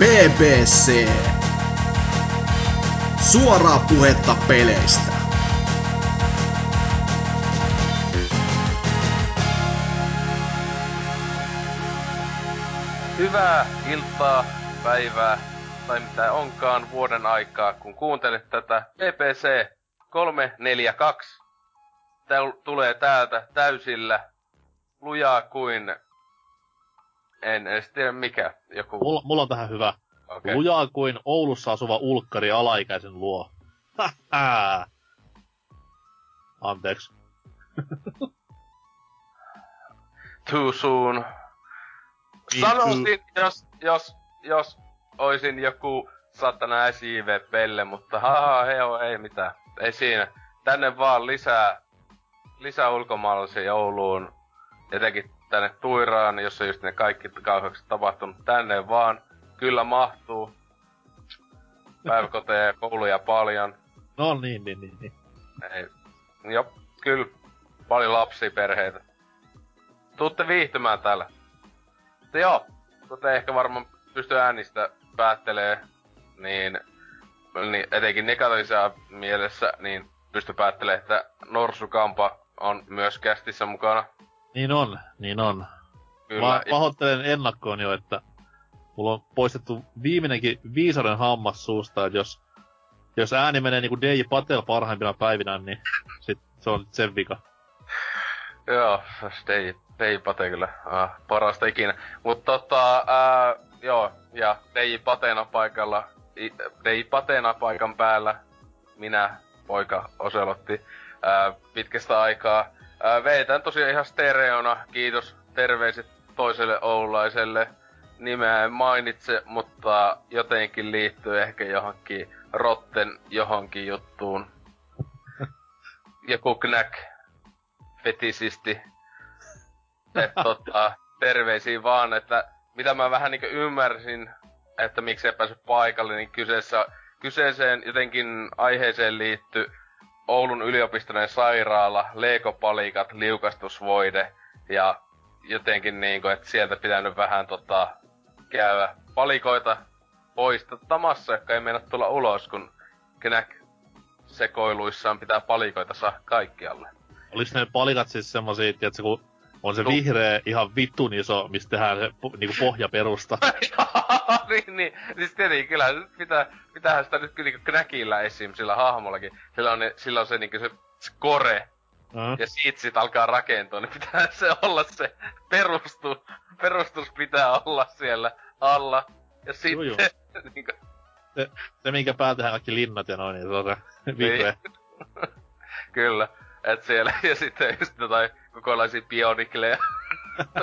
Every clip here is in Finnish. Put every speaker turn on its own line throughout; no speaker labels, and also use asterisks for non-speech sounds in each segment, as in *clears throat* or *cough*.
BBC. Suoraa puhetta peleistä.
Hyvää iltaa, päivää tai mitä onkaan vuoden aikaa, kun kuuntelet tätä PPC 342. Tää tulee täältä täysillä lujaa kuin... En edes tiedä mikä. Joku...
Mulla, mulla on tähän hyvä. Okay. Lujaa kuin Oulussa asuva ulkkari alaikäisen luo. Anteeksi. *laughs*
Too soon. Sanoisin, jos, jos, jos oisin joku satana SJV-pelle, mutta haha, heo, ei mitään. Ei siinä. Tänne vaan lisää, lisää ulkomaalaisia Ouluun. Jotenkin tänne Tuiraan, jossa just ne kaikki kauheaksi tapahtunut. Tänne vaan. Kyllä mahtuu. Päiväkoteja ja kouluja paljon.
No niin, niin, niin, niin.
Ei. Jo, kyllä. Paljon lapsia, perheitä. Tuutte viihtymään täällä. Mutta joo, kuten ehkä varmaan pystyy äänistä päättelee, niin, niin etenkin negatiivisessa mielessä, niin pysty päättelemään, että Norsukampa on myös kästissä mukana.
Niin on, niin on. Kyllä. Mä pahoittelen ennakkoon jo, että mulla on poistettu viimeinenkin viisaren hammas suusta, että jos, jos ääni menee niinku DJ Patel parhaimpina päivinä, niin sit se on sen vika.
Joo, DJ, DJ Patel kyllä ah, parasta ikinä. Mutta tota, ää, joo, ja DJ Patena paikalla, DJ Patena paikan päällä, minä, poika Oselotti, ää, pitkästä aikaa. Ää, veitän tosiaan ihan stereona, kiitos, terveiset toiselle oulaiselle. Nimeä en mainitse, mutta jotenkin liittyy ehkä johonkin Rotten johonkin juttuun. Joku knäk fetisisti. Et *laughs* tota, terveisiä vaan, että mitä mä vähän niinku ymmärsin, että miksi ei päässyt paikalle, niin kyseessä, kyseeseen jotenkin aiheeseen liittyy Oulun yliopistoinen sairaala, leekopalikat, liukastusvoide ja jotenkin niinku, että sieltä pitänyt vähän tota, käydä palikoita poistamassa, jotka ei mennä tulla ulos, kun Knäk sekoiluissaan pitää palikoita saa kaikkialle.
Olis ne palikat siis semmosia, että kun on se no. vihreä ihan vittun iso, mistä tehdään se niinku pohjaperusta. *laughs*
niin, niin. Siis tietenkin, kyllä pitää, pitäähän sitä nyt kyllä niinku knäkillä esim. sillä hahmollakin. Sillä on, ne, sillä on se niinku se, se kore. Mm. Ja siitä sit alkaa rakentua, niin pitää se olla se perustu, perustus pitää olla siellä alla. Ja sitten... Joo, joo. *laughs* niinku...
se, se, minkä päätetään kaikki linnat ja noin, niin se on se vihreä. *laughs*
Kyllä. Et siellä, ja sitten just jotain kokonaisia bionikleja. *laughs*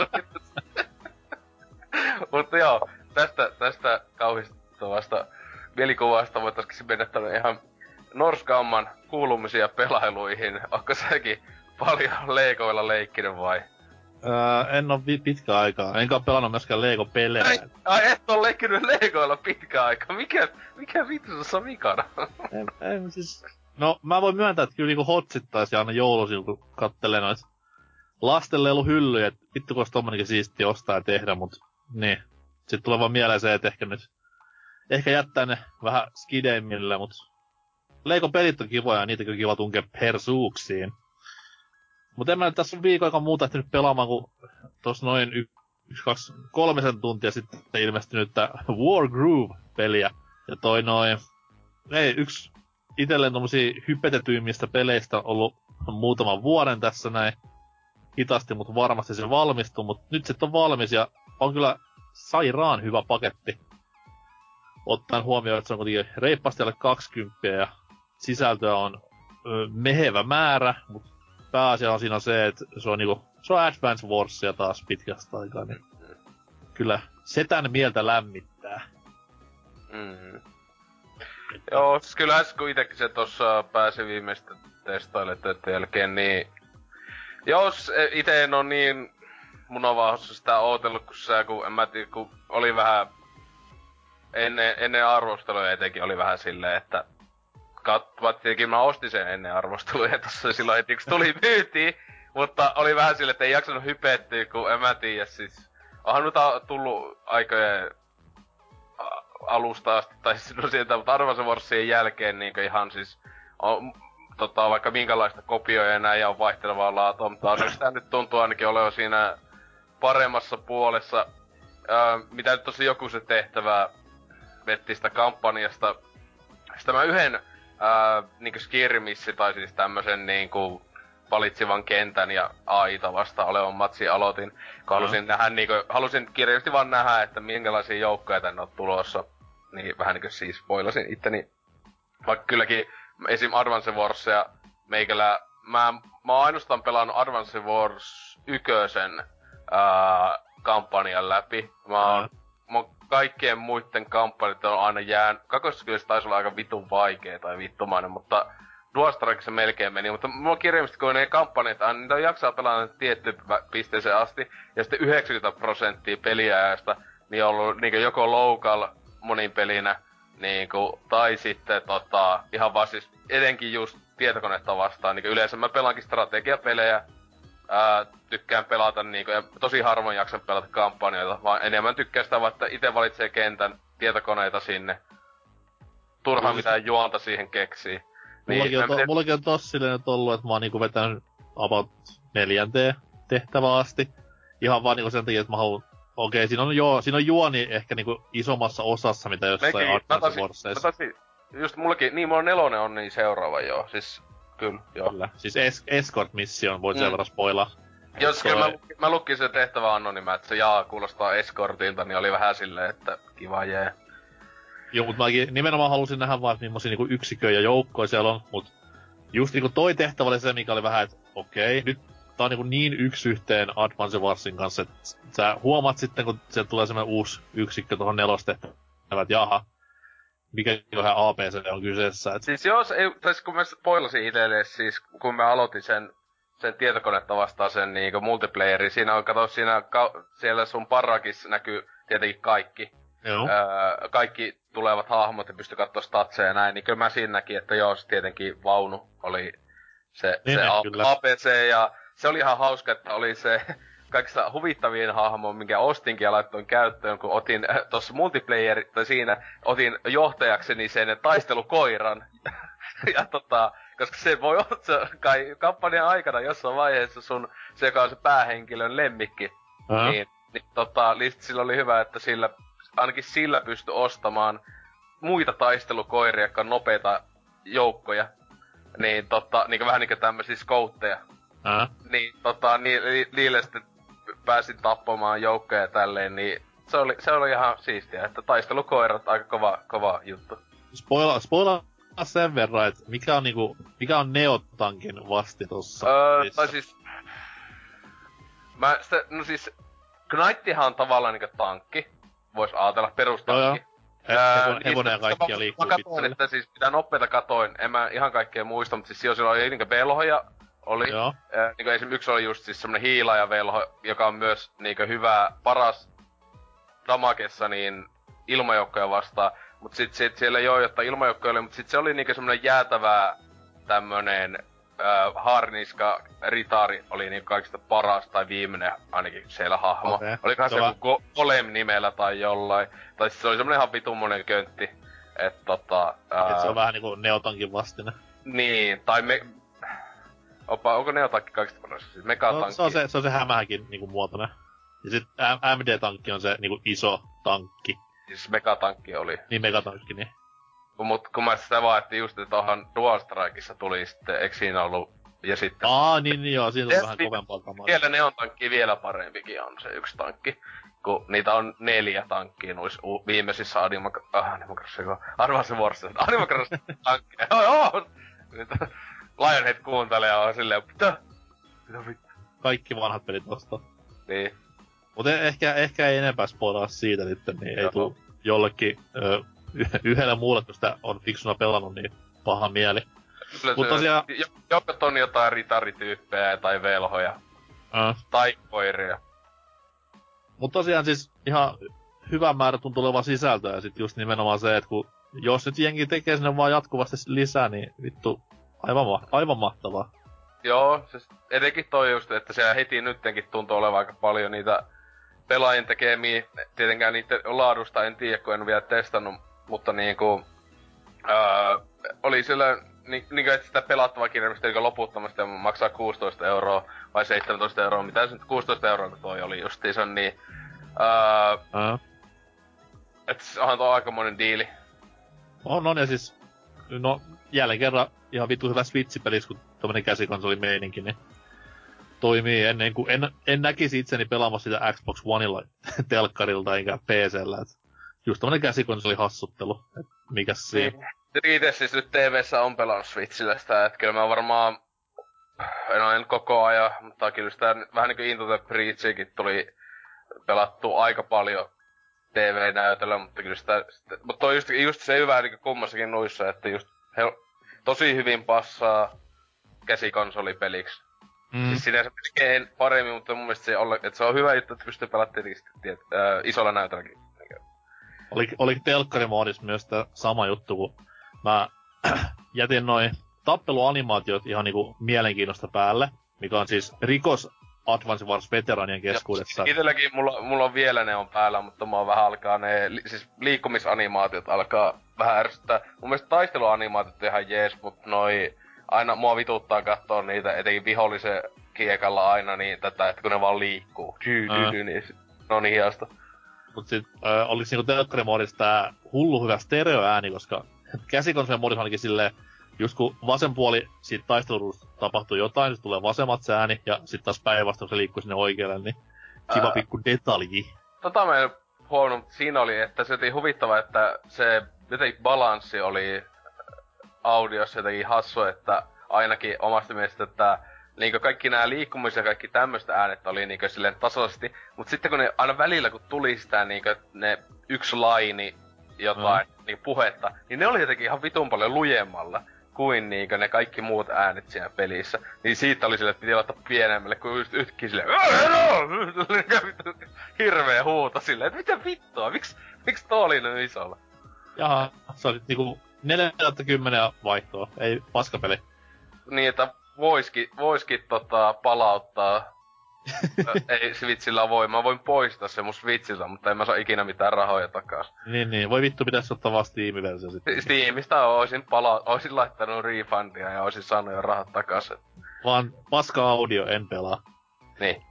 Mutta joo, tästä, tästä kauhistavasta mielikuvasta voitaisiin mennä tänne ihan Norskamman kuulumisia pelailuihin. Onko säkin paljon leikoilla leikkinyt vai?
Öö, en oo pitkä aikaa. Enkä oo pelannut myöskään Lego-pelejä.
Ai, ai et oo leikkinyt Legoilla pitkä aikaa. Mikä, mikä vittu on vikana?
en, en siis No, mä voin myöntää, että kyllä niinku hotsittaisi aina joulusin, kun kattelee noita hyllyjä, että vittu kun tommonenkin siisti ostaa ja tehdä, mut niin. Sitten tulee vaan mieleen se, että ehkä nyt, ehkä jättää ne vähän skideimmille, mut Leikon pelit on kivoja ja niitä kyllä kiva tunkea persuuksiin. Mut en mä tässä viikon aika muuta ehtinyt pelaamaan, kun tossa noin y- yksi, kaksi, kolmisen tuntia sitten ilmestynyt War Groove-peliä. Ja toi noin, ei, yksi itselleen tommosia hypetetyimmistä peleistä ollut muutaman vuoden tässä näin. Hitaasti, mutta varmasti se valmistuu, mutta nyt se on valmis ja on kyllä sairaan hyvä paketti. Ottaen huomioon, että se on kuitenkin reippaasti alle 20 ja sisältöä on mehevä määrä, mutta pääasia on siinä se, että se on niinku, se on Advance Warsia taas pitkästä aikaa, niin kyllä setän mieltä lämmittää.
Mm. Joo, siis kyllähän kun itekin se tossa pääsi viimeistä testailetten jälkeen, niin... Jos e, ite en oo niin munavauhassa sitä ootellut kuin sä, kun en mä tiedä, kun oli vähän... Ennen, ennen arvosteluja etenkin oli vähän silleen, että... Katsomat, tietenkin mä ostin sen ennen arvosteluja *laughs* tossa silloin heti, kun tuli myytiin. Mutta oli vähän silleen, että ei jaksanut hypettyä, kun en mä tiedä, siis... Onhan nyt tullut aikojen alusta asti, tai *laughs* no sieltä, mutta Advance Warsien jälkeen niin ihan siis on, tota, vaikka minkälaista kopioja enää ja on vaihtelevaa laatua, mutta onneksi tämä nyt tuntuu ainakin olevan siinä paremmassa puolessa. Öö, mitä nyt tosi joku se tehtävää vetti sitä kampanjasta. Sitten mä yhden öö, niinku skirmissi tai siis tämmösen niinku valitsivan kentän ja AIta vasta olevan matsi aloitin. Kun halusin, mm. nähdä, niinku, halusin kirjallisesti vaan nähdä, että minkälaisia joukkoja tänne on tulossa. Niin vähän niinku siis spoilasin itteni. Vaikka kylläkin esim. Advance Warsia meikälä... Mä, mä oon ainoastaan pelannut Advance Wars ykösen ää, kampanjan läpi. Mä oon, mm. mä oon kaikkien muiden kampanjat on aina jäänyt. Kakossa kyllä se taisi olla aika vitun vaikea tai vittumainen, mutta Dual melkein meni, mutta mulla kirjallisesti kun ne kampanjat, niitä on jaksaa pelata tietty pisteeseen asti, ja sitten 90 prosenttia peliajasta niin on ollut niin joko local monin pelinä, niin kuin, tai sitten tota, ihan vaan siis etenkin just tietokonetta vastaan. Niin yleensä mä pelaankin strategiapelejä, ää, tykkään pelata niinku, ja tosi harvoin jaksan pelata kampanjoita, vaan enemmän tykkään sitä vaan, että itse valitsee kentän, tietokoneita sinne. Turhaan mitään juonta siihen keksii.
Mullakin, niin, on, to, miten... mullakin on tossa silleen nyt ollut, että mä oon niinku vetänyt about neljänteen tehtävää asti. Ihan vaan niinku sen takia, että mä haluan... Okei, okay, siinä on, joo, siinä on juoni ehkä niinku isommassa osassa, mitä jossain Advance.
Just mullekin, niin mulla nelonen on niin seuraava joo, siis kyllä, joo. Kyllä,
siis es- escort mission, voit mm. sen verran spoilaa.
Jos toi... mä, mä lukin sen tehtävä anonymä, että se jaa kuulostaa escortilta, niin oli vähän silleen, että kiva jee.
Joo, mutta mäkin nimenomaan halusin nähdä vaan, että millaisia niinku yksikköjä ja joukkoja siellä on, mutta just niinku toi tehtävä oli se, mikä oli vähän, että okei, nyt tää on niinku niin yksi yhteen Advance Warsin kanssa, että sä huomaat sitten, kun se tulee semmoinen uusi yksikkö tuohon nelostehtävään, että jaha, mikä ihan APC on kyseessä. Et...
Siis jos, ei, tai kun mä spoilasin itselle, siis kun mä aloitin sen, sen tietokonetta vastaan sen niin multiplayerin, siinä on, kato, siinä, ka, siellä sun parakissa näkyy tietenkin kaikki. Joo. Öö, kaikki tulevat hahmot ja pysty katsoa statseja ja näin, niin kyllä mä siinä näkin, että joo, se tietenkin vaunu oli se, niin, se A- APC ja se oli ihan hauska, että oli se *laughs* kaikista huvittavien hahmo, minkä ostinkin ja laittoin käyttöön, kun otin äh, tuossa multiplayer, tai siinä otin johtajakseni sen taistelukoiran. *laughs* ja tota, koska se voi olla, se kai kampanjan aikana jossain vaiheessa sun, se joka on se päähenkilön lemmikki, uh-huh. niin, niin tota, sillä oli hyvä, että sillä, ainakin sillä pystyi ostamaan muita taistelukoiria, jotka on nopeita joukkoja. Niin tota, niin vähän niinku tämmösiä skoutteja. Niin tota, ni, ni, niille sitten pääsin tappamaan joukkoja ja tälleen, niin se oli, se oli ihan siistiä, että taistelukoirat aika kova, kova juttu.
Spoila, spoila sen verran, että mikä on niinku, mikä on Neotankin vasti tossa?
Öö, tai siis... Mä sitä, no siis, Knighttihan on tavallaan niinku tankki, vois ajatella perustankki.
Joo, joo. hevonen ja kaikkia liikkuu
Mä katsoin, että siis mitä nopeita katoin, en mä ihan kaikkea muista, mutta siis silloin oli niinku velhoja, oli. Joo. Äh, niin esimerkiksi yksi oli just siis semmonen hiilaajavelho, joka on myös niin hyvä, paras damakessa niin ilmajoukkoja vastaan. Mut sit, sit siellä ei oo, jotta ilmajoukkoja oli, mut sit se oli niinku semmonen jäätävää tämmönen äh, harniska ritaari oli niinku kaikista paras tai viimeinen ainakin siellä hahmo. Okay. Olikohan se joku Golem nimellä tai jollain. Tai siis se oli semmonen ihan vitummonen köntti. Et tota...
Ää... Et se on vähän niinku Neotonkin vastine.
Niin, tai me, Opa, onko Neotankki kaikista paras? Siis megatankki. No,
se on se, se, on se hämähäkin niinku muotoinen. Ja sit MD-tankki on se niinku iso tankki.
Siis megatankki oli.
Niin, megatankki, niin.
Mut kun mä sitä vaan, että just että tuohon Dual Strikeissa tuli sitten, eikö siinä ollut ja sitten...
Aa, niin, niin joo, siinä on vähän kovempaa kamaa.
Vielä ne on tankki vielä parempikin on se yksi tankki. Kun niitä on neljä tankkia noissa u- viimeisissä Animac... Ah, Animacrossissa, kun... Advance Warsissa. Animacrossissa tankkeja. *laughs* Joo, joo! Lionhead kuuntelee ja on silleen, mitä? Mitä vittu?
Kaikki vanhat pelit tosta.
Niin.
Mutta ehkä, ehkä ei enempää spoilaa siitä nyt, niin Joo. ei tuu jollekin ö, yhdelle muulle, kun sitä on fiksuna pelannut, niin paha mieli.
Mutta tosiaan... Joko on jotain ritarityyppejä tai velhoja. Äh. Tai koiria.
Mutta tosiaan siis ihan hyvä määrä tuntuu olevan sisältöä ja sit just nimenomaan se, että kun jos nyt jengi tekee sinne vaan jatkuvasti lisää, niin vittu Aivan, ma- aivan mahtavaa.
Joo, siis etenkin toi just, että siellä heti nyttenkin tuntuu olevan aika paljon niitä pelaajien tekemiä, tietenkään niiden laadusta en tiedä, kun en vielä testannut, mutta niinku, ää, oli siellä niin, niin että sitä pelattavaa kirjamista niin loputtomasti maksaa 16 euroa vai 17 euroa, mitä se nyt 16 euroa kun toi oli justiinsa, niin ää, uh. et onhan tuo aikamoinen diili.
On, on, ja siis, no jälleen kerran ihan vitu hyvä Switch-pelis, kun tämmönen meininki, niin toimii ennen kuin en, en näkisi itseni pelaamassa sitä Xbox Oneilla *laughs* telkkarilta enkä PCllä. Et just käsikonsoli hassuttelu, että mikä siinä. Niin.
Itse siis nyt TVssä on pelannut Switchillä sitä, että kyllä mä varmaan, en ole koko ajan, mutta kyllä sitä vähän niin kuin Into the Breachikin tuli pelattu aika paljon TV-näytöllä, mutta kyllä sitä, sitä mutta on just, just se hyvä niin kummassakin nuissa, että just he tosi hyvin passaa käsikonsolipeliksi. Mm. Siis sinänsä tekee paremmin, mutta mun mielestä se, olla, että se on hyvä juttu, että pystyy pelaamaan tietysti tiet, äh, isolla näytölläkin.
Oli, oli telkkarimoodissa myös tämä sama juttu, kun mä *clears throat* jätin noin tappeluanimaatiot ihan niinku mielenkiinnosta päälle, mikä on siis rikos Advance Wars veteranien keskuudessa.
Itselläkin mulla, mulla on vielä ne on päällä, mutta mua vähän alkaa ne, li, siis liikkumisanimaatiot alkaa vähän ärsyttää. Mun mielestä taisteluanimaatiot ihan jees, mutta noi aina mua vituttaa katsoa niitä, etenkin vihollisen kiekalla aina niin tätä, että kun ne vaan liikkuu. Dy, dy, dy, niin no niin hiasta.
Mut sit äh, oliks niinku telkkarimoodissa tää hullu hyvä stereoääni, koska käsikonsolin modissa ainakin silleen, just kun vasen puoli siitä taisteluruusta tapahtuu jotain, se tulee vasemmat sääni, ja sitten taas päinvastoin se liikkuu sinne oikealle, niin kiva Ää... pikku detalji.
Tota mä en huomannut, mutta siinä oli, että se oli huvittava, että se jotenkin balanssi oli audiossa jotenkin hassu, että ainakin omasta mielestä, että niin kaikki nämä liikkumis- ja kaikki tämmöistä äänet oli niin silleen tasaisesti, mutta sitten kun ne aina välillä kun tuli sitä niin ne yksi laini jotain mm. niin puhetta, niin ne oli jotenkin ihan vitun paljon lujemmalla kuin niinkö ne kaikki muut äänet siinä pelissä. Niin siitä oli sille, että piti laittaa pienemmälle, kun just yhtäkkiä silleen, *laughs* *laughs* hirveä huuto silleen, että mitä vittua, miksi, miksi tuo oli niin isolla?
Jaha, se oli niinku 40 vaihtoa, ei paskapeli.
Niin, että voiskin, voiskin tota, palauttaa *laughs* ei Switchillä voi. Mä voin poistaa se mun Switchiltä, mutta en mä saa ikinä mitään rahoja takas.
Niin, niin. Voi vittu, pitäisi ottaa vaan Steam-versio sitten.
Steamista oisin, pala- oisin laittanut refundia ja oisin saanut jo rahat takas.
Vaan paska audio, en pelaa.
Niin.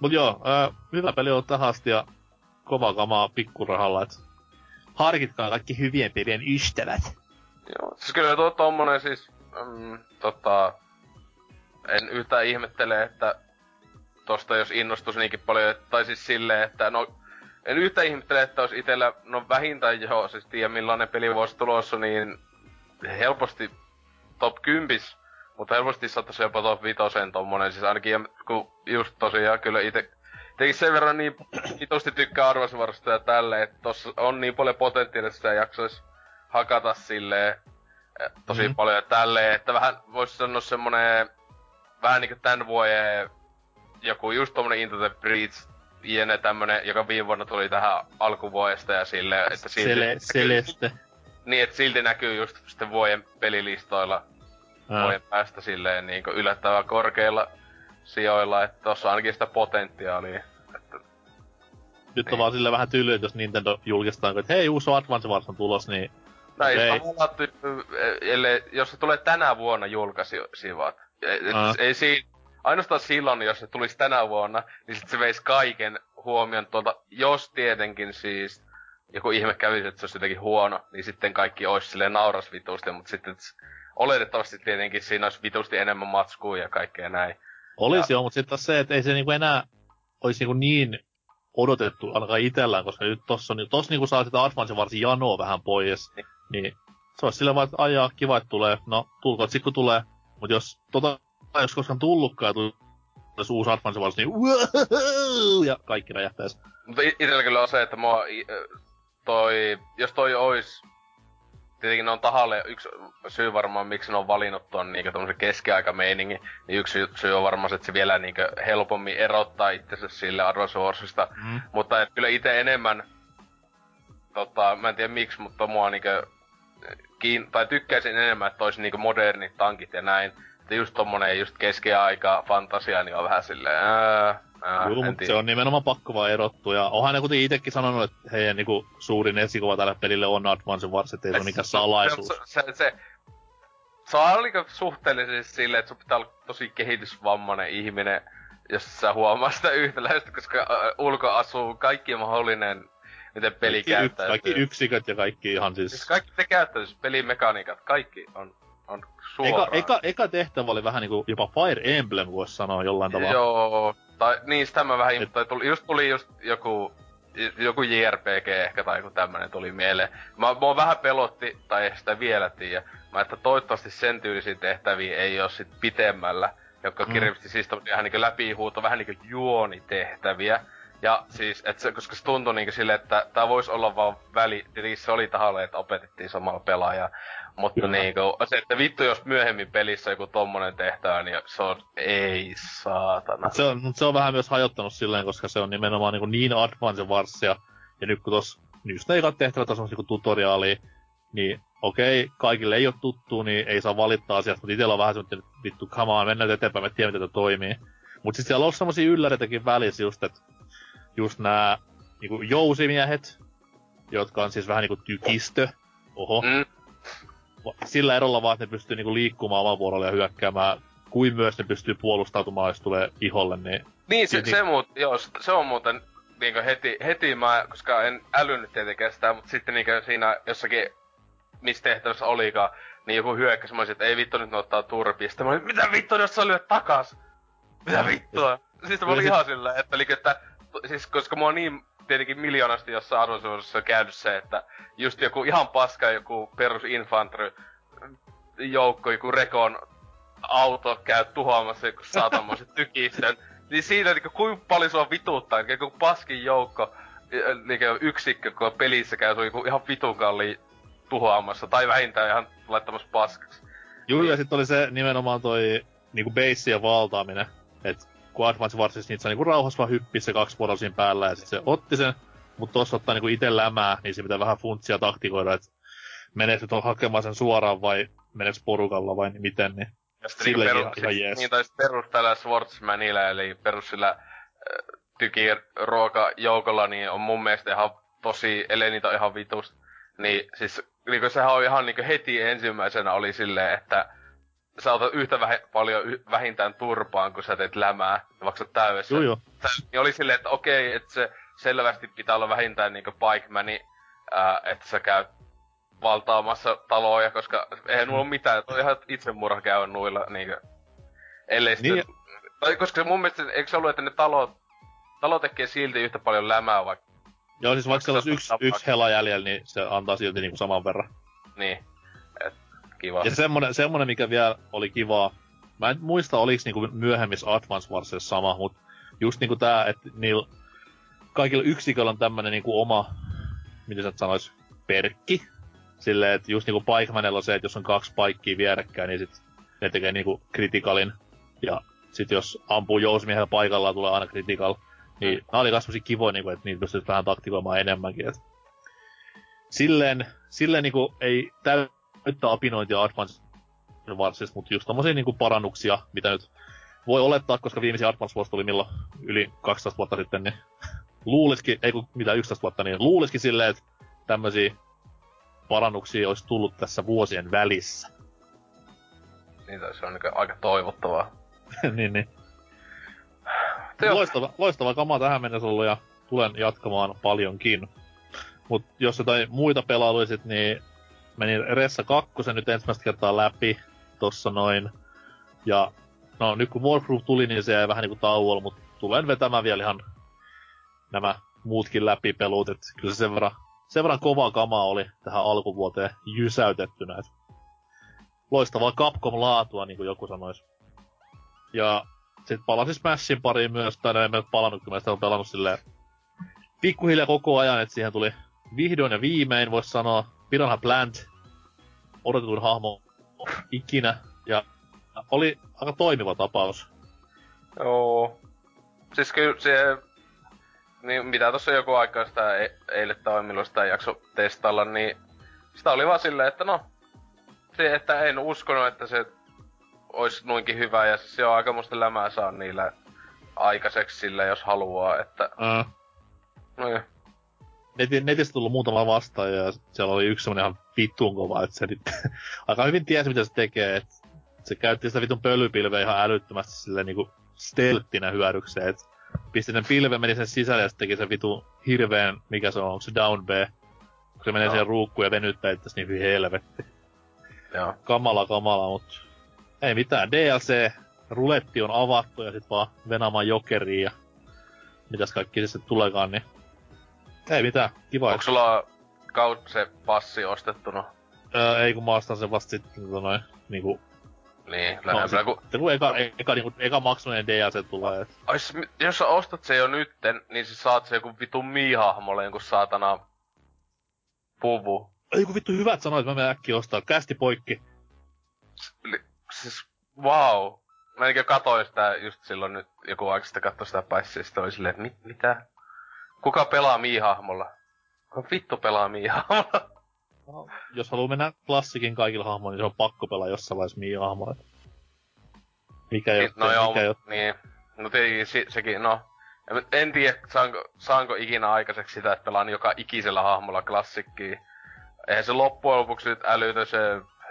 Mut joo, äh, hyvä peli on tähän asti ja kova kamaa pikkurahalla, et harkitkaa kaikki hyvien pelien ystävät.
Joo, siis kyllä tuo tommonen siis, mm, tota, en yhtään ihmettele, että tosta jos innostus niinkin paljon, tai siis silleen, että no en yhtä ihmettele, että olisi itellä, no vähintään joo, siis tiedä millainen peli voisi tulossa, niin helposti top 10, mutta helposti saattaisi jopa top 5 tommonen, siis ainakin kun just tosiaan kyllä ite, Tekin sen verran niin vitosti tykkää arvosvarasta ja tälleen, että tossa on niin paljon potentiaalia, että sitä jaksois hakata silleen eh, tosi mm-hmm. paljon ja tälleen, että vähän voisi sanoa semmonen vähän niinku tän vuoden joku just tommonen Into the Breach jene tämmönen, joka viime vuonna tuli tähän alkuvuodesta ja sille, että silti...
Sele, Celeste.
Niin, että silti näkyy just sitten vuoden pelilistoilla Aa. vuoden päästä silleen niin yllättävän korkeilla sijoilla, että tossa ainakin sitä potentiaalia. Että...
Nyt niin. on vaan sille vähän tylyä, jos Nintendo julkistaa, että hei, uusi Advance Wars on tulos, niin...
No ei, ellei, jos se tulee tänä vuonna julkaisivat. Et, ei siinä, ainoastaan silloin, jos se tulisi tänä vuonna, niin sit se veisi kaiken huomion tuolta, jos tietenkin siis joku ihme kävisi, että se olisi jotenkin huono, niin sitten kaikki olisi silleen nauras vitusti, mutta sitten oletettavasti tietenkin siinä olisi vitusti enemmän matskua ja kaikkea näin.
Olisi ja... joo, mutta sitten taas se, että ei se niinku enää olisi niinku niin odotettu ainakaan itellään, koska nyt tossa, niin tossa niinku saa sitä Advance varsin janoa vähän pois, niin, niin se olisi sillä vaan, että ajaa, kiva, että tulee, no tulkoon, sit kun tulee, mutta jos tota ei olisi koskaan tullutkaan, tulisi uusi Advance Wars, niin wow, ja kaikki räjähtäisi.
Mutta itsellä kyllä on se, että mua toi, jos toi ois, tietenkin ne on tahalle yksi syy varmaan, miksi ne on valinnut ton niinku tommosen keskiaikameiningin, niin yksi syy on varmaan se, että se vielä niinku helpommin erottaa itsensä sille Warsista. Mm. Mutta et kyllä itse enemmän, tota, mä en tiedä miksi, mutta mua niinku kiin- tai tykkäisin enemmän, että olisi niinku modernit tankit ja näin että just tommonen just keskiaika fantasia, niin on vähän silleen, ää, Ää,
Joo, mutta se on nimenomaan pakko vaan erottua. Ja onhan ne kuitenkin itsekin sanonut, että heidän niinku, suurin esikuva tälle pelille on Advance Wars, ettei se ole mikään salaisuus.
Se, se, se, se on aika suhteellisesti silleen, että sun pitää olla tosi kehitysvammainen ihminen, jos sä huomaa sitä yhtäläistä, koska ä, ulko asuu kaikki mahdollinen, miten peli
kaikki, yks,
käyttäytyy.
kaikki yksiköt ja kaikki ihan siis...
Siis kaikki se käyttäytyy, pelimekaniikat, kaikki on, on
eka,
suoraan.
eka, eka tehtävä oli vähän niinku jopa Fire Emblem, voisi sanoa jollain tavalla.
Joo, tai niin sitä mä vähän, tai tuli, just tuli just joku, joku JRPG ehkä tai joku tämmönen tuli mieleen. Mä, mua vähän pelotti, tai ei sitä vielä tiedä. Mä että toivottavasti sen tyylisiä tehtäviä ei oo sit pitemmällä, jotka
Mm.
kirjallisesti siis ihan niinku läpihuuto, vähän niinku juonitehtäviä. Ja siis, et se, koska se tuntui niinku silleen, että tää vois olla vaan väli, tietenkin se oli tahalle, että opetettiin samalla pelaajaa. Mutta niinku, se, että vittu jos myöhemmin pelissä joku tommonen tehtävä, niin se on, ei saatana.
Se, on, se on vähän myös hajottanut silleen, koska se on nimenomaan niin, niin Advance Warsia. Ja nyt kun tos, niin just ne ekat tehtävät on semmosia kuin tutoriaalia, niin okei, kaikille ei ole tuttu, niin ei saa valittaa asiasta, mutta itellä on vähän semmoinen, että vittu, come on, mennään eteenpäin, me tiedämme, miten toimii. Mut sit siellä on semmosia ylläreitäkin välissä just, että just nää niinku jousimiehet, jotka on siis vähän niinku tykistö, oho,
Mm,
sillä erolla vaan, että ne pystyy niinku liikkumaan oman vuorolla ja hyökkäämään, kuin myös ne pystyy puolustautumaan, jos tulee iholle, niin
Niin, se,
Niin.
se, muut, joo, se on muuten niinkö heti, heti mä, koska en älynyt tietenkään sitä, mutta sitten niinkö siinä jossakin, missä tehtävässä olikaan, niin joku hyökkäsi, mä olisin, että ei vittu nyt ne ottaa turpia. Sitten mä olin, mitä vittu, jos sä lyöt takas? Mitä vittua? Siis mä olin ihan silleen, että, niinku, että siis koska mua niin tietenkin miljoonasti jossain arvoisuudessa käynyt se, että just joku ihan paska joku perus infantry joukko, joku rekon auto käy tuhoamassa joku saatamoisen *laughs* tykistön. Niin siinä niinku kuinka paljon sua vituttaa, niinku joku paskin joukko, niinku yksikkö, kun pelissä käy sun joku ihan vitun kalli tuhoamassa, tai vähintään ihan laittamassa paskaksi.
Juu, ja sitten oli se nimenomaan toi niinku bassien valtaaminen. Et kun Advance Warsissa niitä saa niinku rauhassa vaan hyppiä se kaksi vuoroa siinä päällä ja sit se otti sen. Mutta tuossa ottaa niinku ite lämää, niin se pitää vähän funtsia taktikoida, että meneekö nyt hakemaan sen suoraan vai meneekö porukalla vai miten, niin
Ja sitten
Silläkin
niinku
ihan-
perus,
ihan
siis,
jees.
niin tai perus tällä Swordsmanilla, eli perus sillä äh, tykiruokajoukolla, niin on mun mielestä ihan tosi, ellei niitä ihan vitusta. Niin siis, niinku sehän on ihan niinku heti ensimmäisenä oli silleen, että sä otat yhtä vähe, paljon y, vähintään turpaan, kun sä teet lämää, ja vaikka sä täydessä.
Joo joo.
Niin oli silleen, että okei, että se selvästi pitää olla vähintään niinku Pikemani, ää, että sä käyt valtaamassa taloja, koska eihän nulla ole mitään, toi ihan itsemurha käy nuilla niinku. Ellei sitten...
Niin.
Tai koska mun mielestä, eikö se ollut, että ne talot, talo tekee silti yhtä paljon lämää vaikka,
Joo, siis vaikka olisi
Vaikka
yksi,
se on
yksi hela jäljellä, niin se antaa silti niinku saman verran.
niin. Kiva.
Ja semmonen, semmonen, mikä vielä oli kivaa, mä en muista oliks niinku myöhemmissä Advance Warsissa sama, mut just niinku tää, että niillä kaikilla yksiköillä on tämmönen niinku oma, miten sä sanois, perkki. Silleen, että just niinku Pikemanilla on se, että jos on kaksi paikkia vierekkäin, niin sit ne tekee niinku kritikalin. Ja sit jos ampuu jousimiehellä paikallaan, tulee aina kritikal. Niin mm. nää oli semmosia kivoja, niinku, että niitä pystyisi vähän taktikoimaan enemmänkin. Et silleen, silleen niinku ei täyttä apinointia Advance Warsista, mutta just tommosia niinku parannuksia, mitä nyt voi olettaa, koska viimeisin Advance Wars tuli milloin yli 12 vuotta sitten, niin luulisikin, ei kun mitä 11 vuotta, niin luulisikin silleen, että tämmösiä parannuksia olisi tullut tässä vuosien välissä.
Niin se on niinku aika toivottavaa. *laughs*
niin, niin. Loistava, loistava kama tähän mennessä ollut ja tulen jatkamaan paljonkin. Mut jos jotain muita pelailuja sit, niin menin Ressa 2 nyt ensimmäistä kertaa läpi tossa noin. Ja no nyt kun Warproof tuli, niin se jäi vähän niinku tauolla, mutta tulen vetämään vielä ihan nämä muutkin läpipelut, et kyllä se sen verran, sen verran kovaa kamaa oli tähän alkuvuoteen jysäytettynä. Et loistavaa Capcom-laatua, niin kuin joku sanoisi. Ja sitten palasin Smashin pariin myös, tai en mä palannut, kun mä sitä pelannut silleen pikkuhiljaa koko ajan, että siihen tuli vihdoin ja viimein, voisi sanoa, Piranha Plant, odotetuin hahmo ikinä, ja oli aika toimiva tapaus.
Joo. Siis kyllä se... Niin mitä tossa joku aikaa sitä e- eilen tai milloin sitä jakso testailla, niin sitä oli vaan silleen, että no, se, että en uskonut, että se olisi noinkin hyvä ja se on aika musta lämää saa niillä aikaiseksi sille, jos haluaa, että...
Uh,
No joo.
Neti, netistä tullut muutama vastaaja ja siellä oli yksi semmonen ihan vittuun kova, että se nyt *laughs* aika hyvin tiesi mitä se tekee, että se käytti sitä vitun pölypilveä ihan älyttömästi silleen niinku stelttinä hyödykseen, että pisti sen pilven, meni sen sisälle ja sitten teki sen vitu hirveen, mikä se on, onko se down B, kun se menee
Joo.
siihen ruukkuun ja venyttää itse niin hyvin helvetti.
Joo.
Kamala, kamala, mut ei mitään. DLC, ruletti on avattu ja sit vaan venaamaan jokeriin ja mitäs kaikki sitten tuleekaan, niin ei mitään, kiva.
Onko sulla kaut se passi ostettuna?
Öö, ei kun mä ostan sen vasta sitten tota noin, niinku,
Niin,
no,
lähempänä kun...
kun eka, eka, niinku, eka maksunen DLC tulee. Et.
Ois, jos sä ostat se jo nytten, niin sä saat se joku vitun miihahmolle jonkun saatana puvu.
Ei kun vittu hyvät sanoit, mä menen äkkiä ostaa. Kästi poikki.
Li- Siis, wow. Mä niinkö katoin sitä just silloin nyt joku aika sitten katsoi sitä passia, sitten oli silleen, että mit, mitä? Kuka pelaa miihahmolla? Kuka vittu pelaa miihahmolla?
No, jos haluaa mennä klassikin kaikilla hahmoilla, niin se on pakko pelaa jossain vaiheessa Mii hahmoilla. Mikä
Niin, no
oo-
joo,
mikä oo-
niin. No tietenkin se, sekin, no. En, en tiedä, saanko, saanko ikinä aikaiseksi sitä, että pelaan joka ikisellä hahmolla klassikkiin. Eihän se loppujen lopuksi nyt älytä se,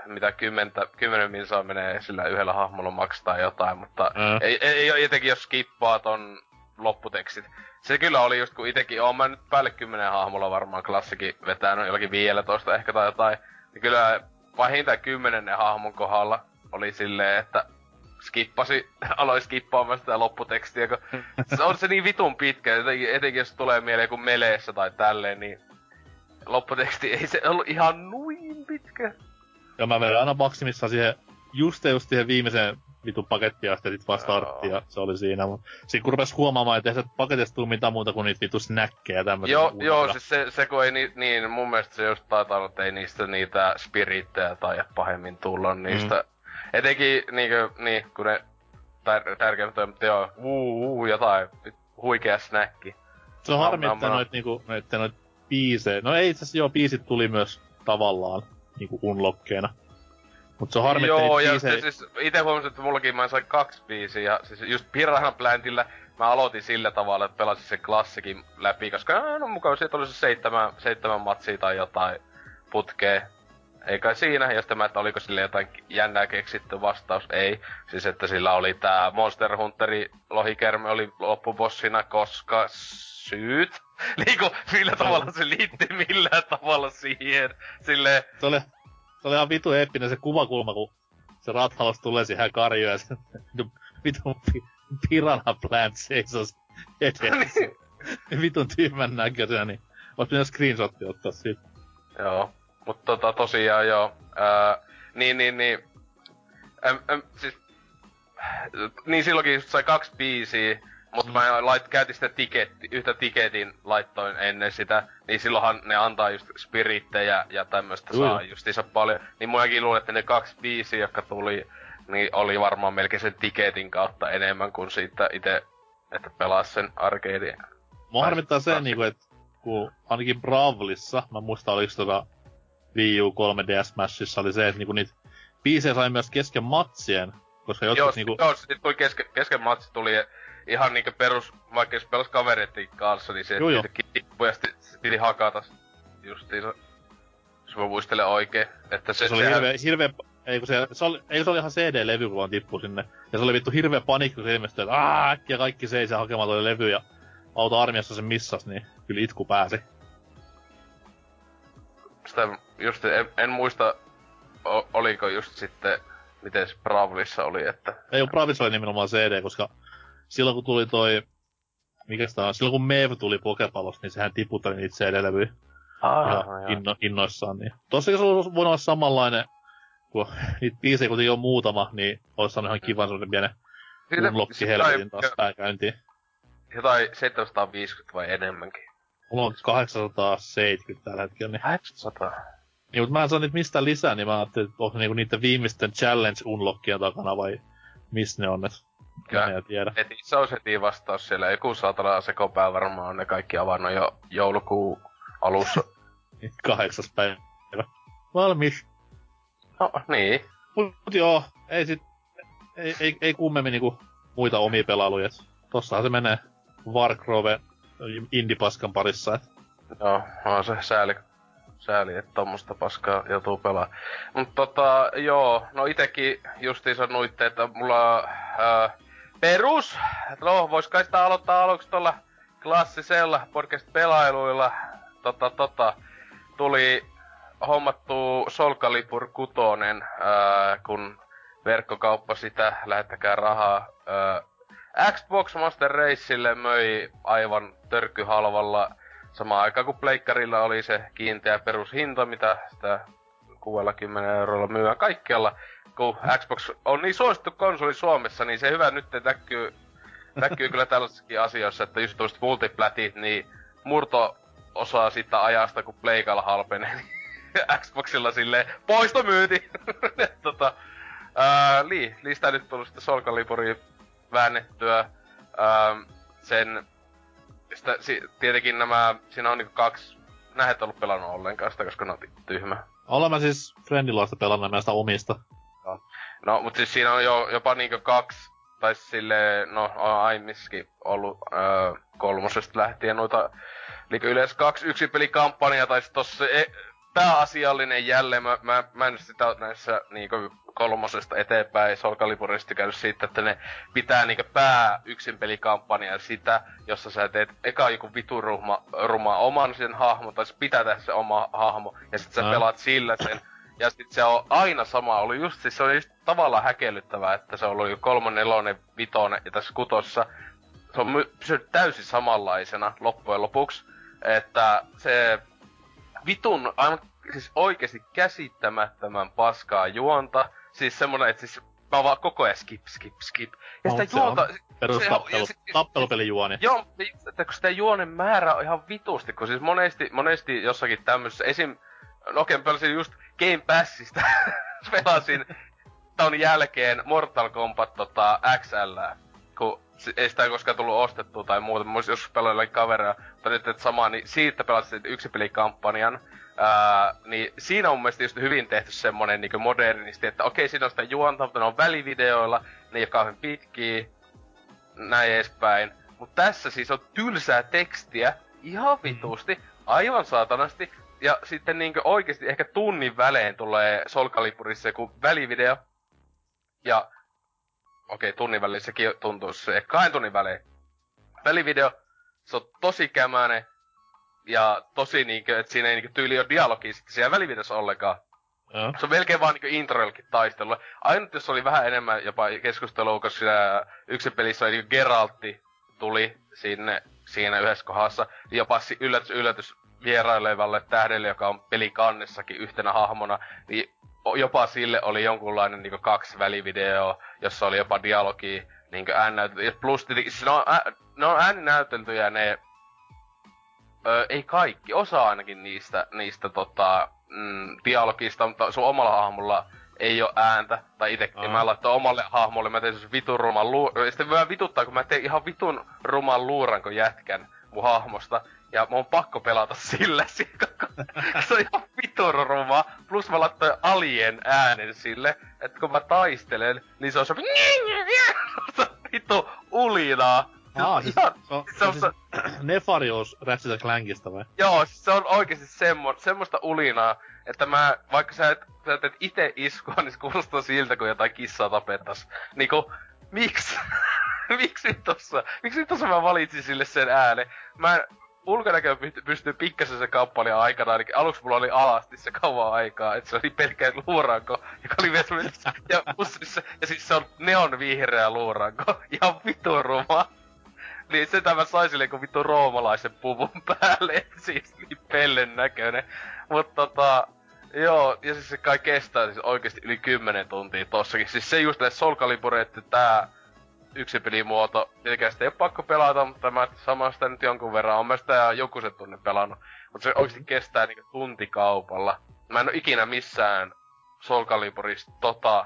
mitä kymmentä, kymmenen minsaa menee sillä yhdellä hahmolla maksaa jotain, mutta
Ää.
ei, ei, ei etenkin jos skippaa ton lopputekstit. Se kyllä oli just kun itekin oon mä nyt päälle kymmenen hahmolla varmaan klassikin vetänyt jollakin 15 ehkä tai jotain. Niin kyllä vähintään kymmenennen hahmon kohdalla oli silleen, että skippasi, *laughs* aloin skippaamaan sitä lopputekstiä, kun *laughs* se on se niin vitun pitkä, etenkin, etenkin jos tulee mieleen joku meleessä tai tälleen, niin lopputeksti ei se ollut ihan nuin pitkä.
Ja mä vedän aina maksimissaan siihen, just just siihen viimeiseen vitun pakettiin asti, ja sit vaan startti, ja se oli siinä. Mut sit kun rupes huomaamaan, että ei se paketista tullut mitään muuta kuin niitä vitu snäkkejä tämmöisiä.
Joo, joo, siis se, se kun ei ni, niin, mun mielestä se just taitaa olla, että ei niistä niitä spirittejä tai pahemmin tulla niistä. Mm. Etenkin niinkö, niin, kun ne tär, tärkeimmät on, mutta joo, uu, uu, jotain, huikea snäkki.
Se on harmi, että noit niinku, noit, noit biisejä, no ei itse asiassa joo, biisit tuli myös tavallaan niinku unlockkeena. Mut se on harmi,
Joo, ja sitten siis ite huomasin, että mullakin mä sain kaksi biisiä, ja siis just Piranha Plantillä mä aloitin sillä tavalla, että pelasin sen klassikin läpi, koska no mukaan sieltä oli se seitsemän, seitsemän matsia tai jotain putkee. Ei kai siinä, ja sitten mä, että oliko sille jotain jännää keksitty vastaus, ei. Siis että sillä oli tää Monster Hunteri lohikerme oli loppubossina, koska syyt. *laughs* Niinku, millä tavalla se liittyy millään tavalla siihen. Silleen,
Se oli, se oli ihan vitu eeppinen se kuvakulma, kun se rathaus tulee siihen karjoon ja se *laughs* vitu, vitu pi, piranha plant seisos edessä. vitun tyhmän näköisenä, niin ois pitänyt screenshotti ottaa siitä.
Joo, mutta tota tosiaan joo. Ää, niin, niin, niin. Äm, äm, siis, niin silloinkin sai kaksi biisiä, mutta mä lait, käytin sitä tiketti, yhtä tiketin laittoin ennen sitä, niin silloinhan ne antaa just spirittejä ja tämmöstä
Joo,
saa
joo.
justiinsa paljon. Niin muakin luulen, että ne kaksi biisiä, jotka tuli, niin oli varmaan melkein sen tiketin kautta enemmän kuin siitä itse, että pelas sen arcadein.
Mua harmittaa se, niinku, että kun ainakin Bravlissa, mä muistan oliko tota Wii U 3DS Smashissa, oli se, että niinku niitä biisejä sai myös kesken matsien, koska
Joo,
jotkut
niinku...
niinku...
joo sit tuli kesken, kesken matsi tuli ihan niinku perus, vaikka jos pelas kavereiden kanssa, niin se
Joo, joo.
niitä tippuja sit, sit piti hakata justiinsa. Jos mä muistelen oikein, että se,
Se oli
sehän-
hirveä, hirveä, ei kun se, se oli, ei se oli ihan CD-levy, kun vaan tippui sinne. Ja se oli vittu hirveä panikki, kun se ilmestyi, että aah, äkkiä kaikki seisää hakemaan toi levy ja auto armiassa sen missas, niin kyllä itku pääsi.
sitä just, en, en muista, oliko just sitten, miten se Bravlissa oli, että...
Ei ole Bravissa oli nimenomaan CD, koska silloin kun tuli toi, mikä sitä on, silloin kun Mev tuli Pokepallosta, niin sehän tiputteli niitä CD-levyjä ihan inno, innoissaan. Niin. Tossakin se olisi voinut olla samanlainen, kun niitä biisejä kuitenkin on muutama, niin olisi saanut ihan kivan sellainen pienen unlocki helvetin taas pääkäyntiin.
Jotain 750 vai enemmänkin.
Mulla on 870 tällä hetkellä, niin
800.
Niin, mutta mä en saa niitä mistään lisää, niin mä ajattelin, että onko niinku niiden viimeisten challenge unlockien takana vai missä ne on, et
Kyllä.
tiedä.
Heti, se olisi heti vastaus siellä. Joku saatana sekopää varmaan on ne kaikki avannut jo joulukuun alussa. *laughs*
Kahdeksas päivä. Valmis.
no niin.
Mut, mut joo, ei sit, ei, ei, ei kummemmin niinku muita omia pelailuja. et tossahan se menee Wargrove indipaskan parissa. Et.
Joo, on se sääli, sääli että tommosta paskaa joutuu pelaa. Mutta tota, joo, no itekin justiinsa nuitte, että mulla ää, perus, no vois kai sitä aloittaa aluksi tuolla klassisella podcast-pelailuilla. Tota, tota, tuli hommattu Calibur 6, ää, kun verkkokauppa sitä, lähettäkää rahaa. Ää, Xbox Master Raceille möi aivan törkyhalvalla samaan aikaan kuin Pleikkarilla oli se kiinteä perushinta, mitä sitä 60 eurolla myyään kaikkialla. Kun Xbox on niin suosittu konsoli Suomessa, niin se hyvä nyt näkyy, näkyy kyllä tällaisissakin asioissa, että just tuollaiset multiplatit, niin murto osaa siitä ajasta, kun Pleikalla halpenee, niin Xboxilla silleen poistomyyti! *laughs* tota, li, lista nyt tullut sitten Soul Caliburiin väännettyä. Ää, sen, sitä, si, tietenkin nämä, siinä on niinku kaksi, et ollut pelannut ollenkaan sitä, koska ne on tyhmä.
Olen mä siis Friendilaista pelannut näistä omista.
No, no mut siis siinä on jo, jopa niinku kaksi, tai sille no on aiemminkin ollut öö, kolmosesta lähtien noita Eli yleensä kaksi yksi pelikampanjaa, tai sit tossa se e- pääasiallinen jälleen, mä, mä, mä en sitä näissä niinku kolmosesta eteenpäin Soul Caliburista käynyt siitä, että ne pitää niinku pää yksin pelikampanja sitä, jossa sä teet eka joku vituruma ruma oman sen hahmon, tai pitää tehdä se oma hahmo, ja sit sä no. pelaat sillä sen. Ja sit se on aina sama ollut, just siis se on just tavallaan häkellyttävää, että se on ollut jo kolmon, nelonen, vitonen, ja tässä kutossa se on pysynyt täysin samanlaisena loppujen lopuksi. Että se vitun aivan siis oikeesti käsittämättömän paskaa juonta. Siis semmonen, että siis mä vaan koko ajan skip, skip, skip. Ja
no,
sitä juonta...
Perus se, tappelu, se, tappelupelijuoni.
Joo, että kun sitä juonen määrä on ihan vitusti, kun siis monesti, monesti jossakin tämmöisessä, esim... No okei, pelasin just Game Passista, *laughs* pelasin ton jälkeen Mortal Kombat tota, XL, kun ei sitä koskaan tullut ostettua tai muuta. Mä olisin joskus pelannut kavereja, mutta nyt että sama, niin siitä pelasin yksi pelikampanjan. Ää, niin siinä on mun mielestä just hyvin tehty semmonen niin modernisti, että okei, siinä on sitä juonta, mutta ne on välivideoilla, ne ei ole kauhean pitkiä, näin edespäin. Mutta tässä siis on tylsää tekstiä, ihan mm. vitusti, aivan saatanasti, ja sitten niinkö oikeesti ehkä tunnin välein tulee Soul Caliburissa joku välivideo, ja okei, tunnin väliin sekin tuntuu se, ehkä kahden tunnin välein. Välivideo, se on tosi kämäinen, ja tosi niinkö, että siinä ei niinkö tyyli ole dialogia sitten siellä välivideossa ollenkaan. Ja. Se on melkein vaan niinkö introillekin taistelu. Ainut jos oli vähän enemmän jopa keskustelua, koska siinä yksi pelissä oli niinkö Geraltti tuli sinne siinä yhdessä kohdassa. Jopa yllätys, yllätys vierailevalle tähdelle, joka on pelikannessakin yhtenä hahmona, niin jopa sille oli jonkunlainen niinku kaksi välivideoa, jossa oli jopa dialogi niinku äännäytelty. Plus siis ne on, ää, ne on ääninäyteltyjä ne... Öö, ei kaikki, osa ainakin niistä, niistä tota, mm, dialogista, mutta sun omalla hahmolla ei oo ääntä, tai itse uh-huh. mä laittoin omalle hahmolle, mä tein vitun ruman luuran, sitten vähän vituttaa, kun mä tein ihan vitun ruman luuranko jätkän mun hahmosta, ja mun on pakko pelata sillä, *laughs* se on ihan vitoroma. Plus mä laittoin alien äänen sille, että kun mä taistelen, niin se on se *laughs* vitu ulinaa.
Aa, siis, ihan, se on, se on, siis Ratchet Clankista vai?
Joo, siis se on oikeesti semmo, semmoista ulinaa, että mä, vaikka sä et, sä et ite iskua, niin se kuulostaa siltä, kun jotain kissaa tapettas. Niinku, miksi? *laughs* miksi tossa? Miksi tossa mä valitsin sille sen äänen? Mä ulkonäkö pystyy pikkasen se kauppaili aikana, eli aluksi mulla oli alasti se kauan aikaa, että se oli pelkkä luuranko, joka oli vielä ja, pussissa, ja siis se on neon vihreä luuranko, ihan vitu ruma. Niin se mä sain silleen kuin vittu roomalaisen puvun päälle, siis niin pellen näköinen. Mutta tota, Joo, ja siis se kai kestää siis oikeesti yli 10 tuntia tossakin. Siis se just näissä Soul tää yksi pelimuoto. Tietenkään sitä ei ole pakko pelata, mutta mä samasta nyt jonkun verran. On mä sitä joku se tunne pelannut. Mutta se oikeesti kestää niinku tuntikaupalla. Mä en oo ikinä missään Soul Caliburista tota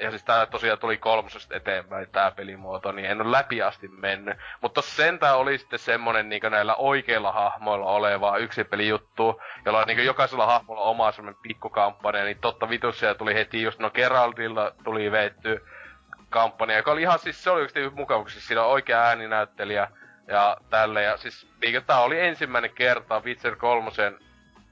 ja siis tää tosiaan tuli kolmosesta eteenpäin tää pelimuoto, niin en ole läpi asti mennyt. Mutta sentään oli sitten semmonen niinku näillä oikeilla hahmoilla oleva yksi pelijuttu, jolla niinku jokaisella hahmolla oma semmonen pikkukampanja, niin totta vitus tuli heti just no Geraltilla tuli veetty kampanja, joka oli ihan siis, se oli yksi mukava, kun siis siinä on oikea ääninäyttelijä ja tälle. Ja siis niin tää oli ensimmäinen kerta Witcher 3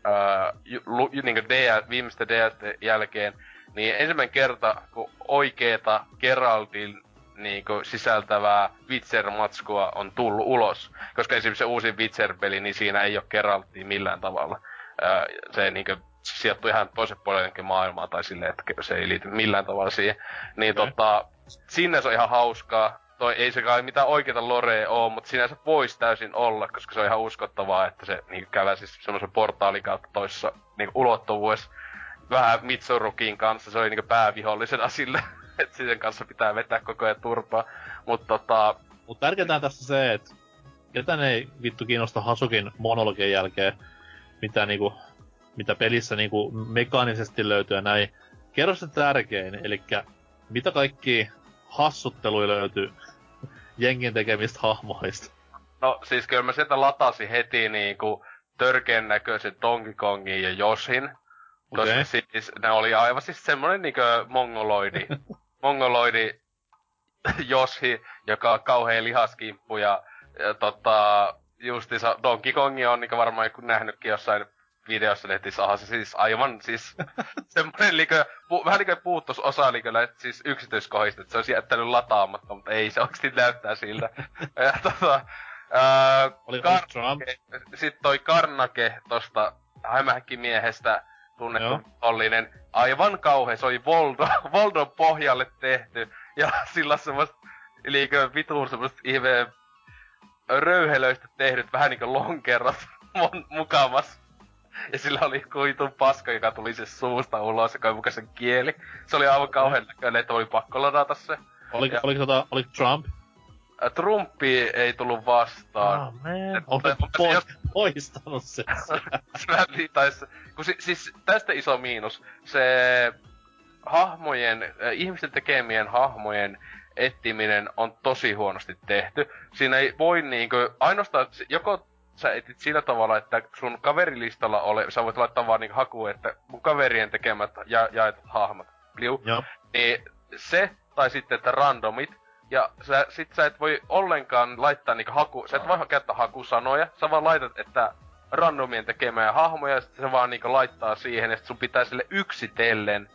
ää, lu, niin DS, viimeistä DS jälkeen, niin ensimmäinen kerta, kun oikeeta Geraltin niin sisältävää Witcher-matskua on tullut ulos. Koska esimerkiksi se uusi Witcher-peli, niin siinä ei ole Geraltia millään tavalla. Ää, se niin kuin, sijoittuu ihan toisen puolelle maailmaa tai silleen, että se ei liity millään tavalla siihen. Niin okay. tota, sinne se on ihan hauskaa. Toi ei se kai mitään oikeita lorea oo, mutta sinänsä voisi täysin olla, koska se on ihan uskottavaa, että se niin käy siis semmoisen portaalin kautta toisessa niin ulottuvuudessa. Vähän Mitsurukin kanssa, se oli niin päävihollisena sille, *laughs* että sen kanssa pitää vetää koko ajan turpaa. Mutta tota...
Mut tärkeintä tässä se, että ketään ei vittu kiinnosta Hasukin monologien jälkeen, mitä niinku mitä pelissä niinku mekaanisesti löytyy ja näin. Kerro se tärkein, eli mitä kaikki hassutteluja löytyy jengin tekemistä hahmoista?
No siis kyllä mä sieltä latasin heti niinku törkeän näköisen Donkey Kongin ja Joshin. Okay. Koska siis ne oli aivan siis semmonen niinku mongoloidi, *laughs* mongoloidi Joshi, joka on kauhean lihaskimppu ja, ja tota, justiinsa Donkey Kongi on niinku varmaan nähnytkin jossain videossa netissä onhan se siis aivan siis semmoinen liikö, pu, vähän liikö puuttus osa liikö siis yksityiskohdista, että se olisi jättänyt lataamatta, mutta ei se oikeasti näyttää siltä. *laughs* ja tota, ää,
Oli Karnake,
sit toi Karnake tosta hämähäkkimiehestä tunnettu Ollinen, aivan kauhean, se oli Voldo, *laughs* Voldon pohjalle tehty, ja sillä semmoista liikö vituun semmoista ihmeen röyhelöistä tehdyt vähän niinku lonkerot *laughs* mukamas *laughs* ja sillä oli kuitun paska, joka tuli se suusta ulos, joka oli sen kieli. Se oli aivan kauhean näköinen, että oli pakko ladata se.
Oliko, ja... oliko, tota, oliko Trump?
Trumpi ei tullut vastaan.
Oh, man. Olet pois, jos... *laughs* poistanut sen. *laughs*
tai se, kun si, siis tästä iso miinus. Se hahmojen, äh, ihmisten tekemien hahmojen etsiminen on tosi huonosti tehty. Siinä ei voi niinkö, ainoastaan, joko sä etit sillä tavalla, että sun kaverilistalla ole, sä voit laittaa vaan niinku haku, että mun kaverien tekemät ja, jaetut hahmot. Liu.
Joo.
Niin se, tai sitten, että randomit, ja sä, sit sä et voi ollenkaan laittaa niinku haku, sä et voi käyttää hakusanoja, sä vaan laitat, että randomien tekemää hahmoja, ja sitten se vaan niinku laittaa siihen, ja sit sun pitää sille yksitellen,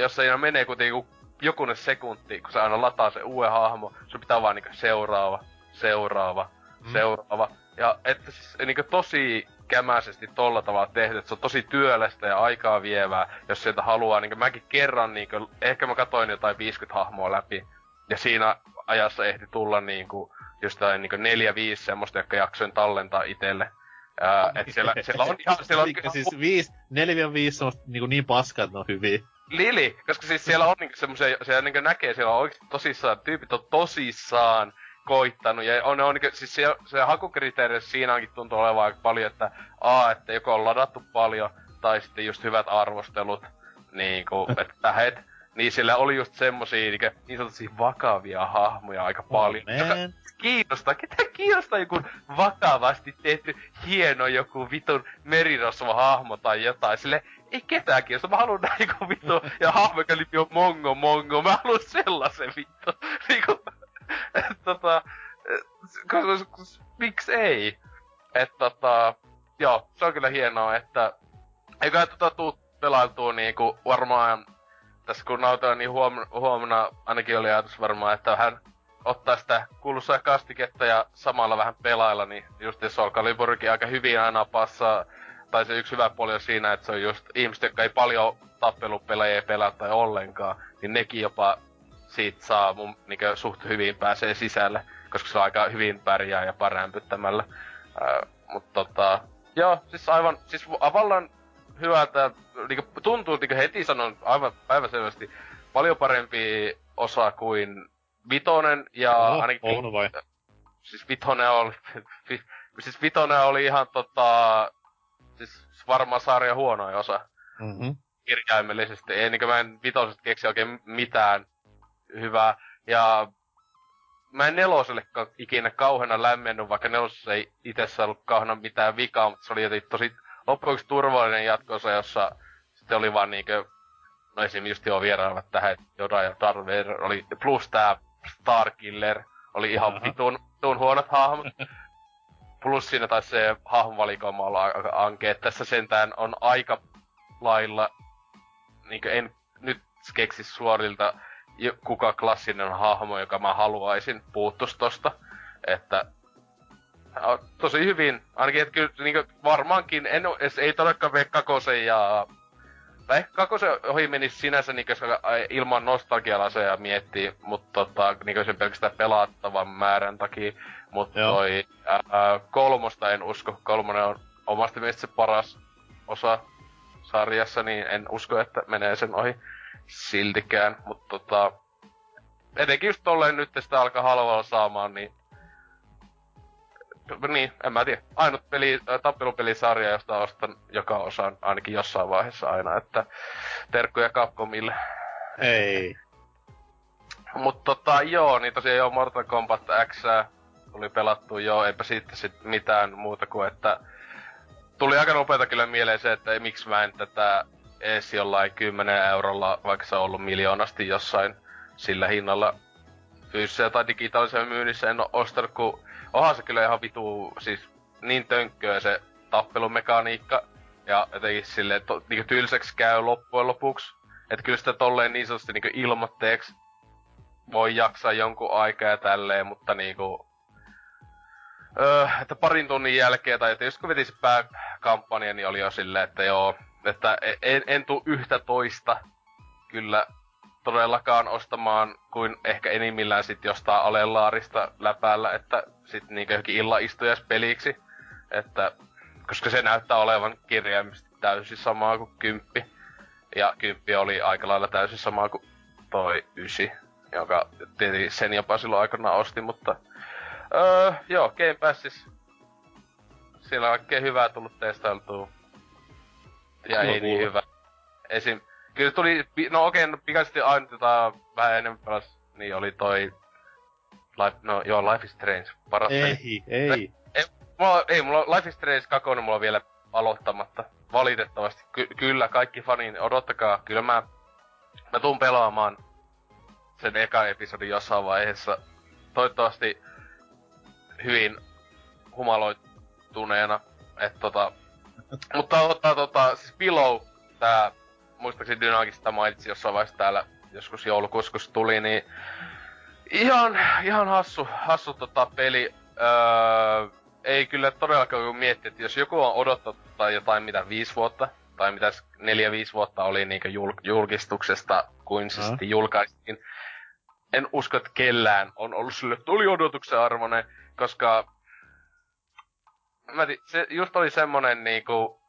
jos se menee kuitenkin jokunen sekunti, kun sä aina lataa se uuden hahmo, sun pitää vaan niinku seuraava, seuraava, mm. seuraava. Ja että siis niinku tosi kämäisesti tolla tavalla tehty, että se on tosi työlästä ja aikaa vievää, jos sieltä haluaa, niinku mäkin kerran niinku, ehkä mä katoin jotain 50 hahmoa läpi, ja siinä ajassa ehti tulla niinku jostain niinku neljä, viisi semmoista, jotka jaksoin tallentaa itelle. Ää, et siellä, *laughs* siellä on ihan... Siellä on,
Eli siis viisi, neljä, viisi semmoista niinku niin paskaa, että ne on hyviä.
Lili, koska siis siellä on niinku semmoisia, siellä niinku näkee, siellä on oikeesti tosissaan, tyypit on tosissaan koittanut. Ja on, on siis se, se hakukriteeri siinäkin tuntuu olevan aika paljon, että A, että joko on ladattu paljon, tai sitten just hyvät arvostelut, niin kuin, *laughs* että tähet. Niin sillä oli just semmosia niin, niin sanotusti vakavia hahmoja aika paljon.
Oh, joka
kiinnostaa, ketä kiinnostaa joku vakavasti tehty hieno joku vitun merirosva hahmo tai jotain. Sille ei ketään kiinnosta, mä haluan näin joku vittu, ja *laughs* hahmo, joka on mongo mongo, mä haluan sellaisen vittu. Tota, miksi ei? että tota, joo, se on kyllä hienoa, että eikä tota tuu pelailtua niinku varmaan tässä kun nautoin, niin huom, huomenna ainakin oli ajatus varmaan, että vähän ottaa sitä kuuluisaa kastiketta ja samalla vähän pelailla, niin just Soul Caliburkin aika hyvin aina passaa. Tai se yksi hyvä puoli on siinä, että se on just ihmiset, jotka ei paljon tappelupelejä pelaa tai ollenkaan, niin nekin jopa siitä saa mun niinkö suht hyvin pääsee sisälle, koska se on aika hyvin pärjää ja parämpyttämällä. Äh, mut tota, joo, siis aivan, siis avallaan hyvältä, niinku tuntuu niinku heti sanon aivan päiväselvästi paljon parempi osa kuin Vitonen ja
oh,
ainakin...
On vai?
Siis Vitonen oli, *laughs* siis Vitonen oli ihan tota, siis varmaan sarja huonoin osa.
Mm-hmm.
Kirjaimellisesti. Ei niinkö mä en vitosesta keksi oikein mitään hyvä. Ja mä en neloselle ikinä kauheena lämmennyt, vaikka nelosessa ei itse ollut kauheena mitään vikaa, mutta se oli tosi loppujen turvallinen jatkossa, jossa sitten oli vaan niinkö no esim. just jo vierailevat tähän, että Yoda ja Darth Vader oli, plus tää Starkiller oli ihan vitun, vitun huonot hahmot. Plus siinä taisi se hahmovalikoima olla aika anke, tässä sentään on aika lailla, niin en nyt keksi suorilta kuka klassinen hahmo, joka mä haluaisin puuttus tosta. Että tosi hyvin, ainakin että kyllä niin varmaankin, en, ei todellakaan mene Kakosen ja tai ehkä Kakosen ohi menisi sinänsä niin ilman nostalgialaseja miettii, mutta tota, niin sen pelkästään pelattavan määrän takia. Mutta toi ää, kolmosta en usko. Kolmonen on omasta mielestä se paras osa sarjassa, niin en usko, että menee sen ohi siltikään. Mutta tota, etenkin just tolleen nyt sitä alkaa halvalla saamaan, niin niin, en mä tiedä. Ainut peli, äh, tappelupelisarja, josta ostan joka osan ainakin jossain vaiheessa aina, että terkkuja Capcomille.
Ei.
Mut tota, joo, niin tosiaan joo, Mortal Kombat X tuli pelattu joo, eipä siitä sit mitään muuta kuin, että tuli aika nopeeta kyllä mieleen se, että miksi mä en tätä ees jollain 10 eurolla, vaikka se on ollut miljoonasti jossain sillä hinnalla fyysisellä tai digitaalisella myynnissä en oo ostanut, kun onhan se kyllä ihan vitu, siis niin tönkköä se tappelumekaniikka, ja jotenkin silleen, to, niinku tylsäksi käy loppujen lopuksi. Että kyllä sitä tolleen niin sanotusti niinku ilmoitteeksi voi jaksaa jonkun aikaa ja tälleen, mutta niinku... Öö, että parin tunnin jälkeen, tai että just kun veti se pääkampanja, niin oli jo silleen, että joo, että en, en tuu yhtä toista kyllä todellakaan ostamaan kuin ehkä enimmillään sit jostain alelaarista läpäällä, että sit niinkö johonkin illaistujaspeliksi. Että, koska se näyttää olevan kirjaimisesti täysin samaa kuin kymppi. Ja kymppi oli aika lailla täysin samaa kuin toi ysi, joka tietenkin sen jopa silloin aikana osti, mutta... Öö, joo, Game Passissa. Siellä on kaikkea hyvää tullut testailtua. Ja no, ei niin hyvä. Esim Kyllä tuli, no okei, no pikaisesti aina tota, vähän enemmän pelas, niin oli toi... Life, no joo, Life is Strange, paras
Ei, peli. ei.
ei. Mulla, ei, mulla Life is Strange 2 mulla vielä aloittamatta. Valitettavasti. Ky- kyllä, kaikki fanin, odottakaa. Kyllä mä, mä tuun pelaamaan sen eka episodin jossain vaiheessa. Toivottavasti hyvin humaloituneena. Et tota, *laughs* mutta ottaa tota, siis Pillow, tää muistaakseni Dynagista mainitsi jossain vaiheessa täällä joskus joulukuussa, kun tuli, niin ihan, ihan hassu, hassu tota peli. Öö, ei kyllä todellakaan kun miettiä, että jos joku on odottanut tai jotain mitä viisi vuotta, tai mitä neljä viisi vuotta oli niinku jul- julkistuksesta, kuin se sitten julkaistiin. En usko, että kellään on ollut sille, tuli odotuksen arvoinen, koska mä tii, se just oli semmonen niinku,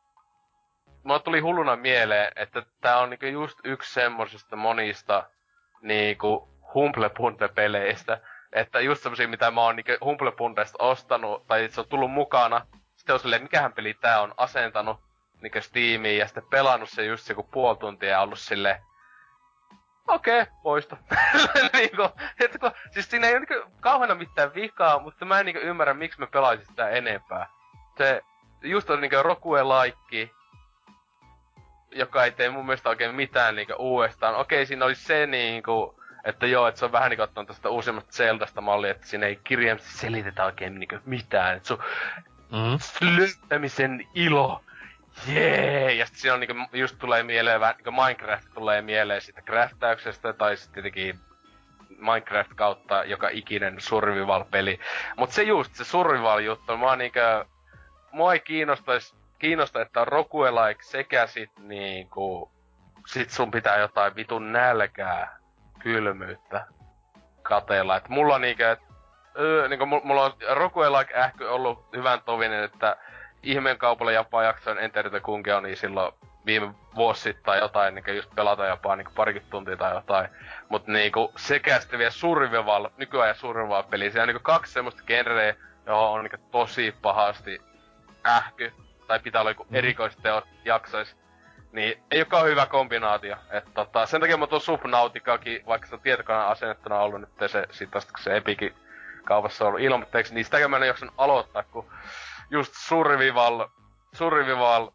mulla tuli hulluna mieleen, että tää on niinku just yksi semmosista monista niinku Humble-Punte-peleistä. Että just semmosia, mitä mä oon niinku humble ostanut, tai se on tullut mukana. Sitten on silleen, mikähän peli tää on asentanut niinku Steamiin, ja sitten pelannut se just joku puoli tuntia ja ollut silleen, okei, okay, poista. *laughs* niinku, siis siinä ei ole niinku kauheena mitään vikaa, mutta mä en niinku ymmärrä, miksi mä pelaisin sitä enempää. Se just on niinku Rokue-laikki, joka ei tee mun mielestä oikein mitään niinku uudestaan. Okei, siinä oli se niinku, että joo, että se on vähän niinku ottanut tästä uusimmasta Zeldasta mallia, että siinä ei kirjaimisesti selitetä oikein niinku mitään. Että se on mm. löytämisen ilo. Jee! Yeah! Ja sitten siinä on niinku, just tulee mieleen vähän, niinku Minecraft tulee mieleen siitä craftäyksestä, tai sitten tietenkin Minecraft kautta joka ikinen survival-peli. Mut se just, se survival-juttu, mä niinku, mua ei kiinnostais kiinnosta, että on roguelike sekä sit niinku... Sit sun pitää jotain vitun nälkää, kylmyyttä kateella. Et mulla niinkö, et, öö, niinku mulla on roguelike ähky ollut hyvän tovinen, että ihmeen kaupalle jopa jaksoin Enter the Gungeon, niin silloin viime vuosi sitten tai jotain, niin just pelata jopa niin parikymmentä tuntia tai jotain. Mut niinku sekä sitten vielä survival, nykyajan survival peli. Siellä on niinku kaksi semmoista genreä, johon on niinku tosi pahasti ähky tai pitää olla joku mm. erikoisteot jaksois. Niin ei olekaan hyvä kombinaatio. Et tota, sen takia mä tuon Subnautikakin, vaikka se on tietokoneen asennettuna ollut nyt se, sit tosta, kun se Epikin kaupassa on ollut ilmoitteeksi, niin sitäkään mä en jaksan aloittaa, kun just Survival, Survival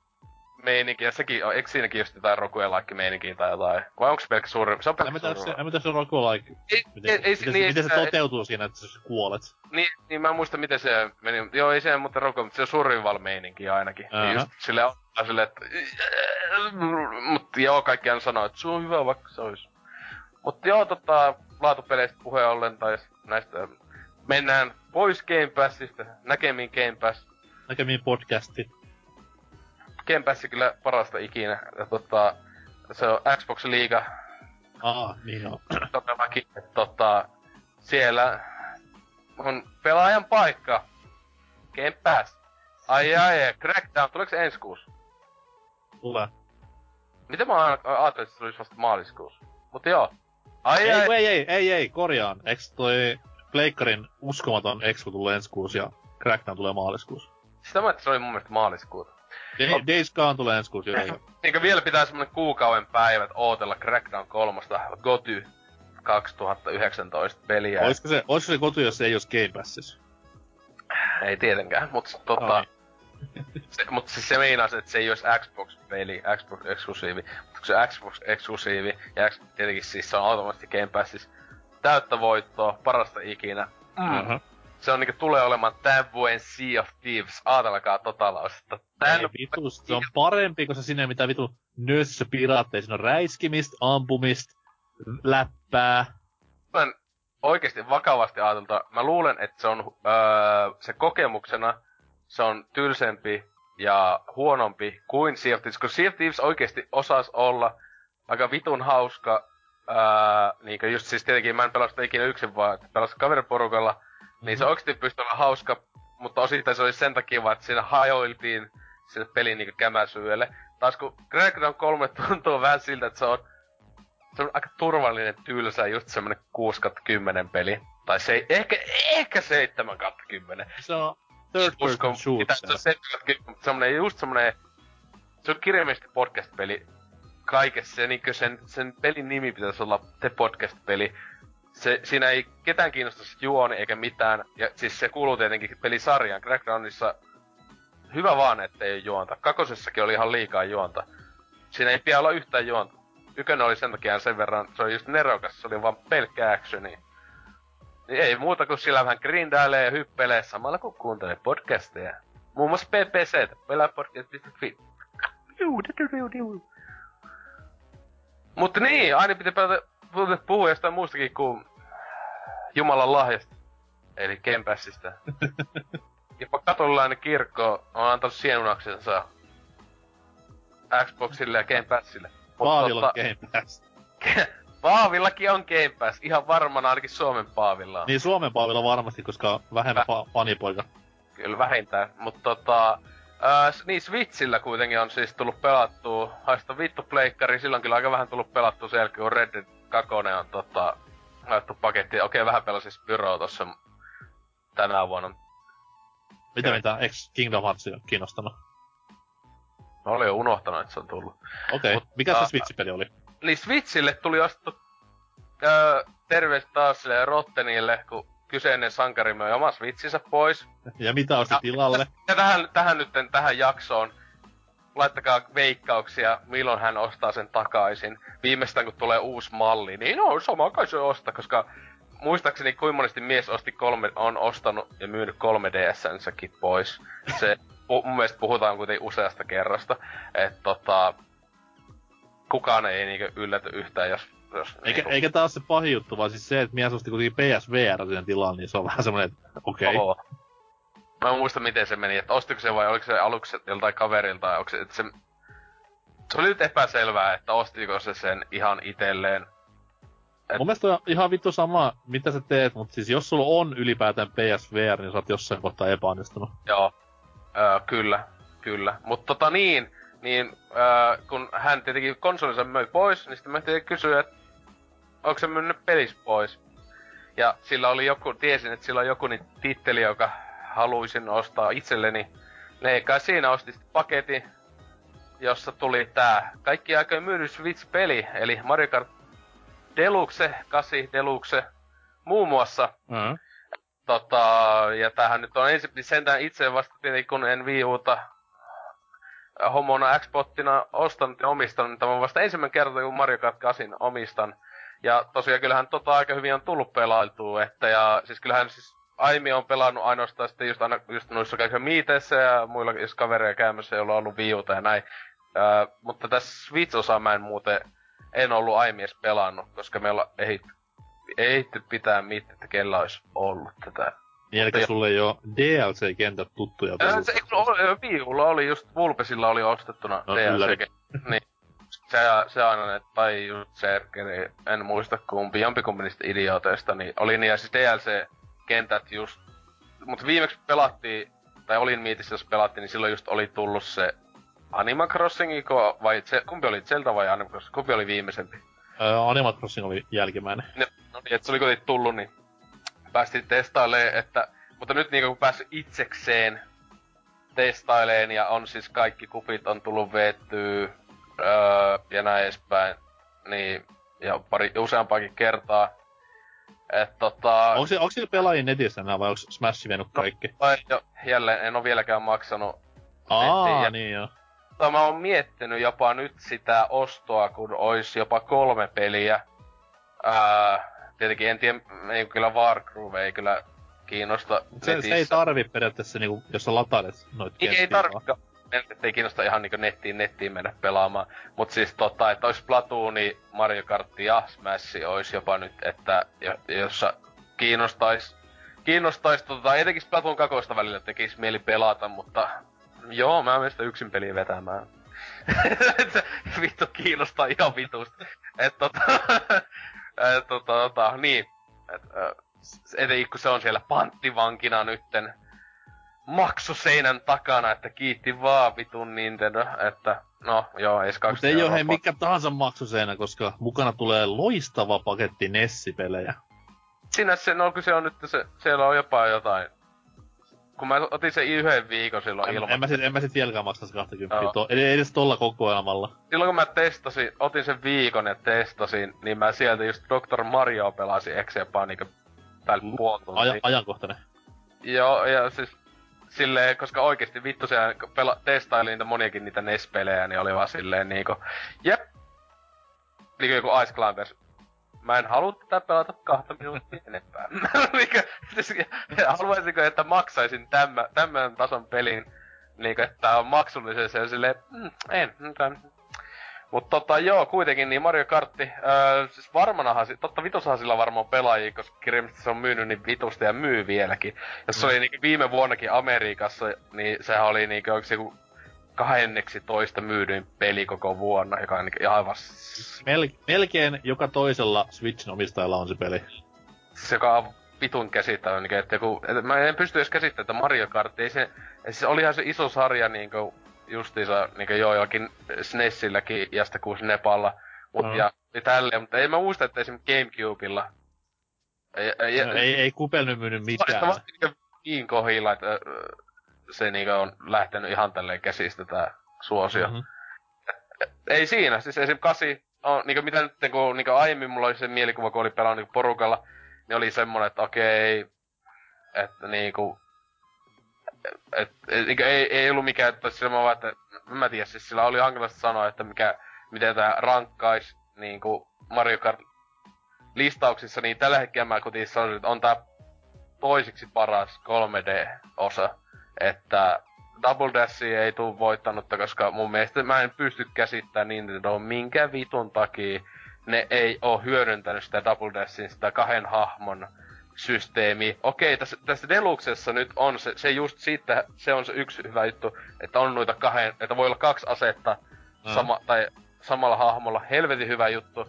meininkiä, sekin on, eikö siinäkin just jotain rokuelaikki meininkiä tai jotain? Vai onko se pelkkä suuri, se on pelkkä
se,
suuri.
mä tiedä, se on roguelike.
Ei,
Miten,
ei, ei,
miten,
niin,
miten se
ei-
toteutuu siinä, että sä kuolet?
Niin, niin mä en muista miten se meni. Joo, ei se mutta Roko, mutta se on survival meininki ainakin.
Aha.
Niin just sille on sille, että... Mut joo, kaikki aina sanoo, että se on hyvä vaikka se olisi. Mut joo, tota, laatupeleistä puheen ollen, tai näistä mennään pois Game Passista, näkemiin Game Pass.
Näkemiin podcasti.
Game Pass kyllä parasta ikinä. Ja tota, se on Xbox Liiga
Aa, niin on. *clears throat*
todellakin. että Tota, siellä on pelaajan paikka. Game Pass. Ai ai, ai, Crackdown, tuleeko se ensi kuussa?
Tulee.
Miten mä ajattelin, että se tulisi vasta maaliskuussa? Mutta joo. Ai
Ei,
ai,
ei, ei, ei, ei, korjaan. Eiks toi Pleikkarin uskomaton Expo tulee ensi kuussa ja Crackdown tulee maaliskuussa.
sitä mä, että se oli mun mielestä maaliskuuta.
Day, Days Gone tulee ensi joo.
Niinkö *laughs* vielä pitää semmonen kuukauden päivät ootella Crackdown kolmosta Goty 2019 peliä.
Oisko se, oisko se kotu, jos se ei olisi Game Passissa?
Ei tietenkään, mutta tota...
Ai.
Se, mutta siis se meinaa, että se ei olisi Xbox-peli, Xbox-eksklusiivi. Mutta kun se Xbox-eksklusiivi, ja X, tietenkin siis se on automaattisesti Game Passissa, täyttä voittoa, parasta ikinä. Mm.
Aha.
Se on niinku tulee olemaan tämän vuoden Sea of Thieves. Aatelkaa tota lausetta. Tän
Ei vitu, se on parempi, kuin se sinne mitä vitu nössö piraatteja. Siinä on räiskimistä, ampumista, läppää.
vuoden oikeesti vakavasti ajatelta. Mä luulen, että se on öö, se kokemuksena se on tylsempi ja huonompi kuin Sea of Thieves, kun Sea of Thieves oikeesti osas olla aika vitun hauska, öö, niinkö just siis tietenkin mä en pelaa sitä ikinä yksin vaan, että pelasin kaveriporukalla, niin se oikeesti pystyi olla hauska, mutta osittain se oli sen takia vaan, että siinä hajoiltiin sinne pelin niinku kämäsyölle. Taas kun Crackdown 3 *laughs* tuntuu vähän siltä, että se on se on aika turvallinen, tylsä, just semmonen 6 10 peli. Tai se, ehkä, ehkä 7 10.
Se on third person shooter.
Se on 7 10, mutta semmonen, just semmonen, se on kirjaimellisesti podcast-peli. Kaikessa niin sen, sen pelin nimi pitäisi olla The Podcast-peli. Se, siinä ei ketään kiinnosta se juoni eikä mitään. Ja siis se kuuluu tietenkin pelisarjaan. Crackdownissa hyvä vaan, ettei ole juonta. Kakosessakin oli ihan liikaa juonta. Siinä ei pidä olla yhtään juonta. Ykönen oli sen takia sen verran, se oli just nerokas, se oli vaan pelkkä actioni. Niin ei muuta kuin sillä vähän grindailee ja hyppelee samalla kun kuuntelee podcasteja. Muun muassa PPC, pelaapodcast.fi. Mutta niin, aina pitää puhua jostain muustakin kuin Jumalan lahjasta. Eli Kempassista. *laughs* Jopa katolilainen kirkko on antanut siunaksensa Xboxille ja Game Passille.
Paavilla
tota-
on Game Pass. *laughs*
Paavillakin on Game Pass, ihan varmana ainakin Suomen Paavilla on.
Niin Suomen Paavilla varmasti, koska vähemmän fa- fanipoika.
Kyllä vähintään, mutta tota... S- niin Switchillä kuitenkin on siis tullut pelattua, haista vittu pleikkari, silloin kyllä aika vähän tullut pelattua sen jälkeen, kun Red Dead 2 on tota, laittu pakettiin. Okei, vähän pelasin Spyroa tossa tänä vuonna.
Mitä mitä, ex Kingdom Hearts kiinnostanut?
Mä olin jo unohtanut, että se on tullut.
Okei,
Mut,
okay. mikä se Switch-peli oli?
Eli Switchille tuli ostettu öö, terveys taas sille Rottenille, kun kyseinen sankari möi oman Switchinsä pois.
Ja mitä osti
Ja-
tilalle?
Ja tähän, tähän nyt tähän jaksoon laittakaa veikkauksia, milloin hän ostaa sen takaisin. Viimeistään kun tulee uusi malli, niin no sama kai se osta, koska muistaakseni kuinka monesti mies osti kolme, on ostanut ja myynyt 3DSnsäkin pois. Se, pu, mun mielestä puhutaan kuitenkin useasta kerrasta, että tota, kukaan ei niinkö ylläty yhtään, jos... jos
Eikä,
niinku,
eikä taas se pahin juttu, vaan siis se, että mies osti kuitenkin PSVR sen tilan, niin se on vähän semmonen, että okei. Okay.
Oho. Mä en muista miten se meni, että ostiko se vai oliko se aluksi joltain kaverilta, onko se, että se... Se oli nyt epäselvää, että ostiko se sen ihan itelleen.
Mun mielestä on ihan vittu sama, mitä sä teet, mutta siis jos sulla on ylipäätään PSVR, niin sä oot jossain kohtaa epäonnistunut.
Joo, öö, kyllä, kyllä. Mutta tota niin, niin öö, kun hän tietenkin konsolinsa möi pois, niin sitten mä tietenkin kysyin, että onko se myynyt pelis pois. Ja sillä oli joku, tiesin, että sillä on joku niin titteli, joka haluaisin ostaa itselleni. Ne kai siinä osti sitten paketin, jossa tuli tää kaikki aikojen myydy Switch-peli, eli Mario Kart Deluxe, 8 Deluxe, muun muassa.
Mm.
Tota, ja tämähän nyt on ensin sentään itse vasta tietenkin, kun en Wii Uta homona Xboxina ostanut ja omistanut, niin tämä on vasta ensimmäinen kerta, kun Mario Kart 8 omistan. Ja tosiaan kyllähän tota aika hyvin on tullut pelailtua, että ja siis kyllähän siis aiemmin on pelannut ainoastaan sitten just, aina, just noissa kaikissa miiteissä ja muilla jos kavereja käymässä, joilla on ollut viuta ja näin. Ää, mutta tässä Switch-osaa mä en muuten, en ollut aiemmin edes pelannut, koska meillä ei ehitty pitää mitään, että kellä olisi ollut tätä.
Niin, eli sulle ei ole DLC-kentät tuttuja
Ää, se, Viulla oli just, Vulpesilla oli ostettuna
No,
DLC. niin. Se, se aina, että tai just Serkeri, en muista kumpi, jompikumpi niistä idiooteista, niin oli niin, ja siis DLC-kentät just, mutta viimeksi pelattiin, tai olin miitissä, jos pelattiin, niin silloin just oli tullut se Animal Crossing, vai se, kumpi oli Zelda vai Animal Crossing, kumpi oli viimeisempi?
Ää, Animal Crossing oli jälkimmäinen.
No, no niin, että se oli kuitenkin tullut, niin päästiin testailemaan, että... Mutta nyt niinku kun päässyt itsekseen testaileen ja on siis kaikki kupit on tullut veettyä öö, ja näin edespäin, niin ja pari useampaakin kertaa. Et tota...
Onko, onko siellä pelaajia netissä enää vai onko Smash vienyt kaikki?
Vai, jo, jälleen en oo vieläkään maksanut
Aa,
ja-
niin joo.
Mutta mä oon miettinyt jopa nyt sitä ostoa, kun olisi jopa kolme peliä. Ää, tietenkin en tiedä, ei kyllä Wargroove ei kyllä kiinnosta
Se, se ei
netissä.
tarvi periaatteessa niinku, jos sä latailet noit
Ei, ei tarvikaan. Että ei kiinnosta ihan niinku nettiin, nettiin mennä pelaamaan. Mut siis tota, että olisi Platooni, Mario Kart ja Smash olisi jopa nyt, että jo- jossa kiinnostais, kiinnostais tota, etenkin Splatoon kakoista välillä tekis mieli pelata, mutta joo, mä menen sitä yksin peliä vetämään. *laughs* Et vittu kiinnostaa ihan vitusti. Et tota, *laughs* et tota, tota, niin. Et, etenkin kun se on siellä panttivankina nytten maksuseinän takana, että kiitti vaan vitun Nintendo, että no joo, edes
Mutta ei hei mikä tahansa maksuseinä, koska mukana tulee loistava paketti Nessi-pelejä.
Siinä se, no kun se on nyt, se, siellä on jopa jotain. Kun mä otin sen yhden viikon silloin
En,
ilman.
en, mä sit, en mä sit vieläkään maksa se 20.
Joo.
To, ei edes tolla kokoelmalla.
Silloin kun mä testasin, otin sen viikon ja testasin, niin mä sieltä just Dr. Mario pelasin Exepaa niinku täällä puoli tuntia.
Aja, ajankohtainen.
Joo, ja siis silleen, koska oikeesti vittu siellä pela- testailin niitä moniakin niitä NES-pelejä, niin oli vaan silleen niinku, jep. Niinku joku Ice Climbers. Mä en halua tätä pelata kahta minuuttia enempää. *laughs* niinku, siis, haluaisinko, että maksaisin tämän, tämän tason pelin, niinku, että tää on maksullisen se silleen, mm, en, en, Mut tota joo, kuitenkin niin Mario Kartti, öö, siis varmanahan, totta vitusahan sillä varmaan pelaajia, koska kirjallisesti se on myynyt niin vitusta ja myy vieläkin. Ja se oli niinku viime vuonnakin Amerikassa, niin sehän oli niinku onks joku kahdenneksi toista myydyin peli koko vuonna, joka on niinku aivan
Mel, melkein joka toisella Switchin omistajalla on se peli.
se joka on vitun käsittämätön, niinku, että joku, että mä en pysty edes käsittämään, että Mario Kart, ei se, siis olihan se iso sarja niinku justiinsa niinku joo jollakin SNESilläkin ja sitten kuusi Nepalla, mut
Mm.
ja, ja tälleen, mutta ei mä muista, että esimerkiksi Gamecubella ei, ei,
No, ei, ei Kupel nyt myynyt mitään.
Vasta niinku niin kohilla, että se niinku on lähtenyt ihan tälleen käsistä tää suosio.
Mhm.
Ei siinä, siis esim. kasi, on, niinku mitä nyt, kun niinku aiemmin mulla oli se mielikuva, kun oli pelannut niinku porukalla, niin oli semmonen, että okei, että niinku, et, et, niinku ei, ei ollut mikään, että sillä vaan, että mä tiedä, siis sillä oli hankalasta sanoa, että mikä, miten tää rankkais niinku Mario Kart listauksissa, niin tällä hetkellä mä kuitenkin sanoisin, että on tää toisiksi paras 3D-osa. Että Double Dash ei tuu voittanutta, koska mun mielestä mä en pysty käsittämään Nintendo minkä vitun takia ne ei oo hyödyntänyt sitä Double Dashin, sitä kahden hahmon systeemi. Okei, tässä, tässä Deluxessa nyt on se, se just siitä, se on se yksi hyvä juttu, että on noita kahden, että voi olla kaksi asetta
Mm.
sama, tai samalla hahmolla, helvetin hyvä juttu.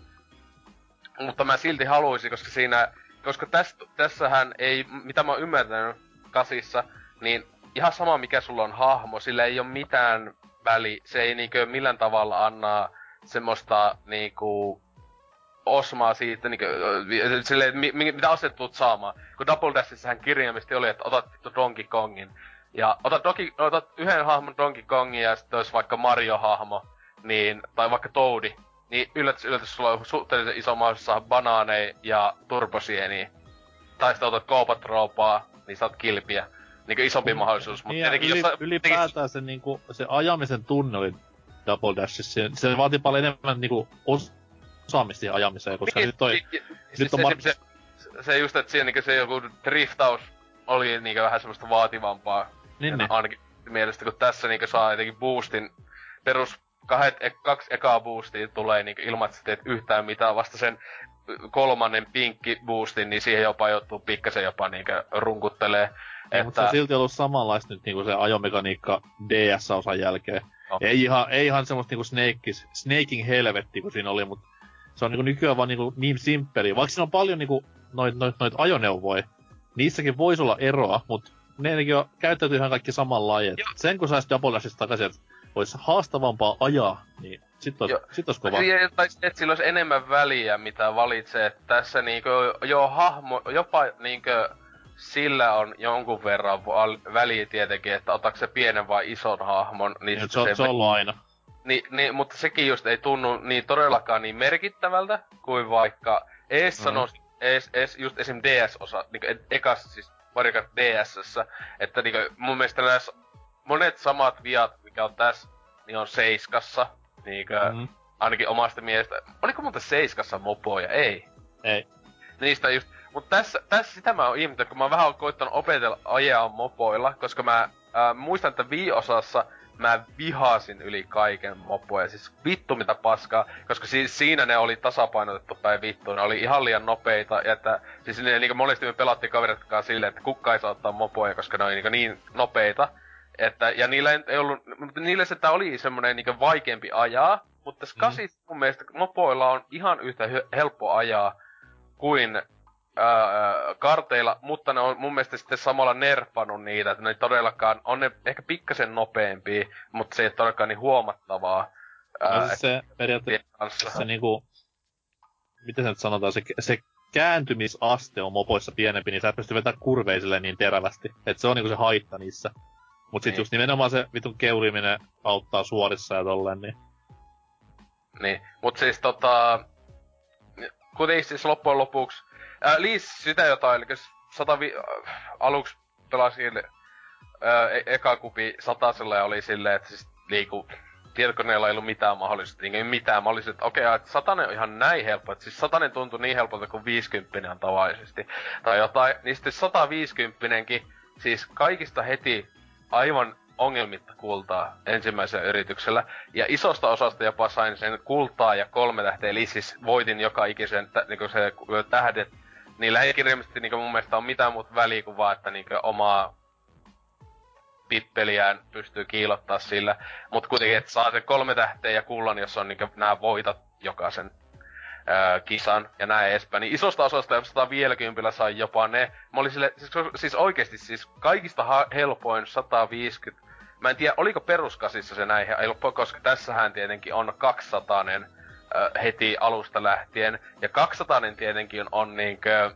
Mutta mä silti haluaisin, koska siinä, koska tästä, tässähän ei, mitä mä oon ymmärtänyt kasissa, niin ihan sama mikä sulla on hahmo, sillä ei ole mitään väli, se ei niinkö millään tavalla anna semmoista niinku osmaa siitä, niinku, silleen, mi, mi, mitä aset tulet saamaan. Kun Double Dashissähän kirjaimisesti oli, että otat vittu Donkey Kongin. Ja otat, Donkey, otat yhden hahmon Donkey Kongin ja sitten olisi vaikka Mario-hahmo, niin, tai vaikka Toadi, niin yllätys, yllätys, sulla on suhteellisen iso mahdollisuus saada banaaneja ja turbosieniä. Tai sitten otat Koopatroopaa, niin saat kilpiä. niinku isompi mahdollisuus, mutta
Niin,
tietenkin
yli,
jos...
ylipäätään se, niinku, se ajamisen tunne oli Double Dashissa. Se, se vaatii paljon enemmän niinku, osaamista siihen ajamiseen, koska
niin,
nyt toi...
niin,
nyt
nyt
on
on
mar-
se, se, se, just, että siinä niinku se joku driftaus oli niinku vähän semmoista vaativampaa.
Niin, niin.
Ainakin mielestä, kun tässä niinku saa jotenkin boostin, perus kahdet, e, kaksi ekaa boostia tulee niinku ilman, että sä teet yhtään mitään, vasta sen kolmannen pinkki boostin, niin siihen jopa joutuu pikkasen jopa niinku runkuttelee.
Ei, mutta se on silti ollut samanlaista nyt niinku se ajomekaniikka DS-osan jälkeen.
No.
Ei, ihan, ei ihan semmoista niinku snakeis, snaking helvetti kuin siinä oli, mutta se on niinku nykyään vaan niinku niin simppeli. Vaikka siinä on paljon niinku noit, noit, noit ajoneuvoja, niissäkin voisi olla eroa, mutta ne nekin on, käyttäytyy ihan kaikki samanlaajia. Sen kun saisi Double Dashista takaisin, että olisi haastavampaa ajaa, niin sit olisi,
Joo.
sit olisi kova.
Ja, tai että sillä olisi enemmän väliä, mitä valitsee. Tässä niinku, jo hahmo, jopa niinku, sillä on jonkun verran väliä tietenkin, että otaks se pienen vai ison hahmon. Niin,
Niin,
sit
se, on, se on ollut aina.
Niin, niin, mutta sekin just ei tunnu niin todellakaan niin merkittävältä kuin vaikka ees
Mhm.
sanois, ees, ees, just esim. DS-osa, niinku ekas siis Mario Kart DSssä, että niinku mun mielestä näissä monet samat viat, mikä on tässä, niin on seiskassa, niinkö,
Mm,
ainakin omasta mielestä. Oliko muuten seiskassa mopoja? Ei.
ei.
Niistä just, mutta tässä, tässä sitä mä oon ihmetellyt, kun mä vähän oon koittanut opetella ajaa mopoilla, koska mä ää, muistan, että Wii-osassa mä vihasin yli kaiken mopoja, siis vittu mitä paskaa, koska siis siinä ne oli tasapainotettu päin vittu, ne oli ihan liian nopeita, ja että siis ne, niin monesti me pelattiin kaverit kanssa silleen, että kukka ei saa ottaa mopoja, koska ne oli niin, niin nopeita, että, ja niillä ei ollut, mutta niillä se oli semmonen niin vaikeampi ajaa, mutta tässä
Mm.
kasit mun mielestä mopoilla on ihan yhtä helppo ajaa kuin ää, karteilla, mutta ne on mun mielestä sitten samalla nerfannut niitä, että ne todellakaan, on ne ehkä pikkasen nopeampia, mutta se ei ole todellakaan niin huomattavaa.
No
Ää,
siis se periaatteessa se niinku, miten se nyt sanotaan, se, se kääntymisaste on mopoissa pienempi, niin sä et pysty vetämään kurveisille niin terävästi. Et se on niinku se haitta niissä. Mut sit
Niin.
just nimenomaan se vitun keuriminen auttaa suorissa ja tolleen, niin...
Niin, mut siis tota... Kuitenkin siis loppujen lopuksi... Ää, Liis sitä jotain, eli 105... Aluksi pelasin ää, e- eka kupi satasella ja oli silleen, että siis liiku... Tietokoneella ei ollut mitään mahdollista, niin mitään. Mä olisin, että okei, okay, että satanen on ihan näin helppo. Että siis satanen tuntui niin helpolta kuin 50 on tavallisesti. Tai jotain. Niin sitten 150 siis kaikista heti aivan ongelmitta kultaa ensimmäisellä yrityksellä. Ja isosta osasta jopa sain sen kultaa ja kolme tähteä, eli siis voitin joka ikisen tä, niinku se tähdet. Niillä ei kirjallisesti niinku mun mielestä ole mitään muuta väliä kuin vaan, että niinku omaa pippeliään pystyy kiilottaa sillä. Mutta kuitenkin, että saa sen kolme tähteä ja kullan, jos on niinku nämä voitat jokaisen öö, kisan ja näin edespäin. Niin isosta osasta ja 150 sai jopa ne. Mä olin sille, siis, siis oikeesti siis kaikista ha- helpoin 150. Mä en tiedä, oliko peruskasissa se näin helppo, koska tässähän tietenkin on 200 ö, heti alusta lähtien. Ja 200 tietenkin on niinkö...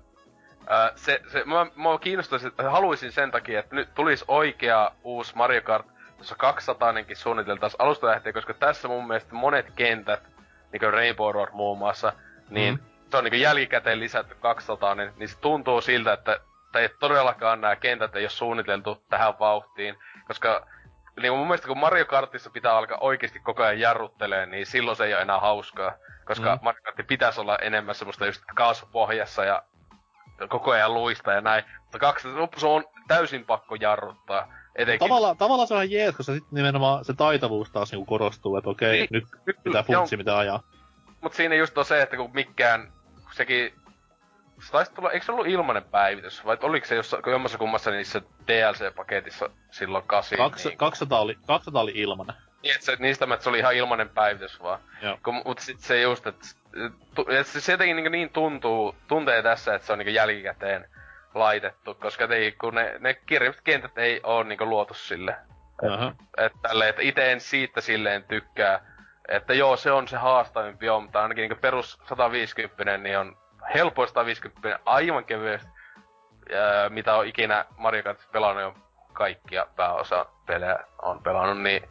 Ö, se, se, mä, mä kiinnostaisin, että haluaisin sen takia, että nyt tulisi oikea uusi Mario Kart, jossa 200 suunniteltaisiin alusta lähtien, koska tässä mun mielestä monet kentät, niinku Rainbow Road muun muassa, niin
Mm.
se on niinku jälkikäteen lisätty 200, niin, niin se tuntuu siltä, että tai todellakaan nämä kentät ei ole suunniteltu tähän vauhtiin, koska niin mun mielestä kun Mario Kartissa pitää alkaa oikeasti koko ajan jarruttelee, niin silloin se ei ole enää hauskaa. Koska
Mm.
Mario Kart pitäisi olla enemmän semmoista just kaasupohjassa ja koko ajan luista ja näin. Mutta kaksi, se on täysin pakko jarruttaa. Etenkin,
Tavallaan, tavallaan se on ihan jees, koska sit nimenomaan se taitavuus taas niinku korostuu, että okei,
Niin.
nyt
nyt,
pitää funtsi mitä ajaa.
Mut siinä just on se, että kun mikään, sekin, se taisi tulla, eikö se ollut ilmanen päivitys? Vai oliko se jossain, jommassa kummassa niissä DLC-paketissa silloin kasi?
Kaks,
niin,
200, oli, 200 oli ilmanen.
niin että se, niistä mä, että se oli ihan ilmanen päivitys vaan.
Joo.
Kun, mut sit se just, että tu- et se, jotenkin niin, niin tuntuu, tuntee tässä, että se on niin jälkikäteen laitettu, koska ei, kun ne, ne kirjalliset kentät ei oo niin luotu sille.
Jaha.
Että tälleen, että ite en siitä silleen tykkää. Että joo, se on se haastavimpi on, mutta ainakin niin perus 150 niin on helpoin 150 aivan kevyesti, ää, mitä on ikinä Mario Kart pelannut jo kaikkia pääosa pelejä on pelannut, niin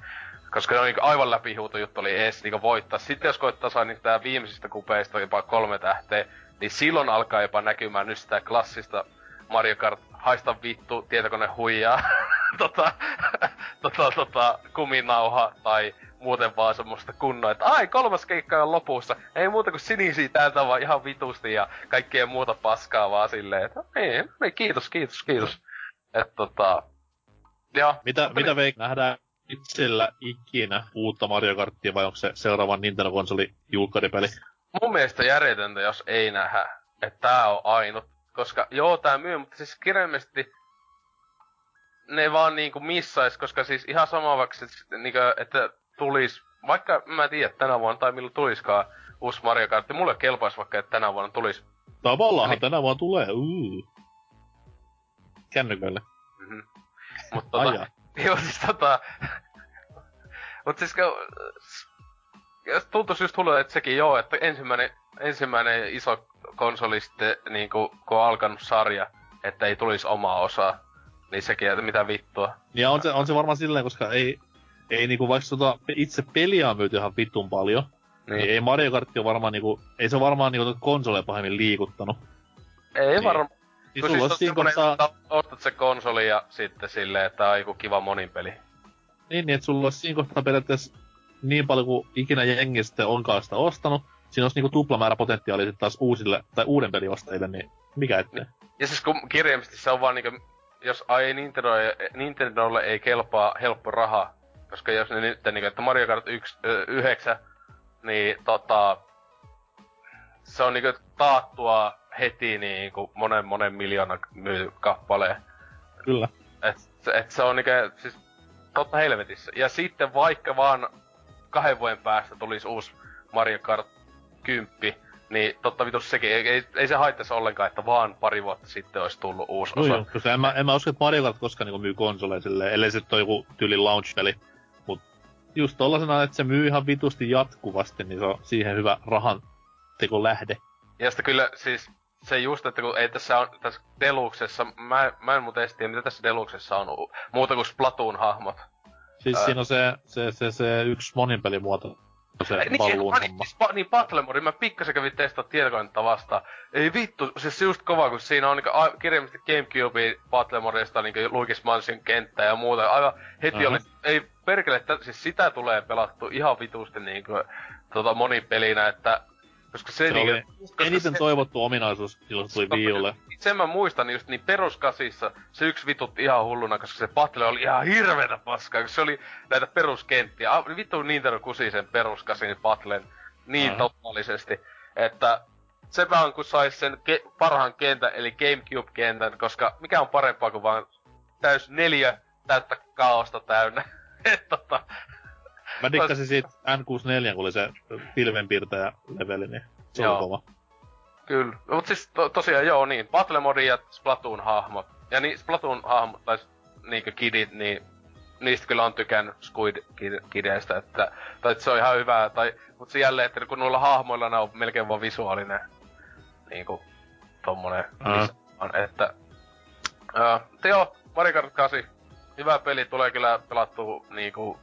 koska ne on niinku aivan läpihuuto juttu oli ees niinku voittaa. Sitten jos koittaa saada niinku tää viimeisistä kupeista jopa kolme tähteä, niin silloin alkaa jopa näkymään nyt sitä klassista Mario Kart haista vittu, tietokone huijaa, *laughs* tota, *laughs* tota, tota, kuminauha tai muuten vaan semmoista kunnoa, että ai kolmas keikka on lopussa, ei muuta kuin sinisiä täältä vaan ihan vitusti ja kaikkea muuta paskaa vaan silleen, että ei, ei kiitos, kiitos, kiitos. Et tota, joo.
Mitä,
Mutta
mitä
niin-
veik nähdään itsellä ikinä uutta Mario Karttia vai onko se seuraavan Nintendo-konsoli julkkaripeli?
mun mielestä järjetöntä, jos ei nähdä, että tää on ainut. Koska joo, tää myy, mutta siis kirjaimellisesti ne vaan niinku missais, koska siis ihan sama vaikka se, niinku, että tulis, vaikka mä en tiedä tänä vuonna tai milloin tuliskaan uusi Mario Kart, mulle kelpaisi vaikka, että tänä vuonna tulis.
Tavallaan
Niin.
tänä vuonna tulee, uu. Kännykölle.
Mm-hmm. Mutta tota,
Aja. *laughs*
Joo, siis tota... Mut siis Tuntuisi just hullu, että sekin joo, että ensimmäinen, ensimmäinen iso konsoli sitten niinku, kun on alkanut sarja, että ei tulisi omaa osaa. Niin sekin, että mitä vittua.
Ja on se, on se varmaan silleen, koska ei, ei niinku vaikka tota itse peliä on myyty ihan vittun paljon, niin.
Niin.
ei Mario Kart ole varmaan niinku, ei se varmaan niinku konsoleja pahemmin liikuttanut.
Ei
Niin.
varmaan.
Niin sulla
siis
siinä kohtaa,
ostat se konsoli ja sitten silleen, että on joku kiva monin peli.
niin, niin, että sulla olisi siinä kohtaa periaatteessa niin paljon kuin ikinä jengi sitten onkaan sitä ostanut, siinä olisi niinku tuplamäärä potentiaalia sitten taas uusille, tai uuden peliostajille, niin mikä ettei.
Ja siis kun kirjaimisesti se on vaan niinku, jos ai Nintendo, Nintendolle ei kelpaa helppo raha, koska jos ne nyt, niinku, että Mario Kart 1, ö, 9, niin tota, se on niinku taattua heti niinku monen monen miljoonan myy kappaleen.
Kyllä.
Et, se- et se on niinku, siis totta helvetissä. Ja sitten vaikka vaan kahden vuoden päästä tulisi uusi Mario Kart 10, niin totta vitus sekin, ei, ei, ei se haittaisi ollenkaan, että vaan pari vuotta sitten olisi tullut uusi
No
osa.
joo, koska en mä, en mä usko, että Mario Kart koskaan niinku myy konsoleja silleen, ellei se ole joku tyyli launch-peli. Just tollasena, että se myy ihan vitusti jatkuvasti, niin se on siihen hyvä rahan teko lähde.
Ja sitten kyllä siis se just, että kun ei tässä on tässä Deluxessa, mä, mä en muuten tiedä, mitä tässä Deluxessa on muuta kuin Splatoon-hahmot.
Siis
Ää.
siinä on se, se, se, se yksi monin pelimuoto, se
niin,
homma.
siis, pa, niin Battle Mode, mä pikkasen kävin testaa tietokonetta vastaan. Ei vittu, siis se just kova, kun siinä on niinku a- kirjaimellisesti Gamecube Battle Modesta niinku Luigi's Mansion kenttä ja muuta. Aivan heti
Aha.
oli, ei perkele, että siis sitä tulee pelattu ihan vitusti niinku tota monipelinä, että koska se,
Se
niinku,
oli
koska
eniten
se,
toivottu ominaisuus silloin, tuli
Totta
Wii Ulle.
sen mä muistan just niin peruskasissa se yksi vitutti ihan hulluna, koska se battle oli ihan hirveetä paskaa, koska se oli näitä peruskenttiä. Vittu Nintendo kusi sen peruskasin battlen niin
Aha.
totaalisesti, että se vaan kun sais sen ke- parhaan kentän, eli Gamecube-kentän, koska mikä on parempaa kuin vaan täys neljä täyttä kaosta täynnä. *laughs* Et tota,
Mä dikkasin siitä N64, kun oli se pilvenpiirtäjä leveli, niin se
Joo.
oli kova.
Kyllä. Mut siis to, tosiaan joo niin, Battle Mode ja Splatoon hahmot. Ja niin Splatoon hahmot tai niinkö kidit, niin niistä kyllä on tykännyt Squid Kid- Kideistä, että, tai että se on ihan hyvää, tai, mut se jälleen, että kun noilla hahmoilla ne on melkein vaan visuaalinen, niinku, tommonen, missä on, että, ää, mutta joo, Mario Kart 8, hyvä peli, tulee kyllä pelattua niinku,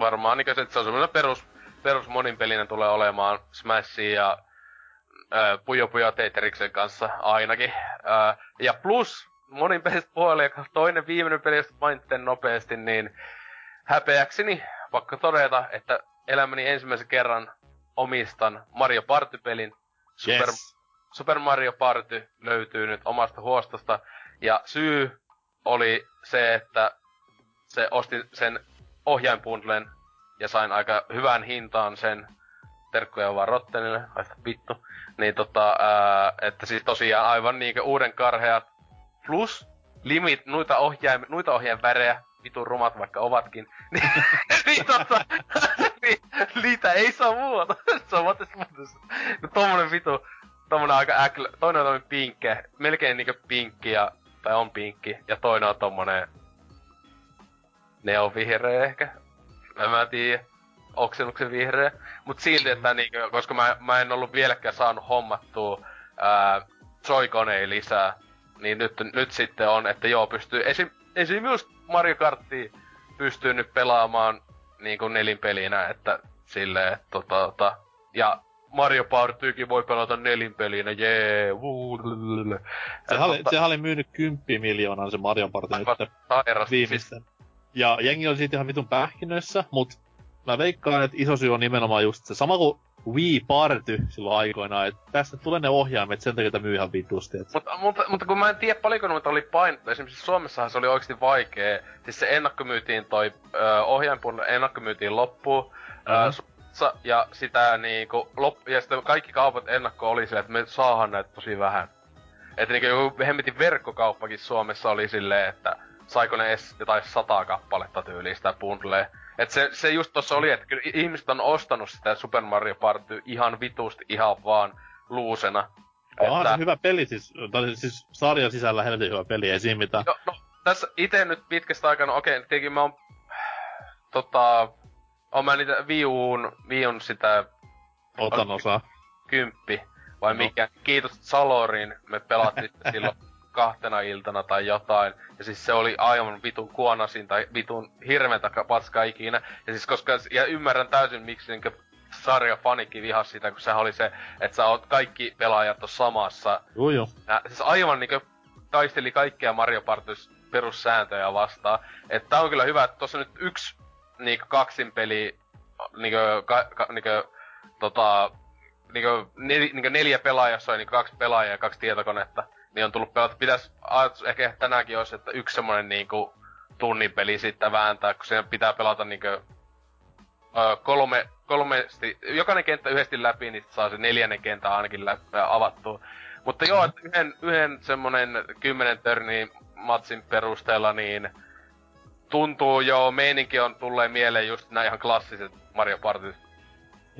varmaan niinku se, että se on semmonen perus, perus monin pelinen tulee olemaan Smashia ja ää, Pujo Pujo Teteriksen kanssa ainakin. Ää, ja plus monin pelistä puolella, joka toinen viimeinen peli, josta mainitsen nopeasti, niin häpeäkseni pakko todeta, että elämäni ensimmäisen kerran omistan Mario Party-pelin. Super,
Yes.
Super Mario Party löytyy nyt omasta huostosta. Ja syy oli se, että se ostin sen ohjainbundlen ja sain aika hyvän hintaan sen. Terkkuja vaan Rottenille, haista vittu. Niin tota, ää, että siis tosiaan aivan niinkö uuden karheat plus limit, noita ohjaim, noita ohjain värejä, vitun rumat vaikka ovatkin, *laughs* niin, *laughs* niin tota, *laughs* niin, niitä ei saa muuta. se on vasta no, tommonen vitu, tommonen aika äklä, toinen on tommonen pinkke, melkein niinkö pinkki ja, tai on pinkki, ja toinen on tommonen neonvihreä ehkä. En mä tiedä. Oksennuksen vihreä. Mut silti, että niinkö, koska mä, mä en ollut vieläkään saanut hommattua ää, Joy-Conei lisää, niin nyt, nyt sitten on, että joo, pystyy esim, esim just Mario Karttia pystyy nyt pelaamaan niinku nelinpelinä, että silleen, että tota, tota, ja Mario Partykin voi pelata nelinpelinä, jee,
Sehän oli, sehän oli myynyt 10 miljoonaa se Mario Party nyt viimeisten. Ja jengi oli siitä ihan vitun pähkinöissä, mut mä veikkaan, että iso syy on nimenomaan just se sama kuin Wii Party silloin aikoinaan, että tästä tulee ne ohjaimet, sen takia että myy ihan vitusti. Et.
Mutta, mutta, mutta, kun mä en tiedä paljonko noita oli painettu, esimerkiksi Suomessahan se oli oikeasti vaikea. Siis se ennakkomyytiin toi ö, ohjainpuun ennakkomyytiin loppuun. Mm-hmm. Ö, ja sitä niinku, lop, ja sitten kaikki kaupat ennakko oli silleen, että me saahan näitä tosi vähän. Että niinku joku hemmetin verkkokauppakin Suomessa oli silleen, että saiko ne edes jotain sata kappaletta tyylistä bundlea. Et se, se just tossa oli, että kyllä ihmiset on ostanut sitä Super Mario Party ihan vitusti ihan vaan luusena.
No, että... on hyvä peli siis, tai siis sarjan sisällä helvetin hyvä peli, ei siinä mitään.
Jo, no, tässä itse nyt pitkästä aikana, okei, okay, tietenkin mä oon, tota, oon mä niitä Viuun, Viun sitä...
Otan osaa.
Kymppi, vai no. mikä, kiitos Salorin, me pelattiin *laughs* silloin kahtena iltana tai jotain. Ja siis se oli aivan vitun kuonasin tai vitun hirveäntä paskaa ikinä. Ja siis koska, ja ymmärrän täysin miksi niinkö sarja fanikki vihas sitä, kun se oli se, että sä oot kaikki pelaajat on samassa.
Joo joo.
Ja, siis aivan niinkö taisteli kaikkia Mario Partys perussääntöjä vastaan. Että tää on kyllä hyvä, että tossa nyt yksi niinkö kaksin peli, niinkö, ka, ka, niinkö, tota, niinkö, nel, niinkö neljä pelaajassa on niinkö kaksi pelaajaa ja kaksi tietokonetta niin on tullut pelata. Pitäis, ajatus ehkä tänäänkin olisi, että yksi semmonen niinku tunnin peli sitten vääntää, kun siinä pitää pelata niinku ö, kolme, kolmesti, jokainen kenttä yhdesti läpi, niin saa se neljännen kenttä ainakin läpi, avattua. Mutta joo, että yhden, yhden semmonen kymmenen törni matsin perusteella, niin tuntuu jo, meininki on tulee mieleen just nämä ihan klassiset Mario Party.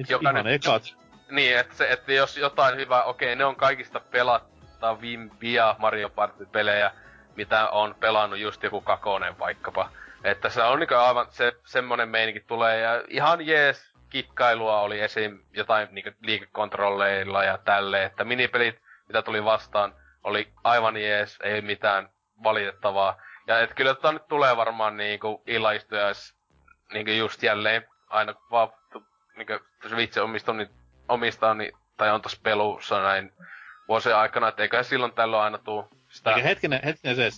Jokainen, ihan ekat.
Niin, että, se, että jos jotain hyvää, okei, ne on kaikista pelat, vastaavia Mario Party-pelejä, mitä on pelannut just joku Kakonen vaikkapa. Että se on niinku aivan se, semmonen meininki tulee ja ihan jees kikkailua oli esim. jotain niinku liikekontrolleilla ja tälle, että minipelit, mitä tuli vastaan, oli aivan jees, ei mitään valitettavaa. Ja et kyllä tota nyt tulee varmaan niinku illaistujais niinku just jälleen, aina kun vaan niinku, vitsi omistaa, niin, omistaa, niin, tai on tossa pelussa näin vuosien aikana, että eiköhän silloin tällöin aina tuu
sitä... Eikä hetkinen, hetkinen se,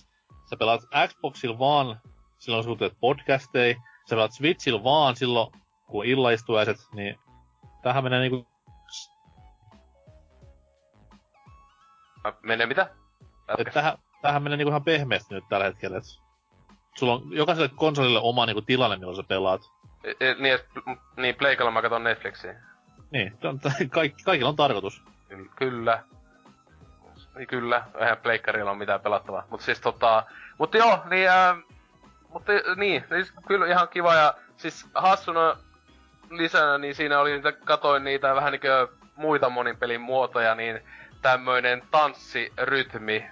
sä pelaat Xboxilla vaan silloin, kun teet podcasteja, sä pelaat Switchillä vaan silloin, kun illaistuaiset, niin tähän menee niinku...
Menee mitä?
Et tähän, tähän menee niinku ihan pehmeästi nyt tällä hetkellä, et sulla on jokaiselle konsolille oma niinku tilanne, milloin sä pelaat.
E, e, niin, niin Pleikalla mä katon Netflixiä.
Niin, kaikki, kaikilla on tarkoitus.
Kyllä. Niin kyllä, eihän pleikkarilla ole mitään pelattavaa. Mutta siis tota, mutta joo, niin, ää, mutta niin, siis kyllä ihan kiva ja siis hassuna lisänä, niin siinä oli niitä, katoin niitä vähän niinkö muita monin pelin muotoja, niin tämmöinen tanssirytmi,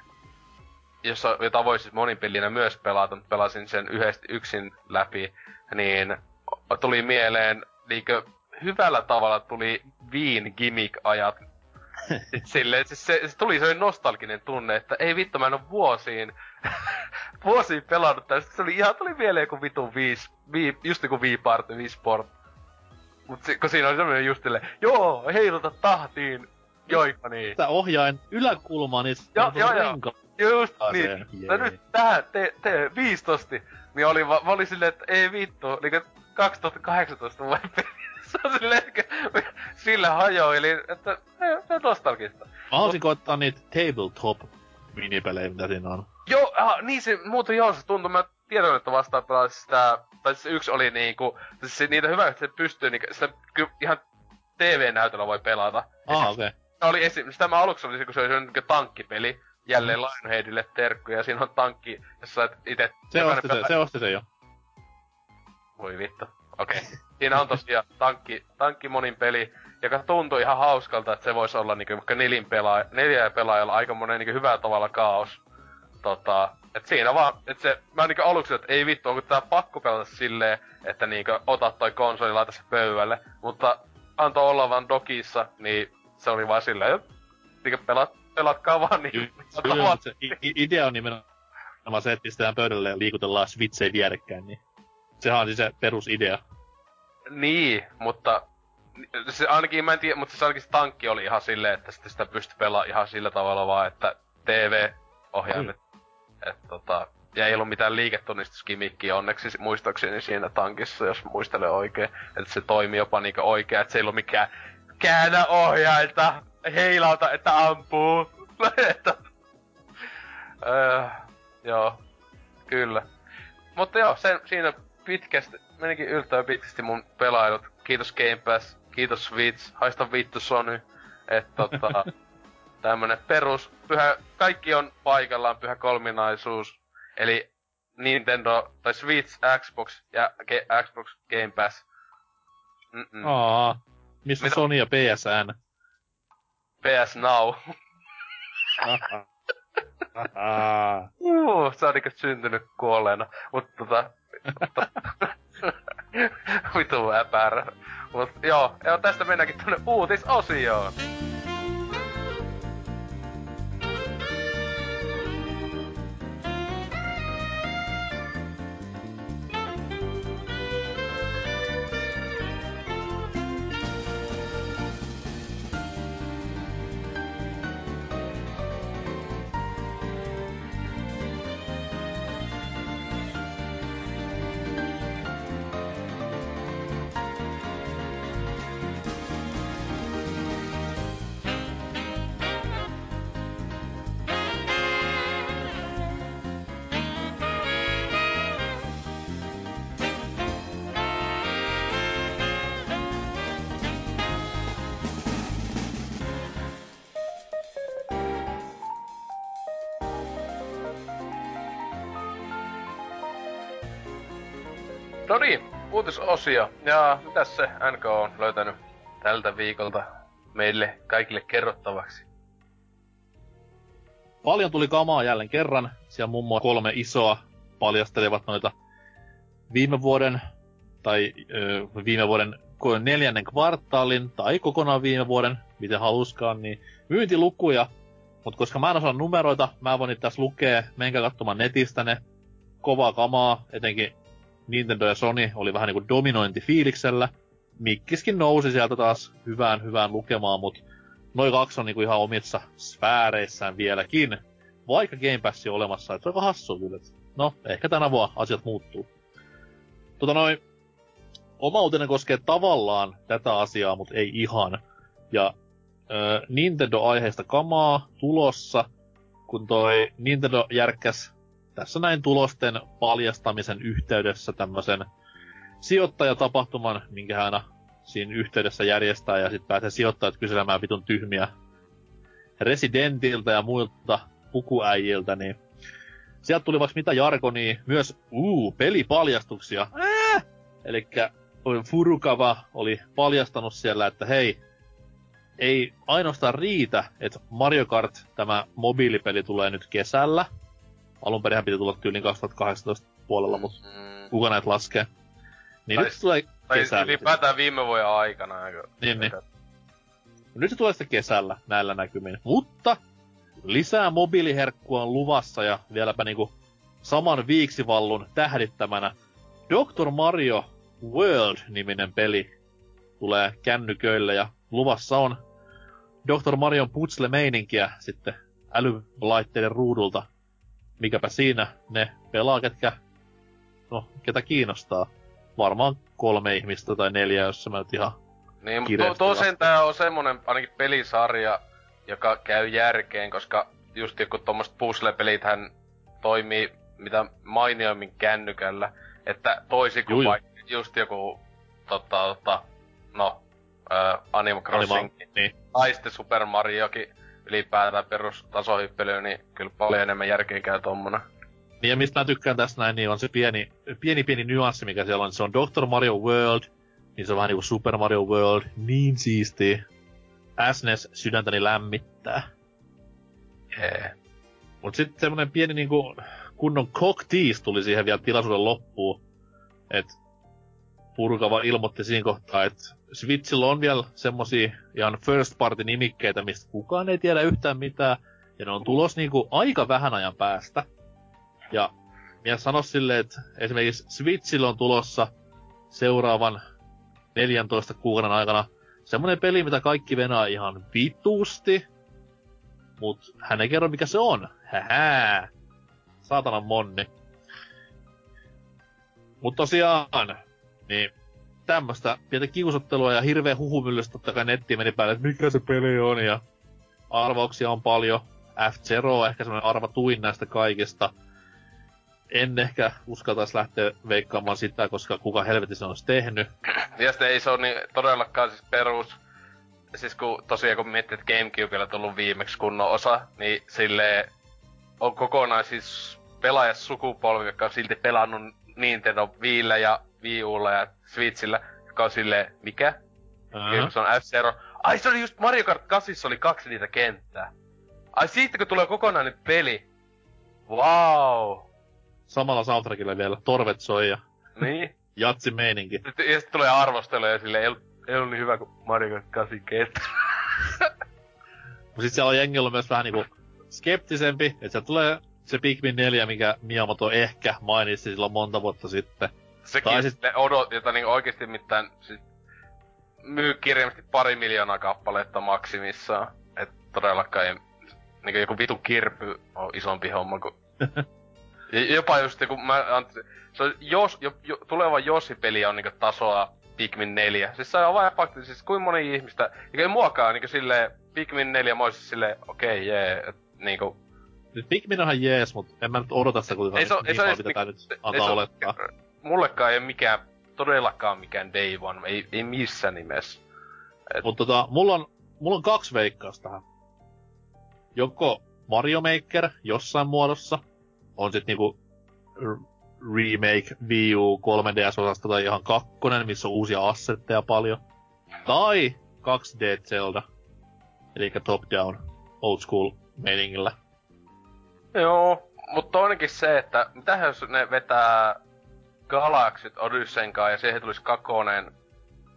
jossa, jota voisi siis monin pelinä myös pelata, mutta pelasin sen yhdesti yksin läpi, niin tuli mieleen niinkö hyvällä tavalla tuli Viin gimmick-ajat *laughs* Silleen, siis se, se tuli se nostalginen tunne, että ei vittu, mä en oo vuosiin, *laughs* vuosiin pelannut tästä. Se oli ihan, tuli mieleen kuin vitun viis, vii, just niinku Wii Party, Wii Sport. Mut si, kun siinä oli semmonen just silleen, joo, heiluta tahtiin, niin.
Tää ohjain yläkulmaan, niin
joo, joo, joo. Just niin. No nyt tähän, te, te viistosti. Niin oli, mä olin silleen, että ei vittu, niinku 2018 vuoden peli se on silleen, sillä hajoili, että se on nostalgista. Mä
haluaisin koittaa niitä tabletop minipelejä, mitä siinä on.
Joo, ah, niin se muuten joo, se tuntuu, mä tiedän, että vastaan pelasin sitä, tai se yksi oli niinku, siis se, niitä hyvä, että se pystyy niinku, sitä kyllä ihan TV-näytöllä voi pelata.
Ah, okei. Okay.
Se oli esim, sitä mä aluksi oli, kun se oli se niinku tankkipeli, jälleen mm. Lionheadille terkkuja, ja siinä on tankki, jos sä itse...
Se osti se, se osti se jo.
Voi vittu. Okei. Okay. Siinä on tosiaan tankki, tankki monin peli, joka tuntuu ihan hauskalta, että se voisi olla niinku vaikka nelin pelaaja, neljä pelaajalla aika monen niinku hyvällä tavalla kaos. Tota, et siinä vaan, et se, mä niinku aluksi, että ei vittu, onko tää pakko pelata silleen, että niinku otat toi konsoli, laita se pöydälle. Mutta antoi olla vaan dokissa, niin se oli vaan silleen, että niinku pelat, pelatkaa vaan niin.
Kyllä, se idea on nimenomaan se, että pistetään pöydälle ja liikutellaan switchejä vierekkäin, niin sehän on siis se perusidea.
Niin, mutta se ainakin, mä en tiedä, mutta se ainakin se tankki oli ihan silleen, että sitä, sitä pystyi pelaamaan ihan sillä tavalla vaan, että TV-ohjaimet. Mm. Että tota, ja ei ollut mitään liiketunnistuskimikkiä onneksi muistaakseni siinä tankissa, jos muistelen oikein. Että se toimi jopa niinku oikein, että se ei ollut mikään käännä ohjailta, heilauta, että ampuu. *laughs* että, öö, joo, kyllä. Mutta joo, sen, siinä pitkästi, menikin yltää pitkästi mun pelailut. Kiitos Game Pass, kiitos Switch, haista vittu Sony. Että tota, *laughs* tämmönen perus, pyhä, kaikki on paikallaan, pyhä kolminaisuus. Eli Nintendo, tai Switch, Xbox ja Ge- Xbox Game Pass.
Mm-mm. Aa, missä Mitä? Sony ja PSN?
PS Now. uh, sä on niinku syntynyt kuolleena. Mutta tota... Vitu äpärä. Mut joo, joo, tästä mennäänkin tonne uutisosioon. Uutisosio. Ja mitäs se NK on löytänyt tältä viikolta meille kaikille kerrottavaksi?
Paljon tuli kamaa jälleen kerran. Siellä muun muassa kolme isoa paljastelevat noita viime vuoden tai ö, viime vuoden neljännen kvartaalin tai kokonaan viime vuoden, miten haluskaan, niin myyntilukuja. Mutta koska mä en osaa numeroita, mä voin niitä tässä lukea, menkää katsomaan netistä ne. Kovaa kamaa, etenkin Nintendo ja Sony oli vähän niinku dominointi fiiliksellä. Mikkiskin nousi sieltä taas hyvään hyvään lukemaan, mut noin kaksi on niinku ihan omissa sfääreissään vieläkin. Vaikka Game Pass on olemassa, että se on aika hassu kyllä. No, ehkä tänä vuonna asiat muuttuu. Tota noin, oma uutinen koskee tavallaan tätä asiaa, mutta ei ihan. Ja ö, Nintendo-aiheista kamaa tulossa, kun toi Nintendo järkkäs tässä näin tulosten paljastamisen yhteydessä tämmöisen sijoittajatapahtuman, minkä aina siinä yhteydessä järjestää, ja sitten pääsee sijoittajat kyselemään vitun tyhmiä Residentiltä ja muilta pukuäijiltä, niin sieltä tuli vaikka mitä jargonia, myös uu, pelipaljastuksia. Äh! Elikkä Furukava oli paljastanut siellä, että hei, ei ainoastaan riitä, että Mario Kart, tämä mobiilipeli tulee nyt kesällä, alun perin piti tulla tyyliin 2018 puolella, mutta mm. kuka näitä laskee? Niin tai, nyt se tulee kesällä.
Tai ylipäätään viime vuoden aikana.
Niin, niin. Nyt se tulee sitten kesällä näillä näkymin. Mutta lisää mobiiliherkkua on luvassa ja vieläpä niinku saman viiksivallun tähdittämänä Dr. Mario World-niminen peli tulee kännyköille ja luvassa on Dr. Marion putsle-meininkiä sitten älylaitteiden ruudulta mikäpä siinä ne pelaa, ketkä, no, ketä kiinnostaa. Varmaan kolme ihmistä tai neljä, jos mä nyt ihan
Niin, mutta to, tosin tää on semmonen ainakin pelisarja, joka käy järkeen, koska just joku tommoset puzzle-pelit hän toimii mitä mainioimmin kännykällä. Että toisin kuin vaikka just joku tota, tota, no, äh, Animal Crossing Anima, niin. tai sitten Super Mariokin ylipäätään perustasohyppely, niin kyllä paljon enemmän järkeä käy tommonen.
Niin ja mistä mä tykkään tässä näin, niin on se pieni, pieni pieni nyanssi, mikä siellä on. Se on Dr. Mario World, niin se on vähän niinku Super Mario World, niin siisti. SNES sydäntäni lämmittää.
Yeah.
Mut sitten semmonen pieni niinku kunnon cock tease tuli siihen vielä tilaisuuden loppuun. Et Purkava ilmoitti siinä kohtaa, että Switchillä on vielä semmosia ihan first party nimikkeitä, mistä kukaan ei tiedä yhtään mitään. Ja ne on tulos niinku aika vähän ajan päästä. Ja mies sanoi silleen, että esimerkiksi Switchillä on tulossa seuraavan 14 kuukauden aikana semmonen peli, mitä kaikki venää ihan vitusti, mut hän ei kerro mikä se on. Hähää. Saatanan monni. Mut tosiaan, niin tämmöstä pientä kiusottelua ja hirveä huhumyllystä totta kai nettiin meni päälle, että mikä se peli on ja arvauksia on paljon. F-Zero on ehkä semmoinen arvatuin näistä kaikista. En ehkä uskaltaisi lähteä veikkaamaan sitä, koska kuka helvetissä olisi tehnyt.
Ja sitten ei se ole niin todellakaan siis perus... Siis kun tosiaan kun miettii, että Gamecubella tullut viimeksi kunnon osa, niin sille on kokonaan siis pelaajasukupolvi, joka on silti pelannut Nintendo Wiillä ja Wii Ulla ja Switchillä, joka on silleen, mikä? Uh-huh. Se on F-Zero. Ai se oli just Mario Kart 8 oli kaksi niitä kenttää. Ai siitä kun tulee kokonainen peli. Wow.
Samalla soundtrackilla vielä, torvet soi ja...
Niin. *laughs*
Jatsi meininki.
Ja sitten tulee arvosteluja silleen, ei, ollut, ei ollut niin hyvä kuin Mario Kart 8 kenttä. *laughs*
Mut sit siellä on jengi ollut myös vähän niinku skeptisempi, että se tulee se Pikmin 4, mikä Miyamoto ehkä mainitsi silloin monta vuotta sitten.
Sekin tai sit... odot, jota niin oikeesti mitään, siis myy kirjallisesti pari miljoonaa kappaletta maksimissaan. Et todellakaan ei, niin joku vitu kirpy on isompi homma kuin... *laughs* jopa just kun mä, se on, jos, jo, jo, tuleva Jossi-peli on niinku tasoa Pikmin 4. Siis se on vain fakti, siis kuin moni ihmistä, eikä ei muakaan niinku silleen, Pikmin 4 mä oisin silleen, okei, okay, jee, yeah, niinku...
Nyt Pikmin onhan jees, mut en mä nyt odota sitä kuitenkaan
ei se,
niin ei
paljon,
mitä tää nyt antaa olettaa.
Mullekaan ei ole mikään, todellakaan mikään day one, ei, ei missään nimessä.
Et... Mut tota, mulla on, mulla on kaksi veikkausta tähän. Joko Mario Maker jossain muodossa on sit niinku remake Wii U 3DS-osasta tai ihan kakkonen, missä on uusia assetteja paljon. Tai 2D Zelda, eli top down, old school meiningillä.
Joo, mutta toinenkin se, että mitä jos ne vetää Galaxyt Odysseynkaan ja siihen tulisi kakonen,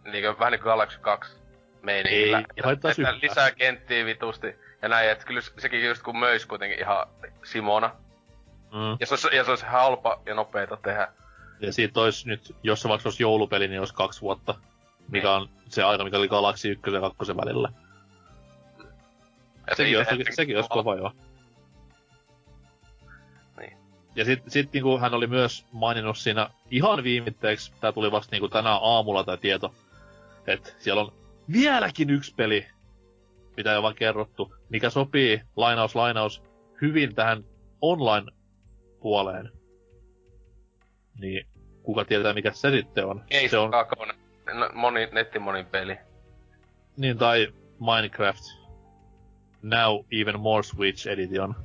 niin vähän niin kuin Galaxy 2 meiningillä.
Ei, että,
että lisää kenttiä vitusti ja näin, että kyllä sekin just kun möis kuitenkin ihan Simona. Mm. Ja, se olisi, ja se olisi halpa ja nopeeta tehdä.
Ja siitä olisi nyt, jos se vaikka olisi joulupeli, niin olisi kaksi vuotta. Mikä niin. on se aika, mikä oli Galaxy 1 ja 2 välillä. Ja sekin, olisi, sekin, sekin olisi kova joo. Ja sit, sit niinku hän oli myös maininnut siinä ihan viimitteeksi, tää tuli vasta niinku tänään aamulla tää tieto, että siellä on vieläkin yksi peli, mitä ei ole vaan kerrottu, mikä sopii, lainaus lainaus, hyvin tähän online puoleen. Niin kuka tietää mikä se sitten on.
Ei
se on
moni, nettimonin peli.
Niin, tai Minecraft Now Even More Switch Edition.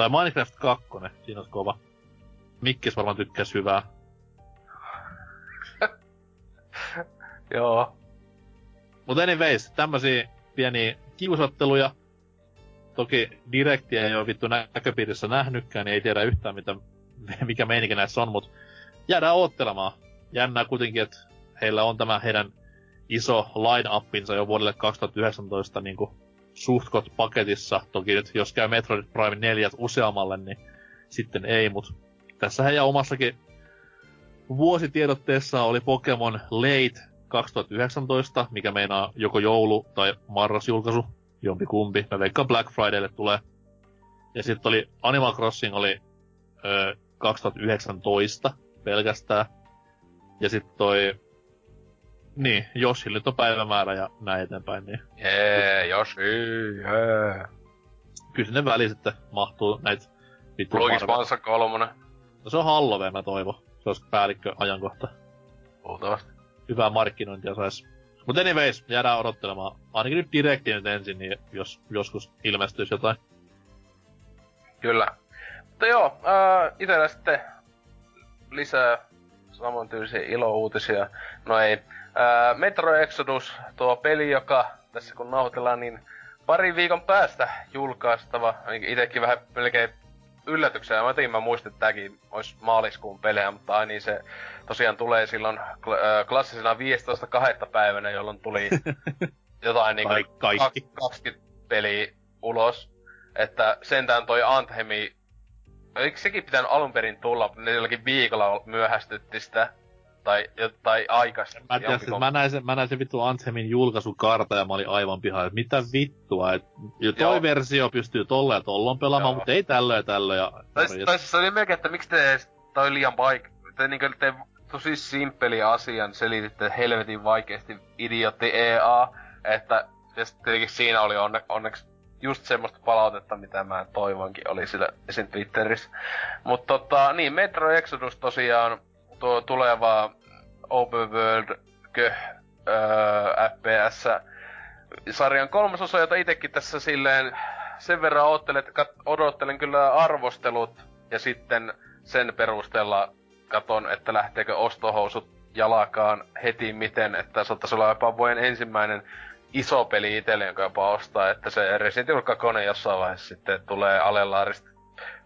Tai Minecraft 2, siinä on kova. Mikkis varmaan tykkäs hyvää. *laughs*
Joo.
Mutta anyways, tämmösiä pieniä kiusatteluja. Toki direktiä ei ole vittu näköpiirissä nähnytkään, niin ei tiedä yhtään mitä, *laughs* mikä meininki näissä on, mutta jäädään oottelemaan. Jännää kuitenkin, että heillä on tämä heidän iso line-uppinsa jo vuodelle 2019 niin kuin suhtkot paketissa. Toki nyt jos käy Metroid Prime 4 useammalle, niin sitten ei, mutta tässä heidän omassakin vuositiedotteessa oli Pokemon Late 2019, mikä meinaa joko joulu- tai marrasjulkaisu, jompi kumpi. Mä veikkaan Black Fridaylle tulee. Ja sitten oli Animal Crossing oli ö, 2019 pelkästään. Ja sitten toi... Niin, Joshille nyt on päivämäärä ja näin eteenpäin, niin...
Jee, Joshi, jee.
Kyllä sinne väliin sitten mahtuu näitä
Luikis Mansa kolmonen.
No se on Halloween, mä toivon. Se olisi päällikkö ajankohta.
Luultavasti.
Hyvää markkinointia sais. Mut anyways, jäädään odottelemaan. Ainakin nyt direkti nyt ensin, niin jos joskus ilmestyisi jotain.
Kyllä. Mutta joo, äh, itellä sitten lisää samantyylisiä ilo-uutisia. No ei. Äh, Metro Exodus, tuo peli, joka tässä kun nauhoitellaan, niin pari viikon päästä julkaistava. Itekin vähän melkein yllätyksenä. Mä tein, mä muistin, että tääkin olisi maaliskuun pelejä, mutta ai niin se tosiaan tulee silloin kl- klassisena 15.2. päivänä, jolloin tuli *laughs* jotain niinku
kaikki.
20 peliä ulos. Että sentään toi Anthemi, eikö sekin pitänyt alun perin tulla, mutta ne jollakin viikolla myöhästytti sitä. Tai, tai aikaisemmin.
Mä, tiedä, siis mä, näin sen, mä näin sen vittu Anthemin julkaisukarta ja mä olin aivan pihaa, että mitä vittua, että toi Joo. versio pystyy tolle ja tollon pelaamaan, mutta ei tällö ja tällö. Ja,
tai, tai siis se oli melkein, että miksi te toi liian vaik... Te niinku te tosi simppeli asian selititte helvetin vaikeasti idiotti EA, että tietenkin siinä oli onne, onneksi just semmoista palautetta, mitä mä toivonkin, oli sillä esim. Twitterissä. Mutta tota, niin, Metro Exodus tosiaan tuo tuleva Open World kö, öö, FPS sarjan kolmas osa, jota itekin tässä silleen sen verran odottelen, että odottelen kyllä arvostelut ja sitten sen perusteella katon, että lähteekö ostohousut jalakaan heti miten, että saattaisi olla jopa vuoden ensimmäinen iso peli itselle, jonka jopa ostaa, että se Resident Evil 2 jossain vaiheessa sitten tulee alelaarista,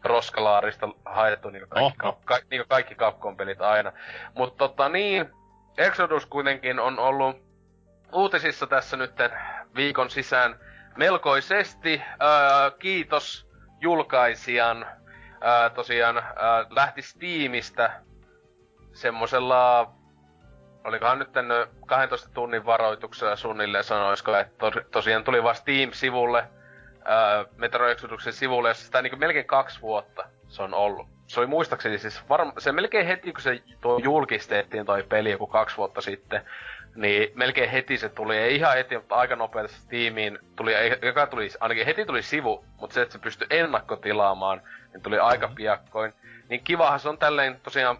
roskalaarista haettu niin kaikki, ka- ka- niin kaikki Capcom pelit aina. Mutta tota niin, Exodus kuitenkin on ollut uutisissa tässä nyt viikon sisään melkoisesti. Ää, kiitos julkaisijan. Ää, tosiaan ää, lähti Steamista semmosella olikohan nyt 12 tunnin varoituksella suunnilleen sanoisiko, että to, tosiaan tuli vasta Steam-sivulle, ää, Metro Exodusin sivulle, jossa sitä niin melkein kaksi vuotta se on ollut. Se oli muistaakseni siis varm- se melkein heti, kun se tuo julkistettiin toi peli joku kaksi vuotta sitten, niin melkein heti se tuli, ei ihan heti, mutta aika nopeasti Steamiin tuli, joka tuli, ainakin heti tuli sivu, mutta se, että se pystyi ennakkotilaamaan, niin tuli aika mm-hmm. piakkoin. Niin kivahan se on tälleen tosiaan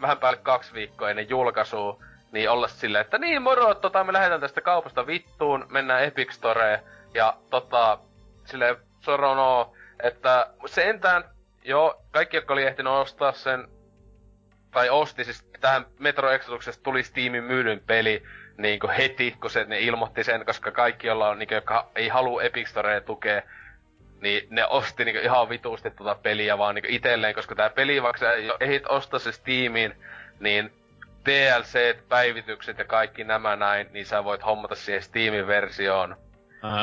vähän päälle kaksi viikkoa ennen julkaisua, niin olla silleen, että niin moro, tota, me lähdetään tästä kaupasta vittuun, mennään Epic Storeen, ja tota, sille sorono, että sentään, joo, kaikki, jotka oli ehtinyt ostaa sen, tai osti siis tähän Metro Exoduksesta tuli Steamin myydyn peli, niin kuin heti, kun se ne ilmoitti sen, koska kaikki, jolla on, niin kuin, jotka ei halua Epic Storea tukea, niin ne osti niinku ihan vituusti tota peliä vaan niinku itelleen, koska tää peli, vaikka sä ehit ostaa se Steamiin, niin DLC, päivitykset ja kaikki nämä näin, niin sä voit hommata siihen Steamin versioon.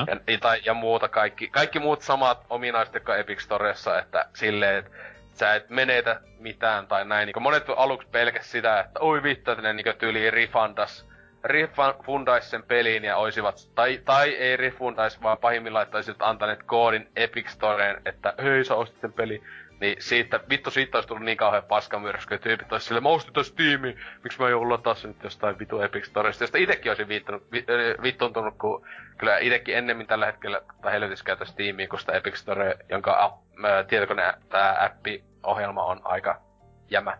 Ja, tai, ja muuta kaikki, kaikki muut samat ominaiset, jotka Epic Storessa, että silleen, että sä et menetä mitään tai näin. Niin monet aluksi pelkäs sitä, että oi vittu, että ne niin tyyliin rifandas refundais sen peliin ja oisivat, tai, tai ei refundais, vaan pahimmillaan, että olisivat antaneet koodin Epic Storeen, että hei sä ostit sen peli. Niin siitä, vittu siitä olisi tullut niin kauhean paskamyrsky, että tyypit olisi silleen, mä ostin tässä Steamiin, miksi mä joudun lataa sen nyt jostain vitu Epic Storesta, josta itekin olisin viittunut, vi, vittuntunut, kun kyllä itekin ennemmin tällä hetkellä, tai helvetissä käytä Steamia, kun sitä Epic Store, jonka app, tietokone, tää appi, ohjelma on aika jämä.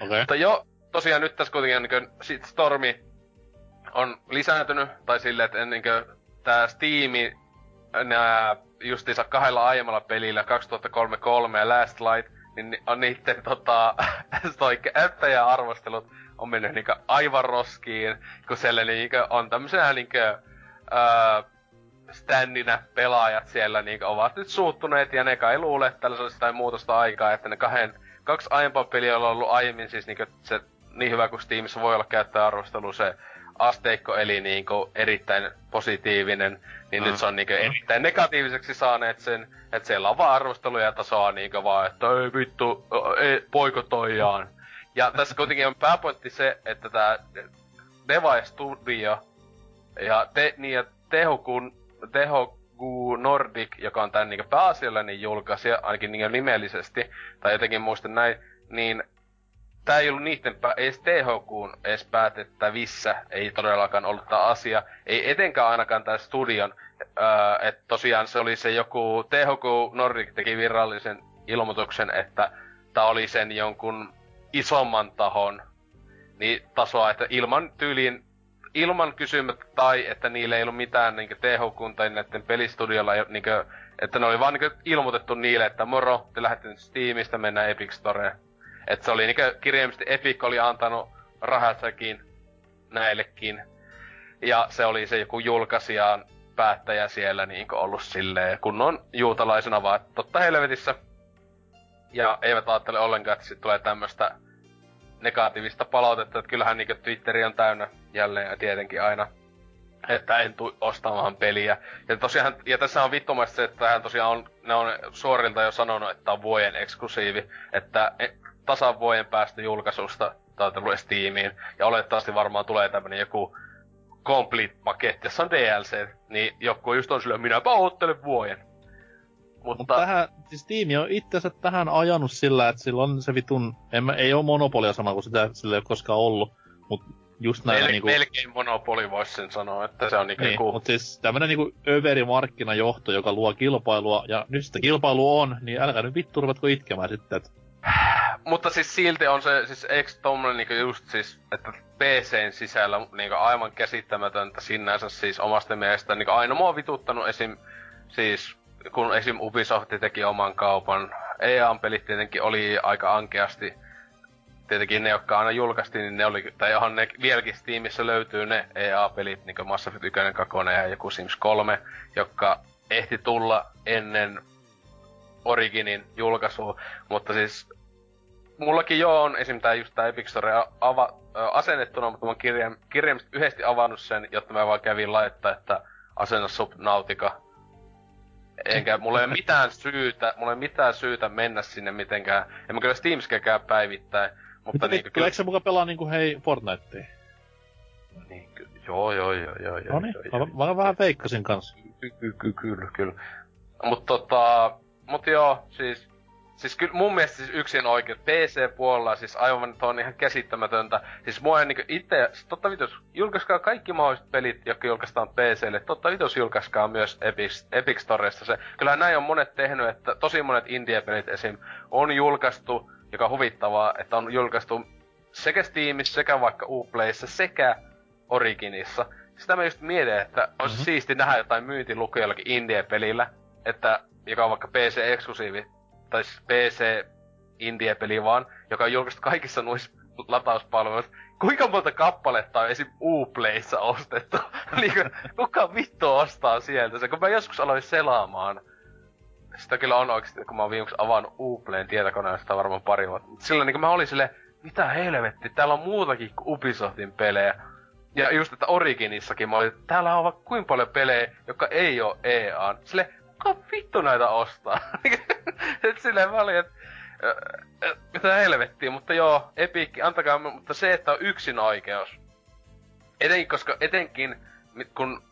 Okay.
Mutta jo, tosiaan nyt tässä kuitenkin on niin sit Stormi on lisääntynyt, tai silleen, että ennen kuin tää Steam, nää justiinsa kahdella aiemmalla pelillä, 2033 ja Last Light, niin on niitten tota, *laughs* toi käyttäjäarvostelut on mennyt niinkö aivan roskiin, kun siellä niinkö on tämmösenä niinkö, öö, standina pelaajat siellä niinkö ovat nyt suuttuneet ja ne kai luulee, että tällä olisi jotain muutosta aikaa, että ne kahden, kaksi aiempaa peliä on ollut aiemmin siis niinkö se niin hyvä kuin Steamissa voi olla käyttäjäarvostelu se asteikko eli niinku erittäin positiivinen, niin mm. nyt se on niinku erittäin negatiiviseksi saaneet sen, että siellä on vaan arvosteluja tasoa niinku vaan, että ei vittu, ei, poikotoijaan. Ja tässä kuitenkin on pääpointti se, että tämä Device Studio ja, te, niin, ja tehokun, tehoku Nordic, joka on tämän niin pääasiallinen julkaisija, ainakin niin nimellisesti, tai jotenkin muistan näin, niin tää ei ollut niitten pä- edes THQn edes päätettävissä, ei todellakaan ollut tää asia. Ei etenkään ainakaan tää studion, öö, että tosiaan se oli se joku, THQ Nordic teki virallisen ilmoituksen, että tää oli sen jonkun isomman tahon. Niin tasoa, että ilman tyyliin, ilman kysymät tai että niillä ei ollut mitään niin THQ tai näiden pelistudiolla, niin kuin, että ne oli vaan niin ilmoitettu niille, että moro, te lähdette Steamista, mennään Epic Storeen et se oli niinku kirjaimisesti Epic oli antanut rahatsakin näillekin. Ja se oli se joku julkaisijan päättäjä siellä niinku ollut silleen kunnon juutalaisena vaan, että totta helvetissä. Ja eivät ajattele ollenkaan, että tulee tämmöstä negatiivista palautetta, että kyllähän niinku Twitteri on täynnä jälleen ja tietenkin aina että en tuu ostamaan peliä. Ja tosiaan, ja tässä on vittumaista se, että tähän tosiaan on, ne on suorilta jo sanonut, että on vuoden eksklusiivi, että tasan vuoden päästä julkaisusta tai tullut Steamiin. Ja olettavasti varmaan tulee tämmönen joku complete-paketti, jossa on DLC, niin joku just on sillä, minäpä oottelen vuoden.
Mutta Mut tähän, siis tiimi on itse tähän ajanut sillä, että sillä on se vitun, en, ei ole monopolia sama kuin sitä sillä ei ole koskaan ollut, mutta just näin
Mel-
niinku...
Melkein monopoli voisi sen sanoa, että se on niinku niin, joku...
mutta siis tämmönen niinku överi markkinajohto, joka luo kilpailua, ja nyt sitä kilpailua on, niin älkää nyt vittu ruvetko itkemään sitten, että...
Mutta siis silti on se, siis eikö tommonen niinku just siis, että PCn sisällä niinku aivan käsittämätöntä sinänsä siis omasta mielestä, niinku aina mua on vituttanut esim. siis kun esim. Ubisoft teki oman kaupan, EA-pelit tietenkin oli aika ankeasti tietenkin ne, jotka aina julkaistiin, niin ne oli, tai johon ne vieläkin Steamissa löytyy ne EA-pelit, niin kuin Mass Effect 1, 2 ja joku Sims 3, jotka ehti tulla ennen Originin julkaisua, mutta siis mullakin joo on esim. tää just tää Epic Store ava, ö, asennettuna, mutta mä oon kirjaim, kirjaimisesti yhdesti avannut sen, jotta mä vaan kävin laittaa, että asenna Subnautica. Enkä, mulla ei mitään syytä, mulla ei mitään syytä mennä sinne mitenkään. En mä kyllä Steamskekään päivittäin. Mutta
niinku, kyllä... Eikö se muka pelaa niinku hei Fortnitea?
Niin, ky- joo, joo, joo, joo, joo.
No niin, mä, mä vähän veikkasin kanssa.
Ky- ky- kyllä, kyllä. Mut tota, mut joo, siis Siis kyllä mun mielestä siis yksin oikein PC-puolella siis aivan on ihan käsittämätöntä. Siis mua en niinku itse, totta vitos, julkaiskaa kaikki mahdolliset pelit, jotka julkaistaan PClle. Totta vitos julkaiskaa myös Epic, Epic Storesta se. Kyllä näin on monet tehnyt, että tosi monet indie-pelit esim. on julkaistu, joka on huvittavaa, että on julkaistu sekä Steamissa, sekä vaikka Uplayssa, sekä Originissa. Sitä mä just mietin, että olisi mm-hmm. siisti nähdä jotain myyntilukuja jollakin indie-pelillä, että joka on vaikka PC-eksklusiivi tai siis PC indie-peli vaan, joka on julkaistu kaikissa noissa latauspalveluissa. Kuinka monta kappaletta on esim. Uplayssa ostettu? *laughs* niin kuka vittu ostaa sieltä se? Kun mä joskus aloin selaamaan, sitä kyllä on oikeesti, kun mä oon viimeksi avannut Uplayn tietokoneesta varmaan pari vuotta. Silloin niin mä olin sille, mitä helvetti, täällä on muutakin kuin Ubisoftin pelejä. Ja just, että Originissakin mä olin, täällä on vaikka kuinka paljon pelejä, jotka ei oo EA. Sille, kuka vittu näitä ostaa? *laughs* et silleen mä olin, että mitä helvettiä, mutta joo, Epic, antakaa, mutta se, että on yksin oikeus. Etenkin, koska etenkin, kun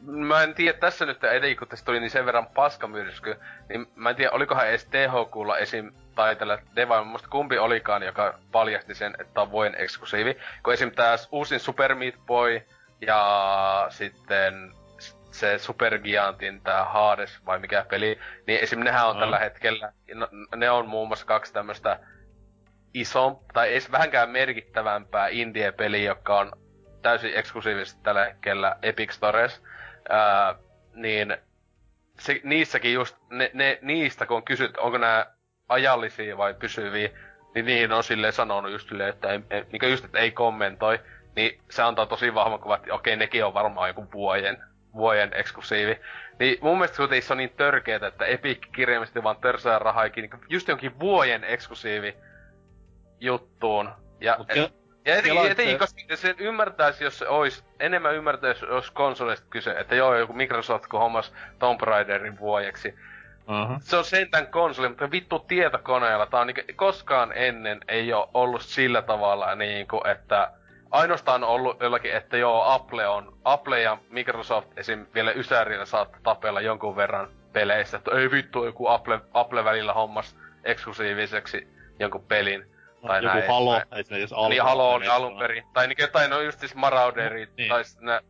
mä en tiedä tässä nyt, etenkin kun tästä tuli niin sen verran paskamyrsky, niin mä en tiedä, olikohan edes THQlla esim. tai tällä Deva, musta kumpi olikaan, joka paljasti sen, että on vuoden eksklusiivi. Kun esim. tää uusin Super Meat Boy ja sitten se Supergiantin tää Hades vai mikä peli, niin esim. nehän on no. tällä hetkellä, no, ne on muun muassa kaksi tämmöstä iso, tai ei vähänkään merkittävämpää indie-peliä, joka on täysin eksklusiivisesti tällä hetkellä Epic Stores, ää, niin se, niissäkin just, ne, ne, niistä kun on kysyt, onko nämä ajallisia vai pysyviä, niin niihin on silleen sanonut just silleen, että ei, niin just, että ei kommentoi, niin se antaa tosi vahvan kuvan, että okei, nekin on varmaan joku vuoden vuoden eksklusiivi. Niin mun mielestä kuitenkin se on niin törkeetä, että Epic kirjaimisesti vaan törsää rahaa niin just jonkin vuoden eksklusiivi juttuun. Ja, Mut ja, ja etenkin, etenkin koska sen ymmärtäisi, jos se olisi, enemmän ymmärtäisi, jos konsolista kyse, että joo, joku Microsoft kun hommas Tomb Raiderin vuodeksi. Uh-huh. Se on sentään konsoli, mutta vittu tietokoneella. Tää on niinku, koskaan ennen ei ole ollut sillä tavalla niinku, että ainoastaan ollut jollakin, että joo, Apple on, Apple ja Microsoft esim. vielä Ysärillä saattaa tapella jonkun verran peleissä, että ei vittu, joku Apple, Apple välillä hommas eksklusiiviseksi jonkun pelin.
No, tai joku näin, Halo, näin. esimerkiksi
alun Niin Halo oli alun perin. Tai niin jotain, no just siis Marauderit, no, niin. tai nä,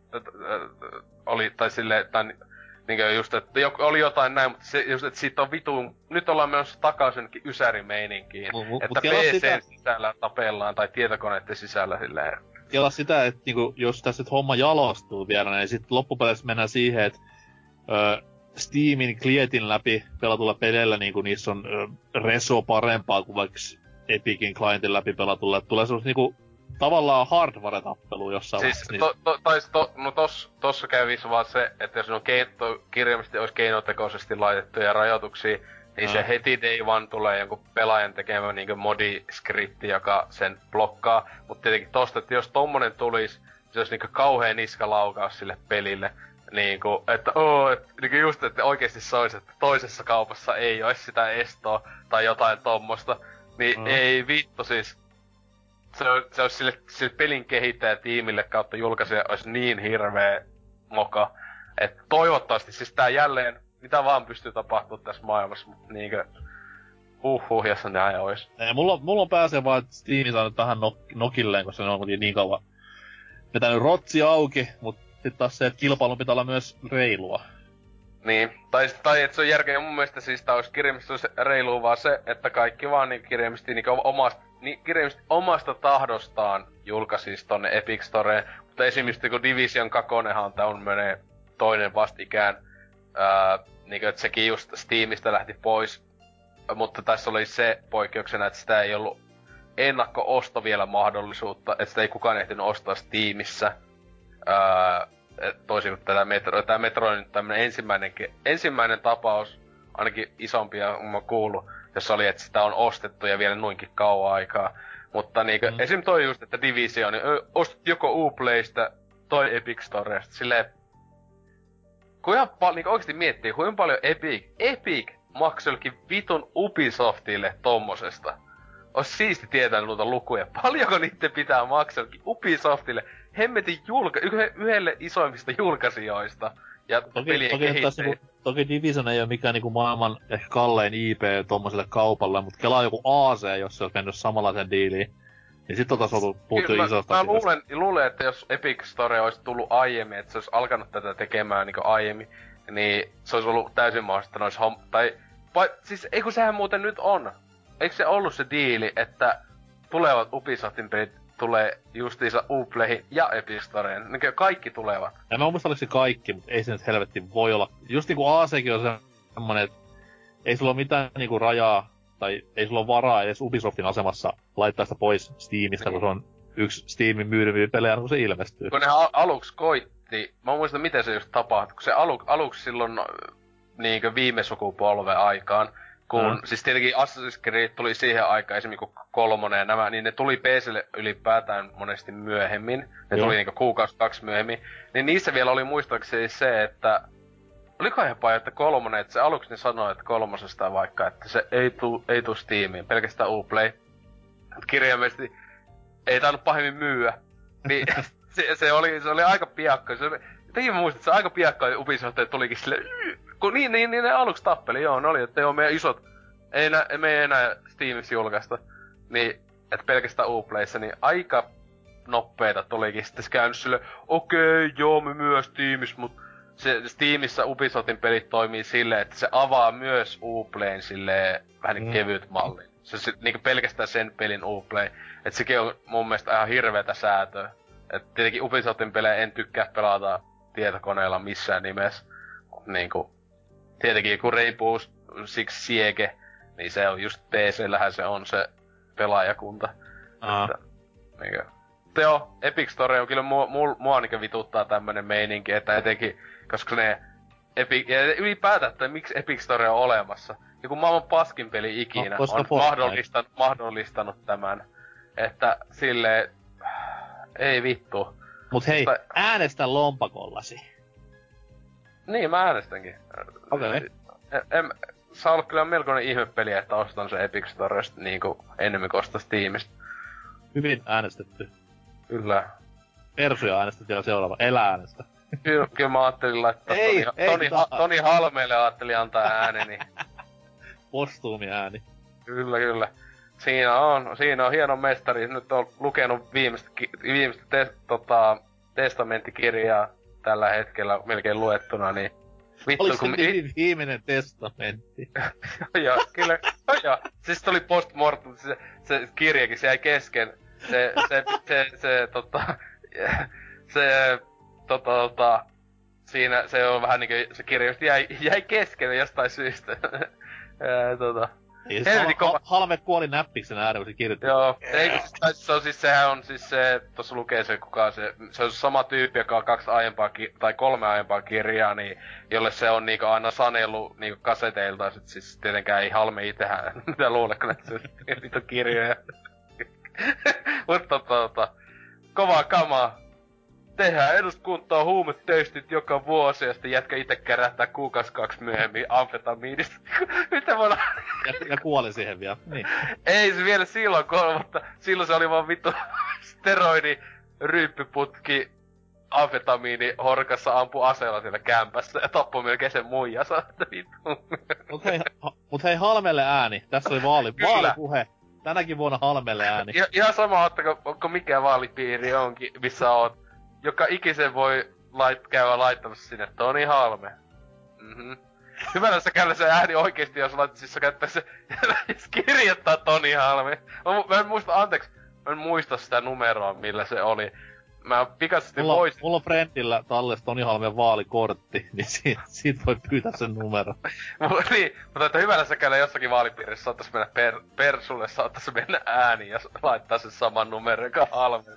oli, tai silleen, tai niin just, että oli jotain näin, mutta se, just, että siitä on vitu... Nyt ollaan menossa takaisin ysärimeininkiin. M- että PC sitä... sisällä tapellaan tai tietokoneiden sisällä silleen
kela sitä, että niinku, jos tässä nyt homma jalostuu vielä, niin sitten loppupeleissä mennään siihen, että ö, Steamin klietin läpi pelatulla peleillä niinku, niissä on ö, reso parempaa kuin vaikka Epicin clientin läpi pelatulla. Että tulee semmoista niinku, tavallaan hardware-tappelu jossain
siis, vaiheessa. To, to, tais, to, no tos, tossa kävisi vaan se, että jos on keino, kirjaimisesti olisi keinotekoisesti laitettuja rajoituksia, niin se heti day one tulee jonkun pelaajan tekemä niinku modiskripti, joka sen blokkaa. Mutta tietenkin tosta, että jos tommonen tulis, se olisi niinku kauheen niskalaukaus sille pelille. Niinku, että oo, et, niinku just, että oikeesti se olisi, että toisessa kaupassa ei olisi sitä estoa tai jotain tommosta. Niin mm. ei vittu siis. se, on, se olisi sille, sille pelin kehittäjätiimille kautta julkaisija olisi niin hirveä moka. että toivottavasti siis tää jälleen, mitä vaan pystyy tapahtumaan tässä maailmassa, mutta niinkö Huhhuh, jos on näin ois.
Ei, mulla, mulla on pääsee vaan, että Steam saanut tähän nok, nokilleen, koska se on niin kauan vetänyt rotsi auki, mutta sitten taas se, että kilpailun pitää olla myös reilua.
Niin, tai, tai että se on järkeä mun mielestä siis tää olisi kirjaimisesti reilua vaan se, että kaikki vaan niin kirjaimisesti niin omasta, niin kirjaimisesti omasta tahdostaan julkaisisi tonne Epic Storeen. Mutta esimerkiksi kun Division 2 on tämmönen toinen vastikään, ää, niin kuin, että sekin just Steamista lähti pois mutta tässä oli se poikkeuksena, että sitä ei ollut ennakko-osto vielä mahdollisuutta, että sitä ei kukaan ehtinyt ostaa Steamissa. Öö, toisin kuin tätä Metro, tämä Metro on nyt tämmönen ensimmäinen, ensimmäinen tapaus, ainakin isompia, mä kuullut, jossa oli, että sitä on ostettu ja vielä noinkin kauan aikaa. Mutta niinkö, mm. esim. toi just, että Division, niin ostat joko Uplaysta toi Epic Storesta, silleen, kuinka paljon, niin oikeesti miettii, kuinka paljon Epic, Epic makselkin vitun Ubisoftille tommosesta. Ois siisti tietää noita lukuja. *laughs* Paljonko niiden pitää makselkin Ubisoftille hemmetin julka... yhdelle isoimmista julkaisijoista. Ja
toki, toki, tässä, niinku, toki Division ei ole mikään niinku maailman ehkä kallein IP tommoselle kaupalle, mutta kelaa joku AC, jos se olisi mennyt samanlaisen diiliin. Niin sit otais ollut puhuttu isosta
Mä luulen, luulen, että jos Epic Store olisi tullut aiemmin, että se olisi alkanut tätä tekemään niin aiemmin, niin se olisi ollut täysin mahdollista noissa homm... Tai, vai, siis ei kun sehän muuten nyt on. Eikö se ollut se diili, että tulevat Ubisoftin pelit tulee justiinsa Uplayhin ja Epic Storeen. Niin kaikki tulevat.
Ja mä muistan, se kaikki, mutta ei se nyt helvetti voi olla. Just niinku ACkin on semmonen, että ei sulla ole mitään niinku rajaa, tai ei sulla ole varaa edes Ubisoftin asemassa laittaa sitä pois Steamista, niin. kun se on yksi Steamin myydympiä pelejä, kun se ilmestyy.
Kun ne al- aluksi koitti, mä muistan miten se just tapahtui, kun se alu- aluksi silloin niinkö viime sukupolven aikaan, kun mm. siis tietenkin Assassin's Creed tuli siihen aikaan esimerkiksi kun kolmonen ja nämä, niin ne tuli PClle ylipäätään monesti myöhemmin. Ne Joo. tuli niinku kuukausi kaksi myöhemmin. Niin niissä vielä oli muistaakseni se, että Oliko jopa, että kolmonen, että se aluksi ne sanoi, että kolmosesta vaikka, että se ei tuu, ei tuu Steamiin, pelkästään Uplay. Kirjaimellisesti ei tainnut pahemmin myyä. Niin *laughs* se, se, oli, se oli aika piakko. Se, jotenkin muistin, että se aika piakko Ubisoft tulikin sille, kun niin, niin, niin ne aluksi tappeli, joo, ne oli, että joo, meidän isot, ei, enää, me ei enää Steamissa julkaista. Niin, että pelkästään Uplayssa, niin aika nopeeta tulikin sitten käynyt sille, okei, okay, joo, me myös Steamissa, mutta se Steamissa Ubisoftin pelit toimii silleen, että se avaa myös Uplayn silleen vähän niin mm. kevyt malli. Se, se niin pelkästään sen pelin Uplay. Että sekin on mun mielestä ihan hirveetä säätöä. Et tietenkin Ubisoftin pelejä en tykkää pelata tietokoneella missään nimessä. Niinku, tietenkin kun Rainbow Six Siege, niin se on just PC-lähän se on se pelaajakunta. Että, niin joo, Epic Store on kyllä mua, mua, mua niin vituttaa tämmönen meininki, että etenkin, koska ne Epic, ja ylipäätään, että miksi Epic Store on olemassa. Joku maailman paskin peli ikinä no, on mahdollistanut, mahdollistanut tämän. Että sille ei vittu.
Mut hei, Mutta... äänestä lompakollasi.
Niin, mä äänestänkin.
Okei. Okay.
En, saa olla kyllä melkoinen ihmepeli, että ostan se Epic Storesta niinku enemmän kuin ostas Steamista.
Hyvin äänestetty.
Kyllä.
Persuja äänestet vielä seuraava. Elä äänestä.
Kyllä, kyllä mä ajattelin laittaa ei, Toni, ei, Toni, ha, Toni Halmeelle ajattelin antaa ääneni. *laughs*
Postuumi ääni.
Kyllä, kyllä. Siinä on, siinä on hieno mestari. Nyt on lukenut viimeistä, viimeistä te, tota, testamenttikirjaa tällä hetkellä melkein luettuna, niin
Vittu, Oliko kun... se mi- viimeinen testamentti? *laughs*
joo, kyllä, joo. Siis tuli postmortem, se, se kirjakin, se jäi kesken. Se, se, se, se, *laughs* se tota, se, tota, tota, siinä se on vähän niinku, se kirja just jäi, jäi kesken jostain syystä. *laughs* ja, tota,
niin, se on, kova... Halme kuoli näppiksen ääreen, kun se kirjoitti.
Joo, ei, se on siis, sehän on siis se, tossa lukee se kuka se, se on sama tyyppi, joka on kaksi aiempaa, ki- tai kolme aiempaa kirjaa, niin, jolle se on niinku aina sanellut niinku kaseteilta, sit siis tietenkään ei Halme itehän, *laughs* mitä luulee, kun se *laughs* niitä kirjoja. Mutta tota, kova kamaa. Tehdään eduskuntaa huumetestit joka vuosi ja sitten jätkä itse kerättää kuukausi kaksi myöhemmin amfetamiinista. *laughs* Mitä voi
ja, ja kuoli siihen vielä. Niin.
Ei se vielä silloin kuoli, mutta silloin se oli vaan vittu steroidi ryyppyputki amfetamiini horkassa ampu aseella siellä kämpässä ja tappoi melkein sen muijansa, että vittu.
Mut hei, ha, mut hei Halmelle ääni. Tässä oli vaali, vaalipuhe. Tänäkin vuonna Halmelle ääni.
Ja, ihan sama, että onko mikä vaalipiiri onkin, missä oot. Joka ikisen voi lait, käydä laittamassa sinne Toni Halme. Mhm. Hyvällä sä käydä se ääni oikeesti, jos laitat siis käyttää se, *laughs* kirjoittaa Toni Halme. Mä, mä en muista, anteeksi, mä en muista sitä numeroa, millä se oli mä pikaisesti
mulla,
voisin...
Mulla on Friendillä tallessa Toni Halmen vaalikortti, *laughs* niin siitä, siitä voi pyytää sen numero. *laughs*
niin, mutta että hyvällä säkällä jossakin vaalipiirissä saattais mennä per, Persulle, saattais mennä ääni ja laittaa sen saman numero, joka Halmen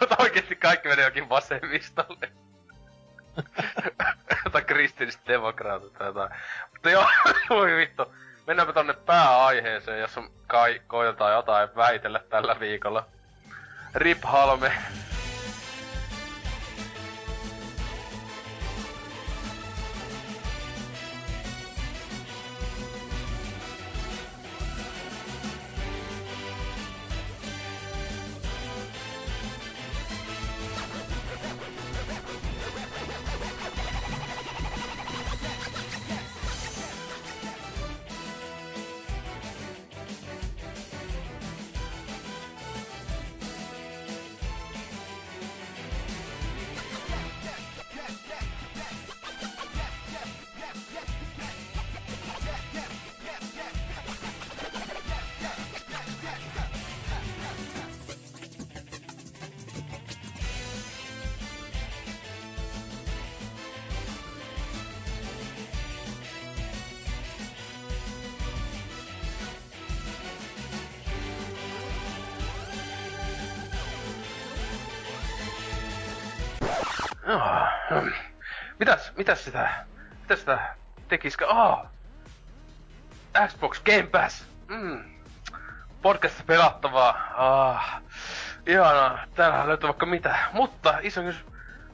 mutta oikeesti kaikki menee jokin vasemmistolle. tai kristilliset demokraatit tai jotain. Mutta joo, *laughs* voi vittu. Mennäänpä tonne pääaiheeseen, jos on kai koitetaan jotain väitellä tällä viikolla. Rip Halme. Täällä löytyy vaikka mitä. Mutta iso kysymys.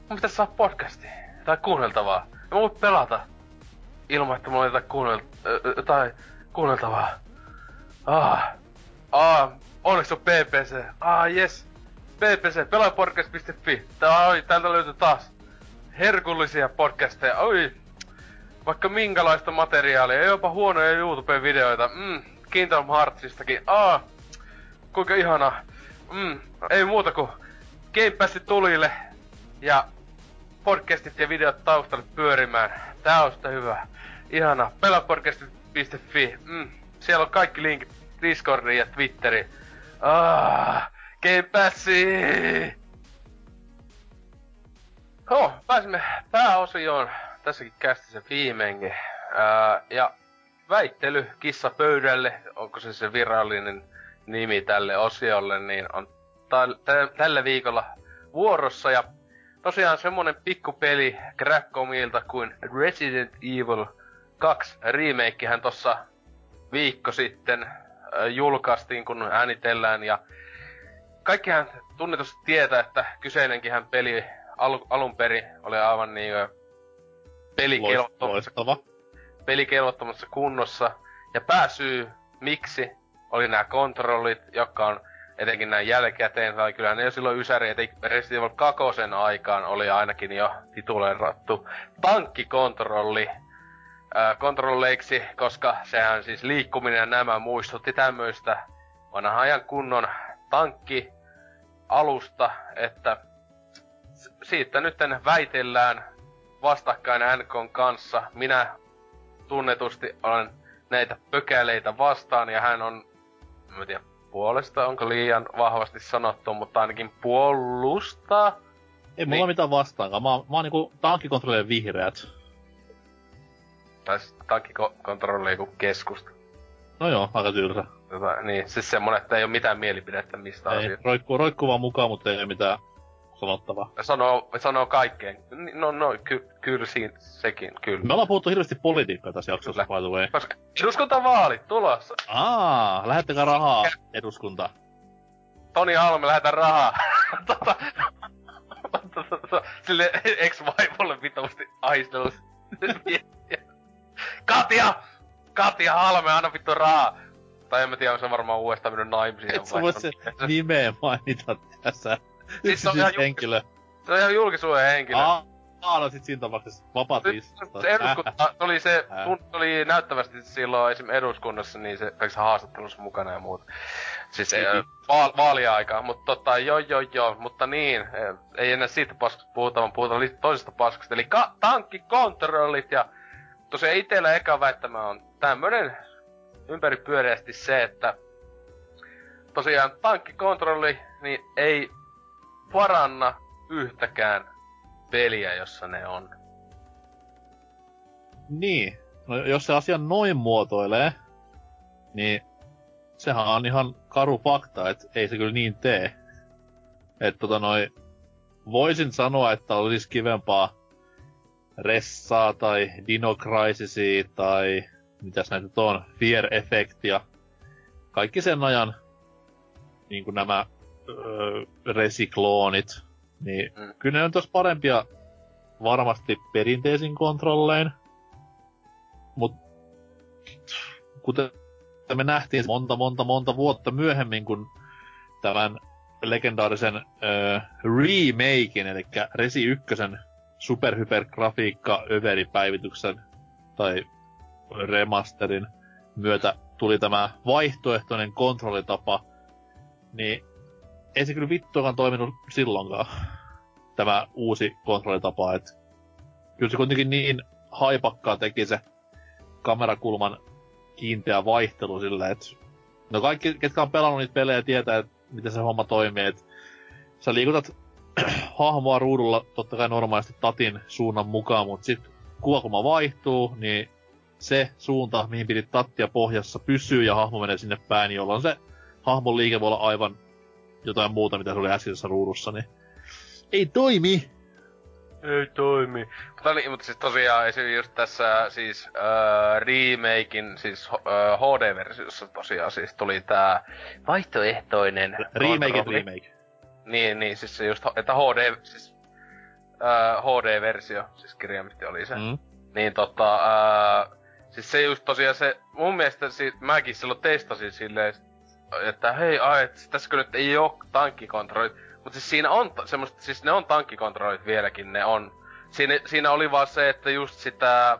Mun pitäisi saada podcasti. Tai kuunneltavaa. Ja mä voin pelata. Ilman, että mulla on jotain, kuunnel... tai kuunneltavaa. Ah. Ah. Onneksi on PPC. Ah, yes. PPC, pelaajapodcast.fi. Tää oli, täältä löytyy taas herkullisia podcasteja. Oi, vaikka minkälaista materiaalia, jopa huonoja YouTube-videoita. Mm, Kingdom Heartsistakin. Aa, kuinka ihana. Mm, ei muuta kuin Game Passi tulille ja podcastit ja videot taustalle pyörimään. Tää on sitä hyvä. Ihana. Pelapodcast.fi. Mm, siellä on kaikki linkit Discordiin ja Twitteriin. Ah, Game Passi! Oh, pääsimme pääosioon tässäkin kästissä viimeinkin. Ää, ja väittely kissa pöydälle, onko se se virallinen nimi tälle osiolle, niin on ta- tällä viikolla vuorossa. Ja tosiaan semmonen pikkupeli Crackomilta kuin Resident Evil 2 remakehän tossa viikko sitten äh, julkaistiin, kun äänitellään. Ja kaikkihan tunnetusti tietää, että kyseinenkin peli al, alun perin oli aivan niin pelikelvottomassa, pelikelvottomassa kunnossa. Ja pääsyy, miksi, oli nämä kontrollit, jotka on etenkin näin jälkikäteen, tai kyllä ne jo silloin Ysäri, että Resident Evil 2 aikaan oli ainakin jo tituleerattu tankkikontrolli äh, kontrolleiksi, koska sehän siis liikkuminen ja nämä muistutti tämmöistä vanhan ajan kunnon tankki alusta, että siitä nyt väitellään vastakkain NKn kanssa. Minä tunnetusti olen näitä pökäleitä vastaan ja hän on, mä tiedä puolesta, onko liian vahvasti sanottu, mutta ainakin puolustaa.
Ei mulla niin. mitään vastaankaan. Mä, mä oon niinku tankkikontrollien vihreät.
Tai tankkikontrolli kuin keskusta.
No joo, aika tylsä.
Tota, niin, siis semmonen, että ei ole mitään mielipidettä mistä
ei,
asiasta.
Roikkuu, roikkuu vaan mukaan, mutta ei ole mitään sanottavaa.
Sanoo, sanoo kaikkeen. No, no, ky, kyllä siinä, sekin, kyllä.
Me ollaan puhuttu hirveästi politiikkaa tässä jaksossa, by the way.
Koska eduskuntavaalit tulossa.
Aa, lähettäkää rahaa eduskunta.
Toni Halme, lähetä rahaa. *laughs* tota, sille ex-vaimolle vitusti ahistellut. *laughs* Katja! Katja Halme, anna vittu raa! Tai en mä tiedä, on se varmaan uudestaan mennyt naimisiin.
Et sä voi se nimeä mainita tässä.
Siis se on ihan
henkilö.
Se on ihan julkisuuden henkilö.
Aa, aa, no sit siinä tapauksessa vapaat
Se, eduskunta, se oli se, kun oli näyttävästi silloin esim. eduskunnassa, niin se kaikissa haastattelussa mukana ja muuta. Siis se,
Niin.
vaal, vaaliaikaa, mutta tota, joo joo joo, mutta niin, ei enää siitä paskasta puhuta, vaan puhutaan toisesta paskasta, eli ka- tankkikontrollit ja tosiaan itellä eka väittämä on tämmönen ympäripyöreästi se, että tosiaan tankkikontrolli niin ei paranna yhtäkään peliä, jossa ne on.
Niin. No, jos se asian noin muotoilee, niin sehän on ihan karu fakta, että ei se kyllä niin tee. Että tota noi, voisin sanoa, että olisi kivempaa Ressaa tai Dino tai mitäs näitä on, Fear Effectia. Kaikki sen ajan niin kuin nämä öö, resikloonit, niin
Mm.
kyllä ne on tos parempia varmasti perinteisin kontrollein. Mut kuten me nähtiin monta, monta, monta vuotta myöhemmin, kun tämän legendaarisen ö, remakein, eli Resi 1 superhypergrafiikka överipäivityksen tai remasterin myötä tuli tämä vaihtoehtoinen kontrollitapa, niin ei se kyllä vittuakaan toiminut silloinkaan, tämä uusi kontrollitapa, että kyllä se kuitenkin niin haipakkaa teki se kamerakulman kiinteä vaihtelu silleen, että no kaikki, ketkä on pelannut niitä pelejä, tietää, että miten se homma toimii, että sä liikutat *clears throat* hahmoa ruudulla totta kai normaalisti tatin suunnan mukaan, mutta sit kuvakulma vaihtuu, niin se suunta, mihin pidit tattia pohjassa, pysyy ja hahmo menee sinne päin, jolloin se hahmon liike voi olla aivan jotain muuta, mitä se oli äskeisessä ruudussa, niin ei toimi!
Ei toimi. Mutta, niin, mutta siis tosiaan esim. just tässä siis äh, remakein, siis äh, HD-versiossa tosiaan siis tuli tää vaihtoehtoinen
Remake, remake.
Niin, niin, siis se just, että HD, siis äh, HD-versio, siis kirjaimisesti oli se.
Mm.
Niin tota, ää, siis se just tosiaan se, mun mielestä si, mäkin silloin testasin silleen, että hei, ai, et tässäkö nyt ei oo tankkikontrollit. Mut siis siinä on ta- semmoista, siis ne on tankkikontrollit vieläkin, ne on. Siinä, siinä oli vaan se, että just sitä,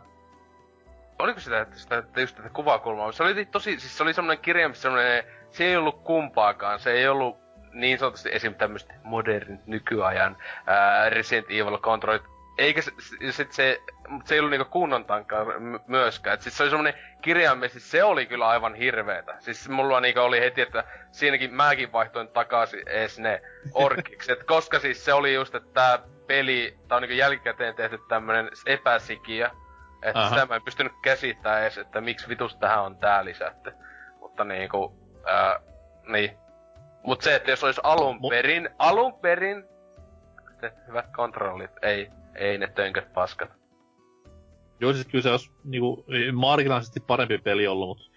oliko sitä, että sitä, että just tätä kuvakulmaa, se oli tosi, siis se oli semmonen kirjaimisesti semmonen, se ei ollut kumpaakaan, se ei ollut niin sanotusti esim. tämmöistä modernit nykyajan ää, Resident Evil kontrollit, eikä se, sit se, mut se ei ollut niinku kunnon tankkaa myöskään. Et siis se oli semmonen kirjaimellisesti, se oli kyllä aivan hirveetä. Siis mulla niinku oli heti, että siinäkin mäkin vaihtoin takaisin ees ne orkiksi. Et koska siis se oli just, että tää peli, tää on niinku jälkikäteen tehty tämmönen epäsikiä. Että
Aha.
sitä mä en pystynyt käsittämään edes, että miksi vitus tähän on tää lisätty. Mutta niinku, ää, niin. Mut se, että jos olisi alun perin, alun perin, hyvät kontrollit, ei, ei ne tönköt paskat.
Joo, siis kyllä se olisi niinku, marginaalisesti parempi peli ollut, mutta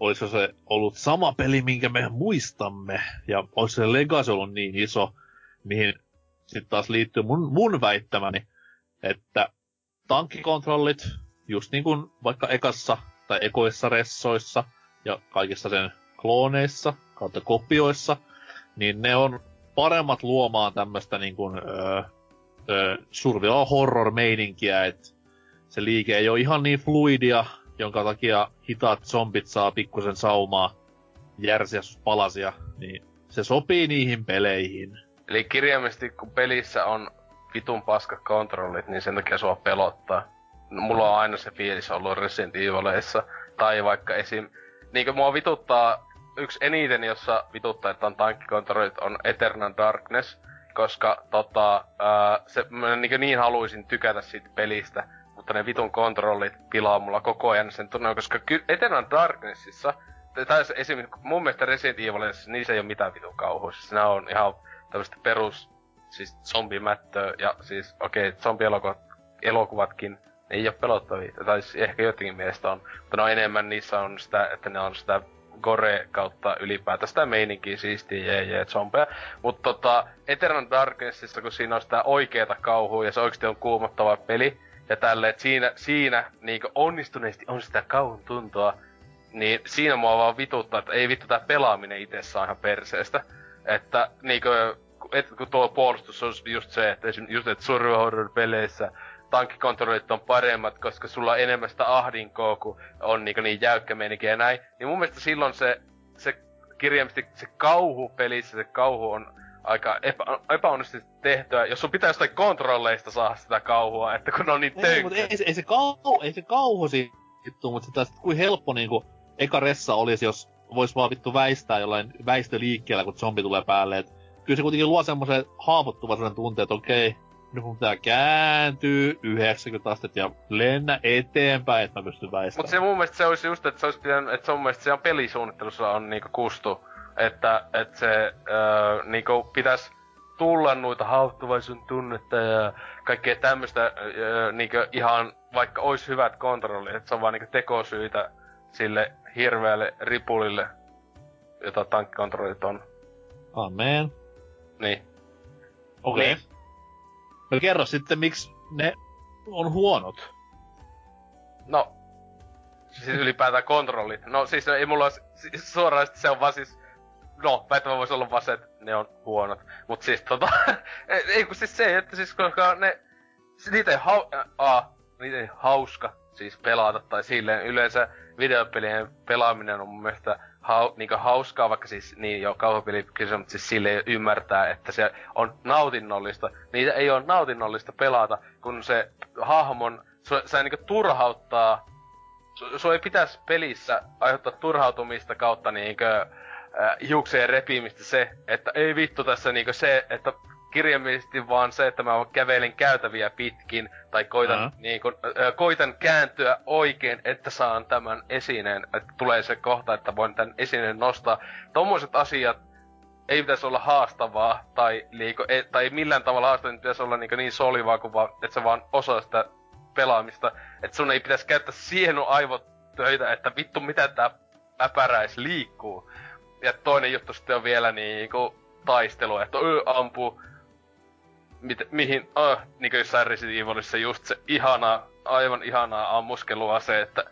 olisiko se ollut sama peli, minkä me muistamme, ja olisi se legacy ollut niin iso, mihin sitten taas liittyy mun, mun väittämäni, että tankkikontrollit, just niin kuin vaikka ekassa tai ekoissa ressoissa ja kaikissa sen klooneissa kautta kopioissa, niin ne on paremmat luomaan tämmöistä niin kuin, öö, öö, survival horror meininkiä, että se liike ei ole ihan niin fluidia, jonka takia hitaat zombit saa pikkusen saumaa järsiä palasia, niin se sopii niihin peleihin.
Eli kirjaimellisesti kun pelissä on vitun paska kontrollit, niin sen takia sua pelottaa. Mulla on aina se fiilis ollut Resident Evileissa. Tai vaikka esim... Niinkö mua vituttaa, yksi eniten, jossa vituttaa, että on tankkikontrollit, on Eternal Darkness. Koska tota, ää, se, mä niin, niin haluaisin tykätä siitä pelistä, mutta ne vitun kontrollit pilaa mulla koko ajan sen tunne, koska ky- Eternal Darknessissa, tai se esim. mun mielestä Resident Evilissa, niissä ei ole mitään vitun kauhua. Siis nämä on ihan tämmöistä perus, siis zombimättöä, ja siis okei, okay, zombielokuvat, elokuvatkin, ne ei ole pelottavia, tai siis ehkä jotenkin mielestä on, mutta no enemmän niissä on sitä, että ne on sitä gore kautta ylipäätään sitä meininkiä siistiä jee jee zombeja. Mutta tota, Eternal Darknessissa, kun siinä on sitä oikeeta kauhua ja se oikeasti on kuumottava peli, ja tälle, että siinä, siinä niin onnistuneesti on sitä kauhun tuntoa, niin siinä mua vaan vituttaa, että ei vittu tää pelaaminen itsessään ihan perseestä. Että niinkö, et, kun tuo puolustus on just se, että just että survival horror peleissä tankkikontrollit on paremmat, koska sulla on enemmän sitä ahdinkoa, kun on niin, niin jäykkä meininki ja näin. Niin mun mielestä silloin se, se kirjaimisesti se kauhu pelissä, se kauhu on aika epä, epäonnistuneesti tehtyä, jos sun pitää jostain kontrolleista saada sitä kauhua, että kun on niin
ei, mutta ei, ei, se kauhu, ei se kauhu siitä, mutta sitä, kuin helppo niinku eka ressa olisi, jos vois vaan vittu väistää jollain väistöliikkeellä, kun zombi tulee päälle. Et kyllä se kuitenkin luo semmoisen haavoittuvaisuuden tunteen, että okei, nyt mun pitää kääntyä 90 astetta ja lennä eteenpäin, että mä pystyn väistämään.
Mut se mun mielestä se olisi just, että se olisi pitänyt, että se mun mielestä siellä pelisuunnittelussa on niinku kustu. Että, että se öö, niinku pitäisi tulla noita haavoittuvaisuuden tunnetta ja kaikkea tämmöistä öö, niinku ihan, vaikka olisi hyvät kontrollit, että se on vaan niinku tekosyitä sille hirveälle ripulille, jota tankkikontrollit on.
Amen.
Niin.
Okei. Okay. Niin. No kerro sitten, miksi ne on huonot.
No, siis ylipäätään kontrollit. No siis ei mulla siis suoraan se on vaan siis... No, väittämä voisi olla vaan se, että ne on huonot. Mut siis tota... *laughs* ei kun siis se, että siis koska ne... Niitä ei, hau, a, niitä ei hauska siis pelata tai silleen yleensä videopelien pelaaminen on mun mielestä hau, niinku hauskaa, vaikka siis niin jo kauhupeli kyse, mutta siis sille ymmärtää, että se on nautinnollista. Niitä ei ole nautinnollista pelata, kun se hahmon, se, se niinku turhauttaa, su ei pitäisi pelissä aiheuttaa turhautumista kautta niinkö äh, hiukseen repimistä se, että ei vittu tässä niinkö se, että kirjaimellisesti vaan se, että mä kävelen käytäviä pitkin, tai koitan, uh-huh. niin kun, äh, koitan kääntyä oikein, että saan tämän esineen, että tulee se kohta, että voin tämän esineen nostaa. Tommoset asiat ei pitäisi olla haastavaa, tai, liiko, ei, tai millään tavalla haastavaa, niin pitäisi olla niin, niin solivaa, kuin vaan, että se vaan osaa sitä pelaamista. Että sun ei pitäisi käyttää siihen aivotöitä, että vittu mitä tää äpäräis liikkuu. Ja toinen juttu sitten on vielä niinku taistelu, että ampuu mit, mihin, oh, niin kuin jossain Resident Evilissa just se ihana, aivan ihanaa ammuskelua se, että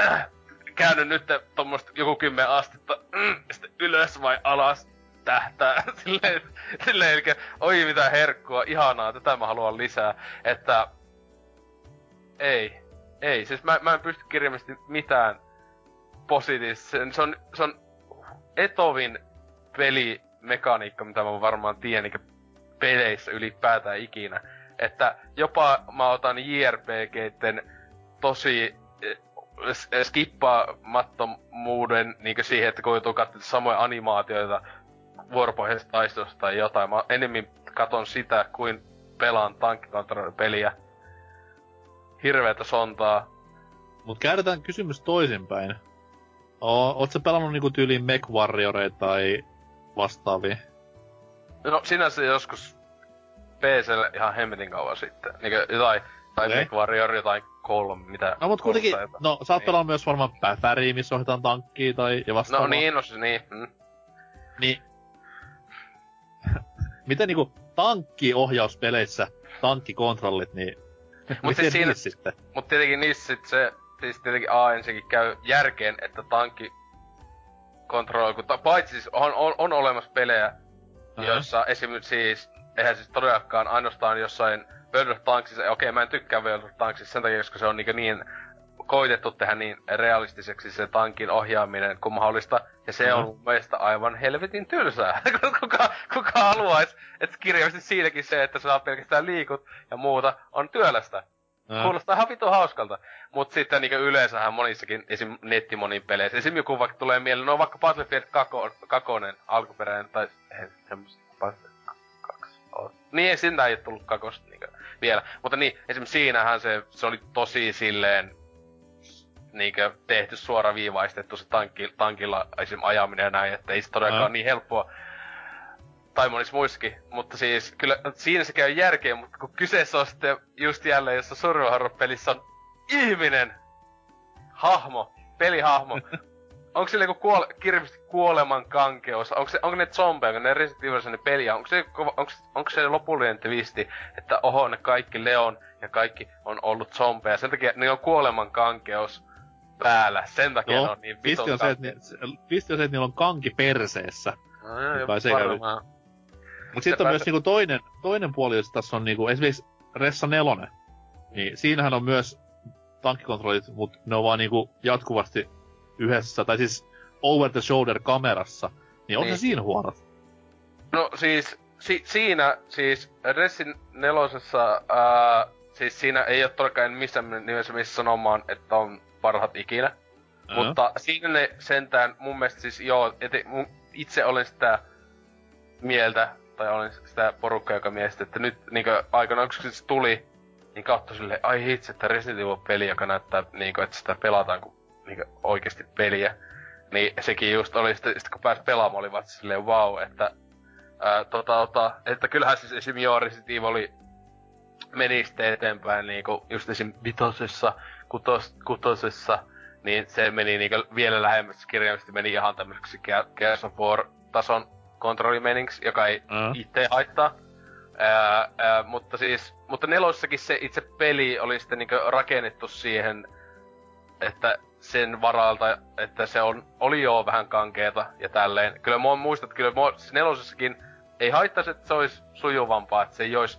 äh, käänny nyt tuommoista joku kymmen astetta, mm, sitten ylös vai alas, tähtää, *laughs* silleen, silleen, eli oi mitä herkkua, ihanaa, tätä mä haluan lisää, että ei, ei, siis mä, mä en pysty kirjallisesti mitään positiivista, se on, se on etovin pelimekaniikka, mitä mä varmaan tiedän, peleissä ylipäätään ikinä. Että jopa mä otan JRPGten tosi eh, skippaamattomuuden niin siihen, että kun joutuu samoja animaatioita vuoropohjaisesta taistelusta tai jotain. Mä enemmän katon sitä kuin pelaan tankkikontrolli-peliä. Hirveetä sontaa.
Mut käännetään kysymys toisinpäin. Sä pelannut niinku tyyliin Mech Warrioreita tai vastaavia?
No sinänsä joskus PClle ihan hemmetin kauan sitten. Niinkö jotain, tai okay. Warrior jotain kolme, mitä...
No mut kuitenkin, no sä oot niin. pelannut myös varmaan Päfäriä, missä ohjataan tankkia tai ja vastaavaa.
No niin, no siis niin. Mm.
Niin. *laughs* Miten niinku tankkiohjauspeleissä tankkikontrollit, niin...
Mut siis siinä, sitten? Mut tietenkin niissä sit se, siis tietenkin A ensinnäkin käy järkeen, että tankki kontrolli, kun ta, paitsi siis on, on, on olemassa pelejä, uh-huh. joissa esimerkiksi siis, eihän siis todellakaan ainoastaan jossain World of Tanksissa, okei okay, mä en tykkää World of Tanksissa sen takia, koska se on niin, niin koitettu tehdä niin realistiseksi se tankin ohjaaminen kuin mahdollista. Ja se mm-hmm. on mun mielestä aivan helvetin tylsää. *laughs* kuka, kuka haluaisi, että kirjallisesti siinäkin se, että sä pelkästään liikut ja muuta, on työlästä. Mm. Kuulostaa ihan vitu hauskalta. Mut sitten niin yleensähän monissakin esim. nettimonin peleissä. Esim. joku vaikka tulee mieleen, no vaikka Battlefield 2, alkuperäinen, tai ei, semmoista Battlefield 2 on. Niin ei sinä ei ole tullut kakosta niin vielä. Mutta niin, esim. siinähän se, se oli tosi silleen niinkö tehty suoraviivaistettu se tankki, tankilla esim. ajaminen ja näin, että ei se todellakaan mm. niin helppoa tai monissa muissakin. Mutta siis kyllä siinä se käy järkeä, mutta kun kyseessä on sitten just jälleen, jossa survival pelissä on ihminen, hahmo, pelihahmo, *laughs* onko sillä joku kuole, kirjallisesti kuoleman kankeus? Onko, se, onko ne zombeja, onko ne Resident ne peliä? Onko se, onko, onko se lopullinen twisti, että oho, ne kaikki Leon ja kaikki on ollut zombeja. Sen takia ne on kuoleman kankeus päällä. Sen takia no, ne on niin vitun
on se, että, twisti on se, että niillä on kanki perseessä.
No, joo, varmaan.
Mut sitten on myös niinku toinen, toinen puoli, jos tässä on niinku esimerkiksi Ressa nelonen. Niin siinähän on myös tankkikontrollit, mutta ne on vaan niinku jatkuvasti yhdessä, tai siis over the shoulder kamerassa. Niin on niin. se siinä huonot?
No siis, si- siinä siis Ressin nelosessa, ää, siis siinä ei ole todellakaan missään nimessä missä sanomaan, että on parhaat ikinä. Uh-huh. Mutta siinä ne sentään mun mielestä siis joo, eti, mun, itse olen sitä mieltä, tai olen sitä porukkaa, joka mielestä, että nyt niinkö aikanaan kun se tuli, niin katsoi silleen, ai hitsi, että Resident Evil-peli, joka näyttää niinkö, että sitä pelataan kuin niinkö oikeesti peliä. Niin sekin just oli, sitten, sitten kun pääsi pelaamaan, oli vasta silleen wow, että ää, tota, tota, että kyllähän siis esim. joo, Resident Evil meni sitten eteenpäin niinku just esim. vitosessa, kutos, kutosessa, niin se meni niinku vielä lähemmäs kirjaimisesti meni ihan tämmöiseksi Gears of War-tason kontrollimenings, joka ei mm. itse haittaa. Ää, ää, mutta siis, mutta nelossakin se itse peli oli sitten niinku rakennettu siihen, että sen varalta, että se on, oli jo vähän kankeeta ja tälleen. Kyllä mua muistat, kyllä mua, siis nelosessakin ei haittaisi, että se olisi sujuvampaa, että se ei olisi,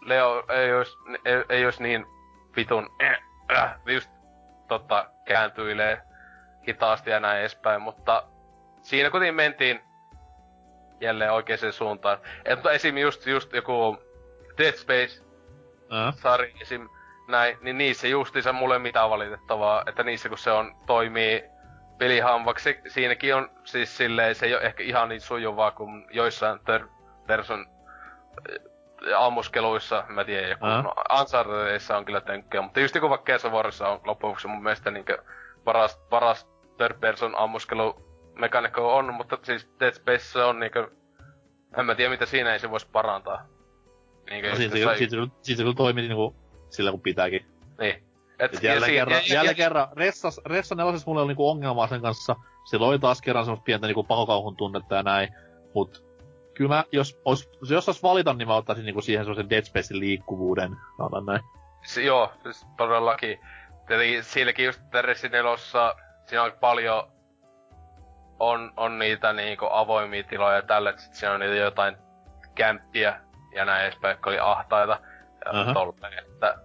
Leo ei olisi, ei, ei olisi niin vitun, äh, äh, just totta, kääntyilee hitaasti ja näin edespäin, mutta siinä kuitenkin mentiin jälleen oikeaan suuntaan. Et, mutta esim. just, just joku Dead Space uh. sari esim. näin, niin niissä justiinsa mulle mitään valitettavaa, että niissä kun se on, toimii pelihamvaksi, siinäkin on siis silleen, se ei ole ehkä ihan niin sujuvaa kuin joissain third person äh, ammuskeluissa, mä tiedän, joku no, on kyllä tönkköä, mutta just joku vaikka Kesävuorossa on loppujen mun mielestä niin paras, paras third person ammuskelu mekanikko on, mutta siis Dead Space on niinkö... En mä tiedä mitä siinä ei se voisi parantaa.
Niinkö no, siitä, sai... siitä, siitä, kyllä toimii niinku sillä kun pitääkin.
Niin.
Et, Et jälleen, kerran, jälleen ja, kerran, Ressas, Ressa nelosessa mulla oli niinku ongelmaa sen kanssa. Sillä oli taas kerran semmoista pientä niinku pakokauhun tunnetta ja näin. Mut kyllä mä, jos, os, jos sais valita, niin mä ottaisin niinku siihen semmoisen Dead Spacein liikkuvuuden. Sanotaan näin.
Se, joo, siis todellakin. Tietenkin silläkin just Resident Evilossa, siinä on paljon on, on niitä niinku avoimia tiloja ja tällä, että sit siinä on niitä jotain kämppiä ja näin edespäin, jotka oli ahtaita. Uh-huh. Tolleen, että,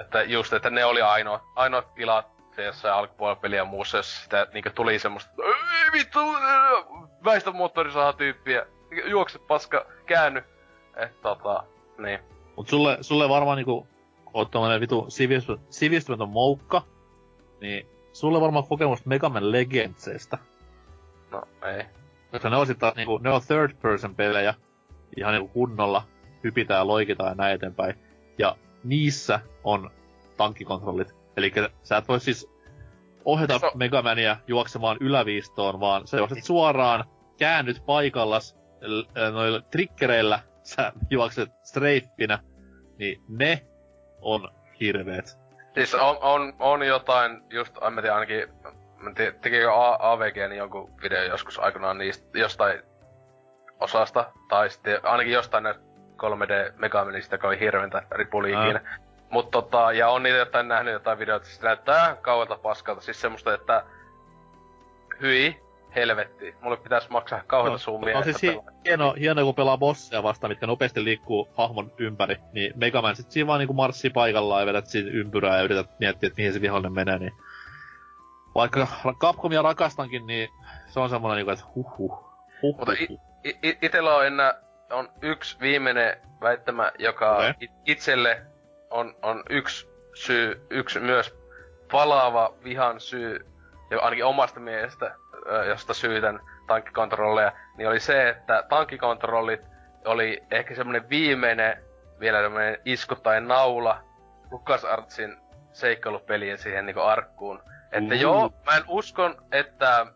että just, että ne oli ainoa, ainoat tilat se jossain alkupuolella peliä ja muussa, jos sitä niinku tuli semmoista, ei vittu, väistä moottorisaha tyyppiä, juokse paska, käänny. Et tota, niin.
Mut sulle, sulle varmaan niinku, oot tommonen vitu sivistymätön moukka, niin sulle varmaan kokemusta Megaman Legendsista.
No, ei.
Koska ne on sit taas niinku, ne on third person pelejä, ihan niinku kunnolla, hypitään ja loikitaan ja näin eteenpäin. Ja niissä on tankkikontrollit. Eli sä et voi siis ohjata so... Megamania juoksemaan yläviistoon, vaan sä juokset suoraan, käännyt paikallas, noilla trikkereillä sä juokset streippinä, niin ne on hirveet.
Siis on, on, on jotain, just, en tiedä, ainakin te, tekikö AVG niin jonkun video joskus aikanaan niistä jostain osasta, tai sitten ainakin jostain näistä 3D Megamenista, joka oli hirveäntä ripuliikinä. Mut tota, ja on niitä jotain nähnyt jotain videoita, siis näyttää kaualta paskalta, siis semmoista, että hyi, helvetti. Mulle pitäisi maksaa kauheita no, summia.
No siis hi- hieno, hieno, kun pelaa bosseja vastaan, mitkä nopeasti liikkuu hahmon ympäri, niin Megaman sit siinä vaan niinku marssii paikallaan ja vedät siinä ympyrää ja yrität miettiä, että mihin se vihollinen menee, niin vaikka Capcomia rakastankin, niin se on semmoinen, niinku, että huh huh. huh,
Mutta huh, itellä on enää on yksi viimeinen väittämä, joka okay. itselle on, on yksi syy, yksi myös palaava vihan syy, jo ainakin omasta mielestä, josta syytän tankkikontrolleja, niin oli se, että tankkikontrollit oli ehkä semmoinen viimeinen vielä semmoinen isku tai naula LucasArtsin seikkailupelien siihen niinku arkkuun että mm. joo, mä en uskon, että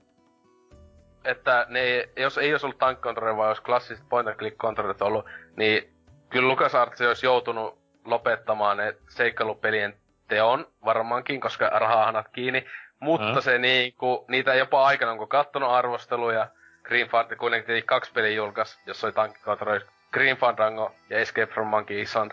että ne, jos ei olisi ollut tank controller, vaan olisi klassiset point and click controllerit ollut, niin kyllä LucasArts olisi joutunut lopettamaan ne seikkailupelien teon varmaankin, koska rahahanat kiinni. mutta
Ää.
se niinku, niitä jopa aikana, kun kattonut arvosteluja, Green Fandango kuitenkin teki kaksi peliä julkaisi, jossa oli tankkikontrolli, Green Fandango ja Escape from Monkey Island,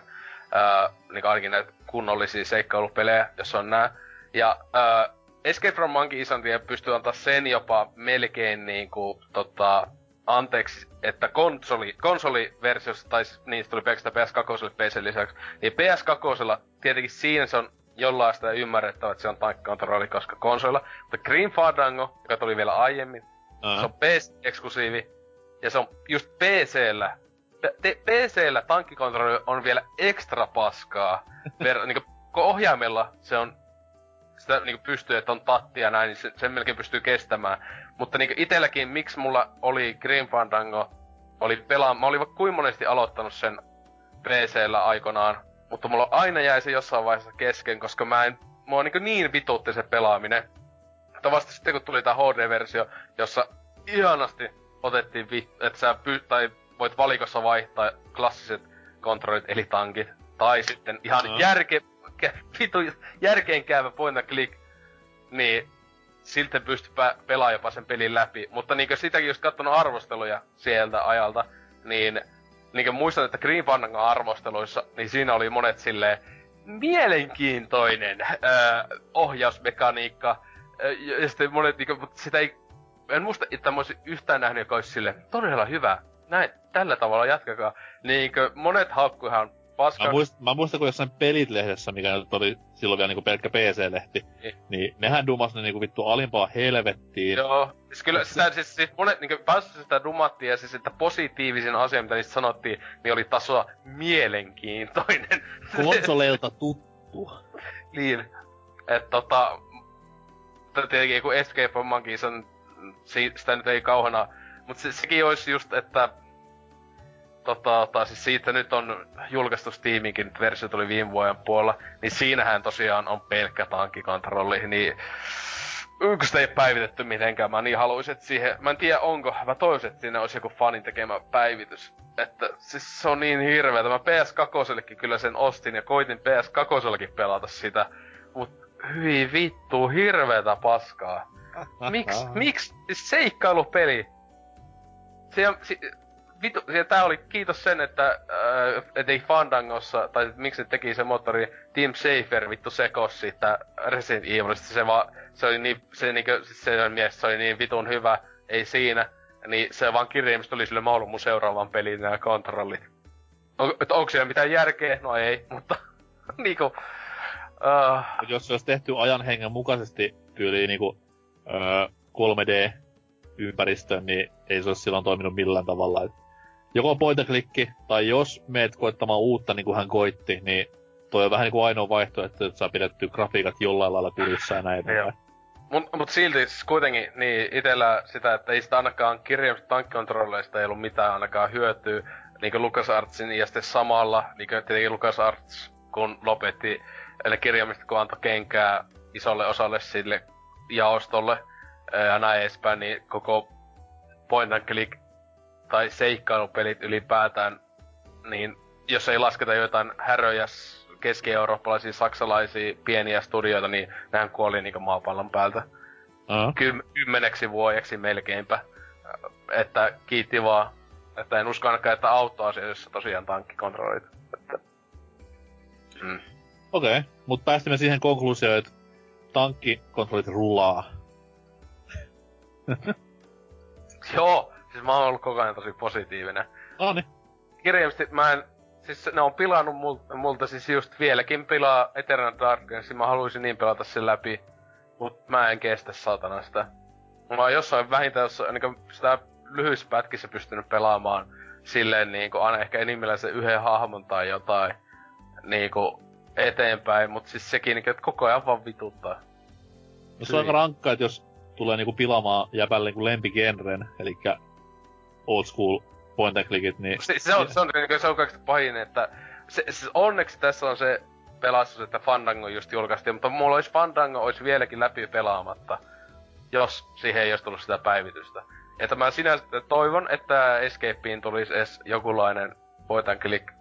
ää, niin ainakin näitä kunnollisia seikkailupelejä, jos on nää. Ja ää, Escape from Monkey Islandia pystyy antaa sen jopa melkein niinku, tota, anteeksi, että konsoli, konsoliversiossa, tai niin se tuli pelkästään PS2 PC lisäksi, niin PS2 tietenkin siinä se on jollain sitä ymmärrettävä, että se on tankkikontrolli, koska konsolilla, mutta Green Fandango, joka tuli vielä aiemmin, se on PC-eksklusiivi, ja se on just PC-llä. P- PC-llä tankkikontrolli on vielä ekstra paskaa. *laughs* Ver- kun ohjaimella se on sitä niinku pystyy, että on tatti ja näin, niin se, sen melkein pystyy kestämään. Mutta niinku itelläkin, miksi mulla oli Green Fandango, oli pelaa, mä olin vaikka kuin monesti aloittanut sen PC-llä aikanaan, mutta mulla aina jäi se jossain vaiheessa kesken, koska mä en, mua niin, niin vituutti se pelaaminen. Mutta vasta sitten kun tuli tää HD-versio, jossa ihanasti otettiin, vi- että sä py- tai voit valikossa vaihtaa klassiset kontrollit eli tankit, tai sitten ihan
Joo.
järke, vitu järkeenkäyvä point click, niin silti pystyy pä- pelaamaan jopa sen pelin läpi. Mutta niinkö sitäkin jos katsonut arvosteluja sieltä ajalta, niin niinkö muistan, että Green Fandangon arvosteluissa, niin siinä oli monet silleen mielenkiintoinen öö, ohjausmekaniikka. Öö, ja sitten monet niinkö, mutta sitä ei, en muista, että mä olisin yhtään nähnyt, joka olisi silleen, todella hyvä. Näin, tällä tavalla jatkakaa. Niinkö monet haukkuihan paskaa.
Mä, muist, mä muistan, kun jossain Pelit-lehdessä, mikä nyt oli silloin vielä niinku pelkkä PC-lehti,
Niin.
niin nehän dumas ne niinku vittu alimpaa helvettiin.
Joo, siis kyllä sitä, siis, siis monet niinku päässä sitä dumattiin ja siis että positiivisin asia, mitä niistä sanottiin, niin oli tasoa mielenkiintoinen. *laughs*
Konsoleilta tuttu.
niin, että tota, tietenkin kun Escape from Monkeys on, si- sitä nyt ei kauhana, mutta se, sekin olisi just, että tota, tota, siis siitä nyt on julkaistu Steaminkin, versio tuli viime vuoden puolella, niin siinähän tosiaan on pelkkä tankkikontrolli, niin sitä ei päivitetty mitenkään, mä niin haluaisin, että siihen, mä en tiedä onko, mä toivoisin, että siinä olisi joku fanin tekemä päivitys. Että siis se on niin hirveetä. Mä PS2 kyllä sen ostin ja koitin PS2 pelata sitä, mut hyi vittu, hirveetä paskaa. *laughs* Miksi, miksi, siis seikkailupeli. Se, se, vitu, ja tää oli kiitos sen, että äh, ettei Fandangossa, tai miksi ne teki se moottori, Team Safer vittu sekos siitä Resident Evilista, se vaan, se oli niin, se niinkö, siis se mies, se oli niin vitun hyvä, ei siinä, niin se vaan kirjaimista tuli sille, haluan mun seuraavan pelin nämä kontrollit. On, että onko siellä mitään järkeä? No ei, mutta *laughs* niinku, uh,
jos se olisi tehty ajan hengen mukaisesti tyyliin niinku öö, 3D-ympäristön, niin ei se olisi silloin toiminut millään tavalla. Et joko point click, tai jos meet koittamaan uutta niin kuin hän koitti, niin toi on vähän niin kuin ainoa vaihtoehto, että saa pidetty grafiikat jollain lailla kurissa ja näin.
Mut, mut silti siis kuitenkin, niin itellä sitä, että ei sitä ainakaan kirjaimista tankkikontrolleista ei ollut mitään ainakaan hyötyä. Niinkö LucasArtsin ja sitten samalla, niinkö tietenkin LucasArts, kun lopetti eli kirjaimista, kun antoi kenkää isolle osalle sille jaostolle ja näin edespäin, niin koko point and click tai seikkailupelit ylipäätään, niin jos ei lasketa jotain häröjä keski-eurooppalaisia, saksalaisia pieniä studioita, niin nehän kuoli niinku maapallon päältä
Uh,
Kym- kymmeneksi vuodeksi melkeinpä. Että kiitti vaan. Että en usko ainakaan, että autoasioissa tosiaan tankkikontrollit. Että... Mm.
Okei, okay. mutta päästimme siihen konkluusioon, että tankkikontrollit rullaa.
Joo, siis mä oon ollut koko ajan tosi positiivinen.
No niin.
Kirjaimisesti mä en... Siis ne on pilannut multa, multa siis just vieläkin pilaa Eternal Darknessin. Mä haluaisin niin pelata sen läpi. Mut mä en kestä satana sitä. Mä oon jossain vähintään jossain, niin sitä lyhyissä pätkissä pystynyt pelaamaan silleen niinku aina ehkä enimmillään se yhden hahmon tai jotain niinku eteenpäin, mut siis sekin niinku, että koko ajan vaan vituttaa.
No se on aika rankkaa, että jos tulee niinku pilaamaan jäbälle niinku lempigenren, eli old school point and clickit, niin...
Se, se, on, se, on, niinku, se on kaikista pahin, että se, se, onneksi tässä on se pelastus, että Fandango just julkaistiin, mutta mulla olisi Fandango olisi vieläkin läpi pelaamatta, jos siihen ei olisi tullut sitä päivitystä. Että mä sinänsä toivon, että Escapeen tulisi edes jokinlainen point and click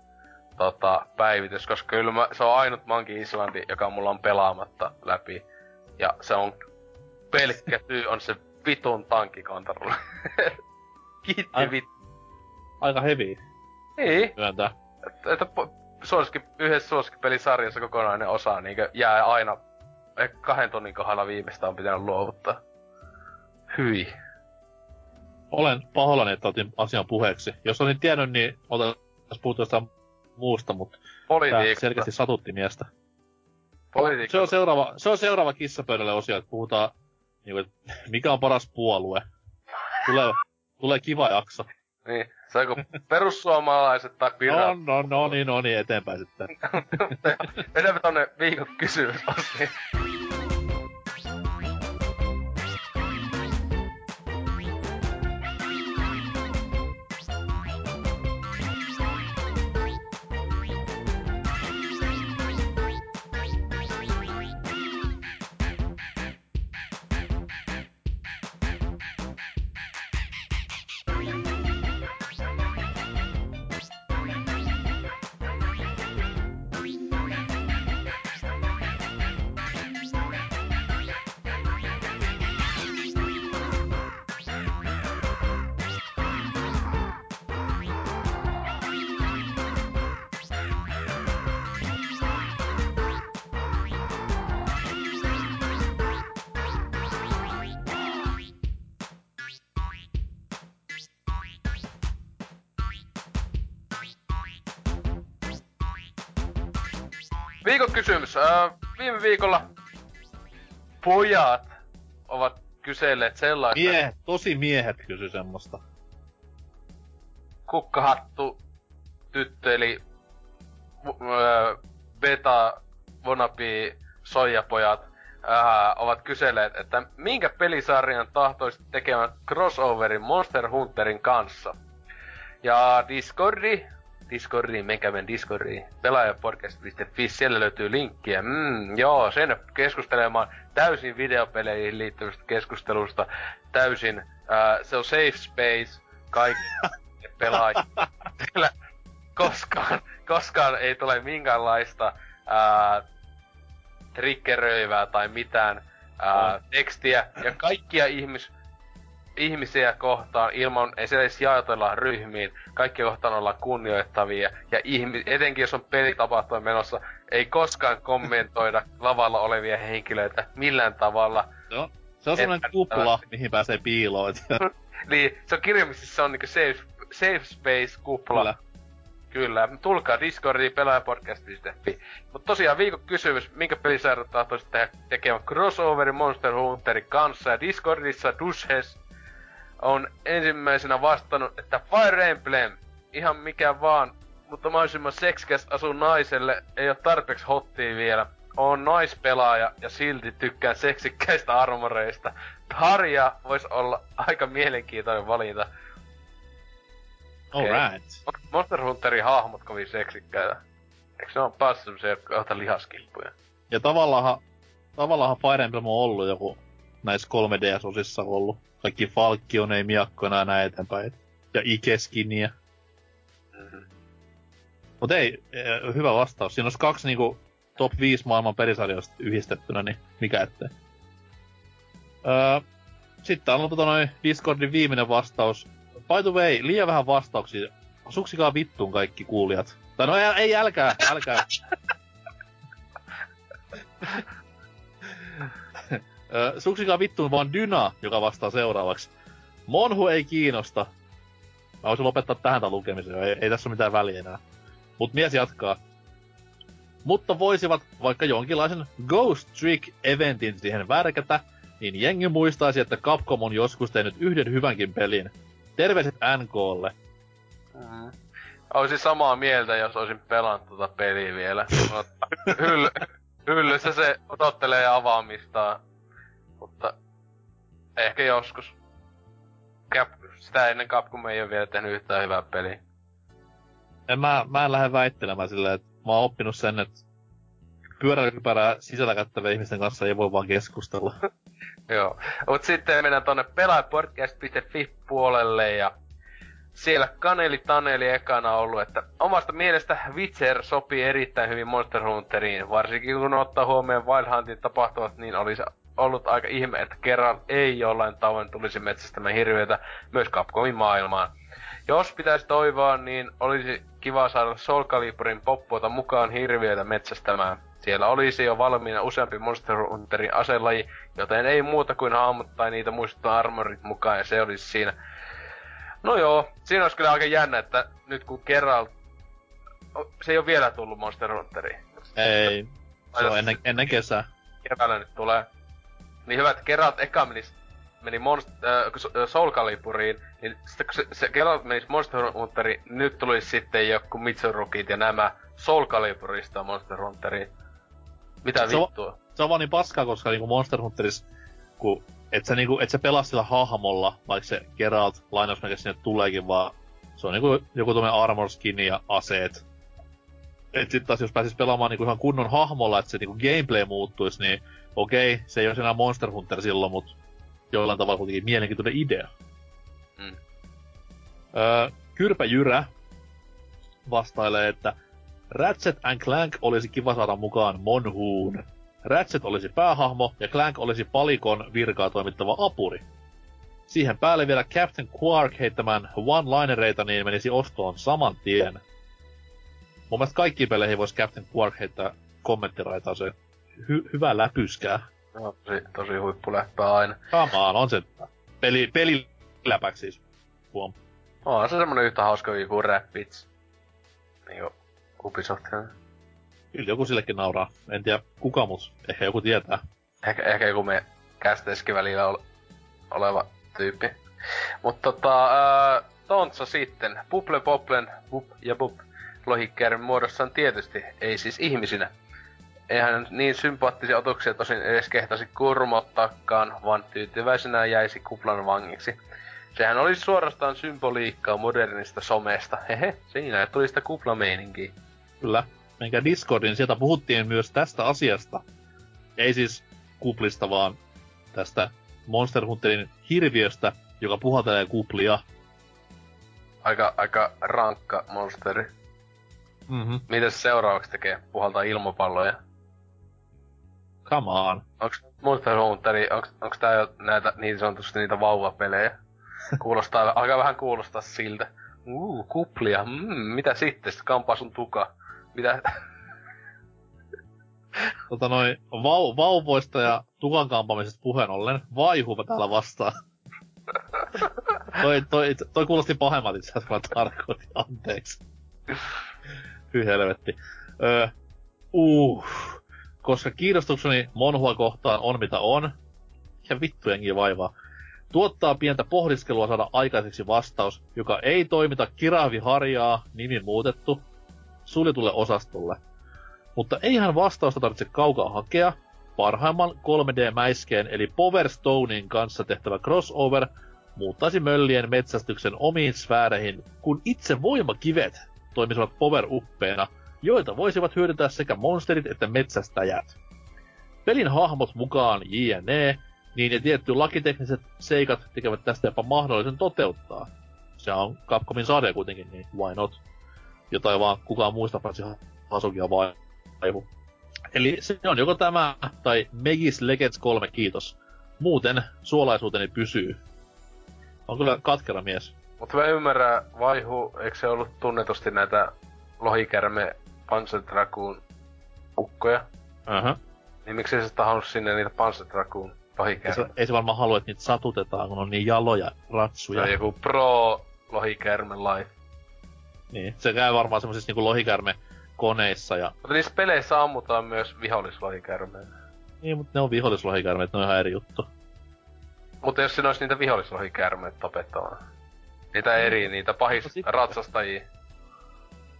tota, päivitys, koska kyllä mä, se on ainut Monkey Islandi, joka mulla on pelaamatta läpi. Ja se on pelkkä tyy on se vitun tankkikontrolla. *laughs* Kiitti
Ai-. Aika heavy
Niin,
myöntää.
että, että suosikki, yhdessä suosikkipelisarjassa kokonainen osa niin jää aina eh, kahden tunnin kohdalla viimeistä on pitänyt luovuttaa. Hyi.
Olen pahoillani, että otin asian puheeksi. Jos olin tiennyt, niin otas puhuttu jostain muusta, mutta tämä
Politiikka.
selkeästi satutti miestä.
Politiikka.
Se on seuraava, se on seuraava kissapöydälle osio, että puhutaan, niin kuin, että mikä on paras puolue. Tulee, tulee kiva jakso.
Niin, se on kuin perussuomalaiset tai
No,
piraat.
no, no niin, no niin, eteenpäin sitten. *laughs*
Mennäänpä tonne viikon kysymysosiin. Pojat ovat kyselleet sellaista
Miehet, tosi miehet kysy semmoista.
kukkahattu tyttö, eli beta wannabe soijapojat äh, ovat kyselleet, että minkä pelisarjan tahtoisit tekemään crossoverin Monster Hunterin kanssa. Ja Discordi, Discordiin, menkää meidän Discordiin, pelaajapodcast.fi, siellä löytyy linkkiä. Mm, joo, sen keskustelemaan täysin videopeleihin liittyvästä keskustelusta, täysin, äh, se on safe space, kaikki pelaajia. Siellä koskaan, koskaan ei tule minkäänlaista ää, triggeröivää tai mitään ää, tekstiä. Ja kaikkia ihmis, ihmisiä kohtaan ilman, ei se edes jaotella ryhmiin, kaikkia kohtaan ollaan kunnioittavia. Ja ihmi, etenkin jos on pelitapahtuma menossa, ei koskaan kommentoida *laughs* lavalla olevia henkilöitä millään tavalla.
No, se on semmoinen kupla, mihin pääsee piiloon. *laughs*
Niin, se on kirjaimisesti se on niinku safe, safe space kupla.
Kyllä.
Kyllä. Tulkaa Discordiin pelaajapodcast.fi. Mutta tosiaan viikon kysymys, minkä pelisarjan tahtoisit tehdä tekemään crossoverin Monster Hunterin kanssa. Ja Discordissa Dushes on ensimmäisenä vastannut, että Fire Emblem, ihan mikä vaan, mutta mahdollisimman seksikäs asuu naiselle, ei ole tarpeeksi hottia vielä. On naispelaaja ja silti tykkään seksikkäistä armoreista. Tarja voisi olla aika mielenkiintoinen valinta.
Alright.
Onko Monster Hunterin hahmot kovin seksikkäitä? Eikö ne ole päässyt semmosia, jotka lihaskilppuja?
Ja tavallaan, tavallaan Fire Emblem on ollut joku näissä 3DS-osissa ollut. Kaikki Falkionei, Miakkona ja näin eteenpäin. Ja Ikeskiniä.
Mm-hmm.
Mut ei, eh, hyvä vastaus. Siinä olisi kaksi niinku top 5 maailman pelisarjoista yhdistettynä, niin mikä ettei. Öö, sitten on tota noin Discordin viimeinen vastaus. By the way, liian vähän vastauksia. Suksikaa vittuun kaikki kuulijat. Tai no ei, ei älkää, älkää. *laughs* Ö, Suksikaa vittuun vaan Dyna, joka vastaa seuraavaksi. Monhu ei kiinnosta. Mä voisin lopettaa tähän tämän lukemisen, ei, ei tässä ole mitään väliä enää. Mut mies jatkaa. Mutta voisivat vaikka jonkinlaisen Ghost Trick-eventin siihen värkätä, niin jengi muistaisi, että Capcom on joskus tehnyt yhden hyvänkin pelin. Terveiset NKlle.
Mm-hmm. Olisin samaa mieltä, jos olisin pelannut tota peliä vielä. *laughs* Hyll, hyllyssä se odottelee avaamistaan. Mutta ehkä joskus. Cap, sitä ennen Capcom ei ole vielä tehnyt yhtään hyvää peliä.
En mä, mä en lähde väittelemään silleen, että mä oon oppinut sen, että pyöräilypärää sisällä käyttävien ihmisten kanssa ei voi vaan keskustella. *laughs*
Joo. Mut sitten mennään tonne pelaajapodcast.fi puolelle ja siellä Kaneli Taneli ekana ollut, että omasta mielestä Witcher sopii erittäin hyvin Monster Hunteriin, varsinkin kun ottaa huomioon Wild Huntin tapahtumat, niin olisi ollut aika ihme, että kerran ei jollain tavoin tulisi metsästämään hirviöitä myös Capcomin maailmaan. Jos pitäisi toivoa, niin olisi kiva saada Soul Caliburin poppuota mukaan hirviöitä metsästämään. Siellä olisi jo valmiina useampi Monster Hunterin aselaji, joten ei muuta kuin hahmot tai niitä muistuttaa armorit mukaan ja se olisi siinä. No joo, siinä olisi kyllä aika jännä, että nyt kun kerran... Se ei ole vielä tullut Monster Hunteriin.
Ei. Se on ennen, ennen kesää.
Keväällä nyt tulee. Niin hyvä, että Geralt eka menis, meni Monst- äh, Soul Caliburiin, niin sitten kun se, se Geralt menisi Monster Hunteriin, nyt tulisi sitten joku Mitsurukit ja nämä Soul Caliburista Monster Hunteriin. Mitä
Se on-
vittua?
Se on vaan niin paskaa, koska niinku Monster Hunterissa, kun et sä, niinku, et sä pelaa sillä hahmolla, vaikka se Geralt lainausmerkissä sinne tuleekin, vaan se on niinku joku tommonen armor skin ja aseet. Et sit taas jos pääsis pelaamaan niinku ihan kunnon hahmolla, että se niinku gameplay muuttuisi, niin okei, se ei ole enää Monster Hunter silloin, mut jollain tavalla kuitenkin mielenkiintoinen idea.
Mm.
Öö, Kyrpä Jyrä vastailee, että Ratchet and Clank olisi kiva saada mukaan Monhuun. Ratchet olisi päähahmo ja Clank olisi palikon virkaa toimittava apuri. Siihen päälle vielä Captain Quark heittämään one-linereita, niin menisi ostoon saman tien. Mun mielestä kaikkiin peleihin voisi Captain Quark heittää kommenttiraitaa se hy- hyvä läpyskää.
No, tosi, tosi huippuläppää aina.
Come on, se peli, peliläpäksi siis. Huom.
On se semmonen yhtä hauska kuin Rapids. Niinku Ubisoft.
Kyllä joku sillekin nauraa. En tiedä kuka, mut ehkä joku tietää.
Ehkä, ehkä joku me kästeskin välillä ol, oleva tyyppi. Mutta tota, ää, Tontsa sitten. Puple Poplen, Bup ja Bup lohikkeiden muodossaan tietysti, ei siis ihmisinä. Eihän niin sympaattisia otuksia tosin edes kehtasi kurmottaakaan, vaan tyytyväisenä jäisi kuplan vangiksi. Sehän olisi suorastaan symboliikkaa modernista somesta. Hehe, siinä tuli sitä kuplameininkiä.
Kyllä. Menkää Discordin, sieltä puhuttiin myös tästä asiasta. Ei siis kuplista, vaan tästä Monster Hunterin hirviöstä, joka puhaltelee kuplia.
Aika, aika rankka monsteri.
Mhm.
Mitäs seuraavaksi tekee? Puhaltaa ilmapalloja.
Come on.
Onks Monster Hunteri, onks, onks tää jo näitä niin sanotusti niitä vauvapelejä? Kuulostaa, *laughs* alkaa vähän kuulostaa siltä. Uu, kuplia, mm, mitä sitten? Sitten kampaa sun tuka. Mitä? *laughs*
Tota noin, vau, vauvoista ja tukan kampamisesta puheen ollen, vaihuva täällä vastaan. *laughs* toi, toi, toi kuulosti pahemmat itse asiassa, kun mä tarkoitin, anteeksi. Hyi helvetti. Öö, uh, koska kiinnostukseni Monhua kohtaan on mitä on, ja vittu jengi vaivaa, tuottaa pientä pohdiskelua saada aikaiseksi vastaus, joka ei toimita kiraaviharjaa, nimi muutettu, suljetulle osastolle. Mutta eihän vastausta tarvitse kaukaa hakea. Parhaimman 3D-mäiskeen eli Power Stonein kanssa tehtävä crossover muuttaisi möllien metsästyksen omiin sfääreihin, kun itse voimakivet toimisivat power-uppeina, joita voisivat hyödyntää sekä monsterit että metsästäjät. Pelin hahmot mukaan JNE, niin ja tietty lakitekniset seikat tekevät tästä jopa mahdollisen toteuttaa. Se on Capcomin sarja kuitenkin, niin why not? Jotain vaan kukaan muista paitsi Hasukia vai aivu. Eli se on joko tämä tai Megis Legends 3, kiitos. Muuten suolaisuuteni pysyy. On kyllä katkera mies.
Mutta mä ymmärrän, vaihu, eikö se ollut tunnetusti näitä lohikärme Panzer Dragoon ukkoja?
Aha.
Niin miksi se tahonnut sinne niitä Panzer Dragoon
Ei se, ei se varmaan halua, että niitä satutetaan, kun on niin jaloja
Se
ratsuja.
on joku pro lohikärme life.
Niin. Se käy varmaan semmosissa niinku lohikärme koneissa ja...
Mutta niissä peleissä ammutaan myös vihollislohikärmeitä.
Niin, mutta ne on vihollislohikärmeet, ne on ihan eri juttu.
Mutta jos siinä olisi niitä vihollislohikärmeitä tapettavana. Niitä eri, niitä pahis
No
ratsastajia.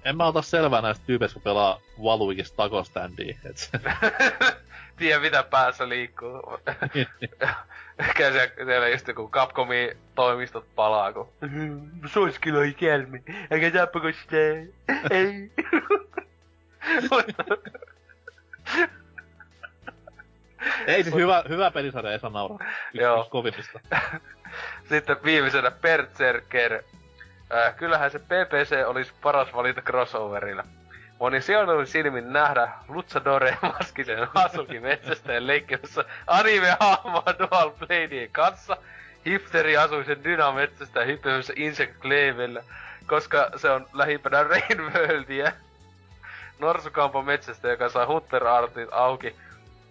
En mä ota selvää näistä tyypeistä, kun pelaa Valuikista takoständiä. Et se... *laughs*
Tiedä mitä päässä liikkuu. *laughs* Ehkä siellä, siellä just joku Capcomin toimistot palaa, kun... Se olisi kyllä ikälmi, eikä tappako sitä. Ei. *laughs*
ei siis hyvä, hyvä pelisarja, ei saa nauraa. Yksi,
Joo.
kovimmista.
Sitten viimeisenä Berserker. Äh, kyllähän se PPC olisi paras valinta crossoverilla. Moni sijoituin silmin nähdä Luchadore *laughs* maskisen Hasuki metsästäjän leikkimässä anime-hahmoa Dual Bladeen kanssa. Hifteri asui sen dynametsästä hyppimässä Insect Clavella, koska se on lähimpänä *laughs* Rainworldia. Norsukampo metsästä, joka saa Hunter Artit auki,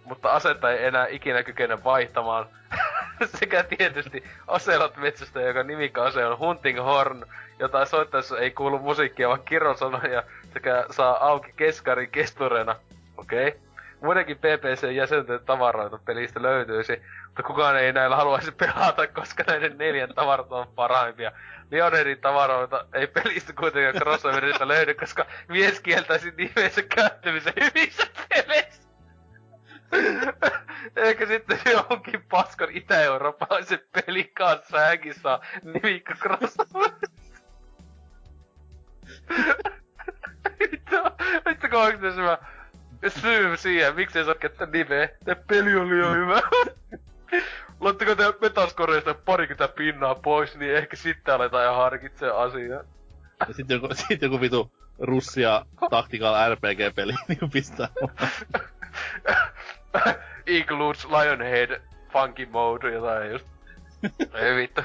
mutta asetta ei enää ikinä kykene vaihtamaan. *laughs* Sekä tietysti Oselot metsästä, joka nimikause on Hunting Horn, jota soittaessa ei kuulu musiikkia, vaan kirosanoja, sekä saa auki keskarin kestureena. Okei. Okay. Muidenkin PPC-jäsenten tavaroita pelistä löytyisi, mutta kukaan ei näillä haluaisi pelata, koska näiden neljän tavarat on parhaimpia. Leonedin tavaroita ei pelistä kuitenkaan crossoverista löydy, koska mies kieltäisi nimensä käyttämisen hyvissä peleissä. Eikä sitten johonkin paskan itä-eurooppalaisen pelin kanssa hänkin saa nimikko crossoverista. Vittu, vittu kun oikeesti se syy siihen, miksi ei saa käyttää nimeä. Tää peli oli jo hyvä. Laittakaa te metaskoreista parikymmentä pinnaa pois, niin ehkä sitten aletaan ja harkitsee asiaa.
Ja sit joku, *laughs* sit joku vitu Russia Tactical RPG-peli *laughs* niin pistää
Includes Lionhead Funky Mode jotain just. *laughs* Ei vittu.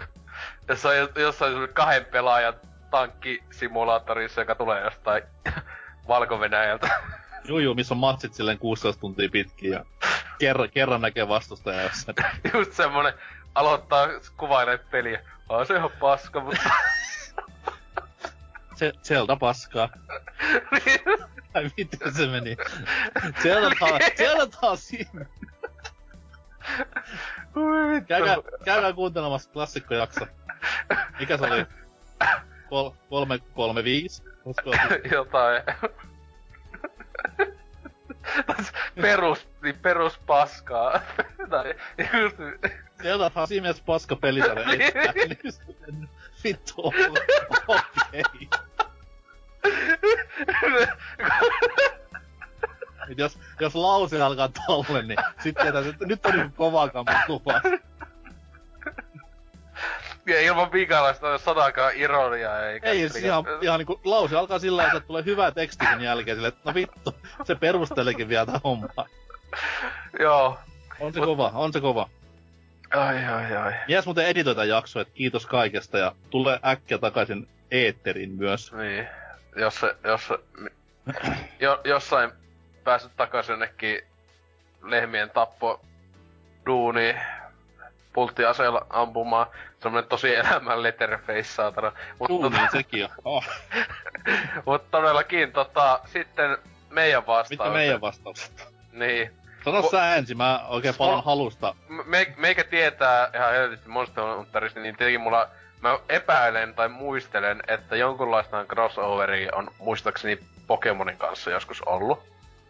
Tässä on jossain kahden pelaajan tankkisimulaattorissa, joka tulee jostain *laughs* Valko-Venäjältä. *laughs*
Juu, juu, missä on matsit silleen 16 tuntia pitkin ja kerran, kerran näkee vastustaja jossain. *laughs*
Just semmonen, aloittaa kuvailee peliä. Aa, se ihan paska, mutta...
se, Zelda paskaa. Ai miten se meni? Zelda taas, Zelda taas siinä. Käykää, käykää kuuntelemassa klassikkojakso. Mikä se oli? Kol, kolme, kolme, viisi? *laughs*
Jotain. perus, niin perus paskaa. tai just...
Sieltä on siinä mielessä paska pelisarja *laughs* niin. Vittu okei. jos, jos lause alkaa tolle, niin sitten tietää, että nyt on niinku kovaa
ja ilman pikalaista sanakaan ironiaa eikä...
Ei, siis ihan, ihan niinku lause alkaa sillä että tulee hyvä teksti sen jälkeen sille, että no vittu, se perusteleekin vielä tätä hommaa.
Joo.
On se Mut... kova, on se kova.
Ai ai ai.
Mies muuten editoita jakso, että kiitos kaikesta ja tulee äkkiä takaisin eetterin myös.
Niin. Jos se, jos se, jo, jossain pääset takaisin jonnekin lehmien tappo duuni pulttiaseella ampumaan. Semmonen tosi elämän letterface saatana.
Mutta tota, sekin on. Oh. *laughs*
Mut todellakin tota, sitten meidän vastaukset.
Mitä meidän vastaukset?
Niin.
Sano sä ensin, mä oikein paljon halusta.
Me, meikä tietää ihan helvetisti Monster Hunterista, niin tietenkin mulla mä epäilen tai muistelen, että jonkunlaista crossoveria on muistaakseni Pokemonin kanssa joskus ollut.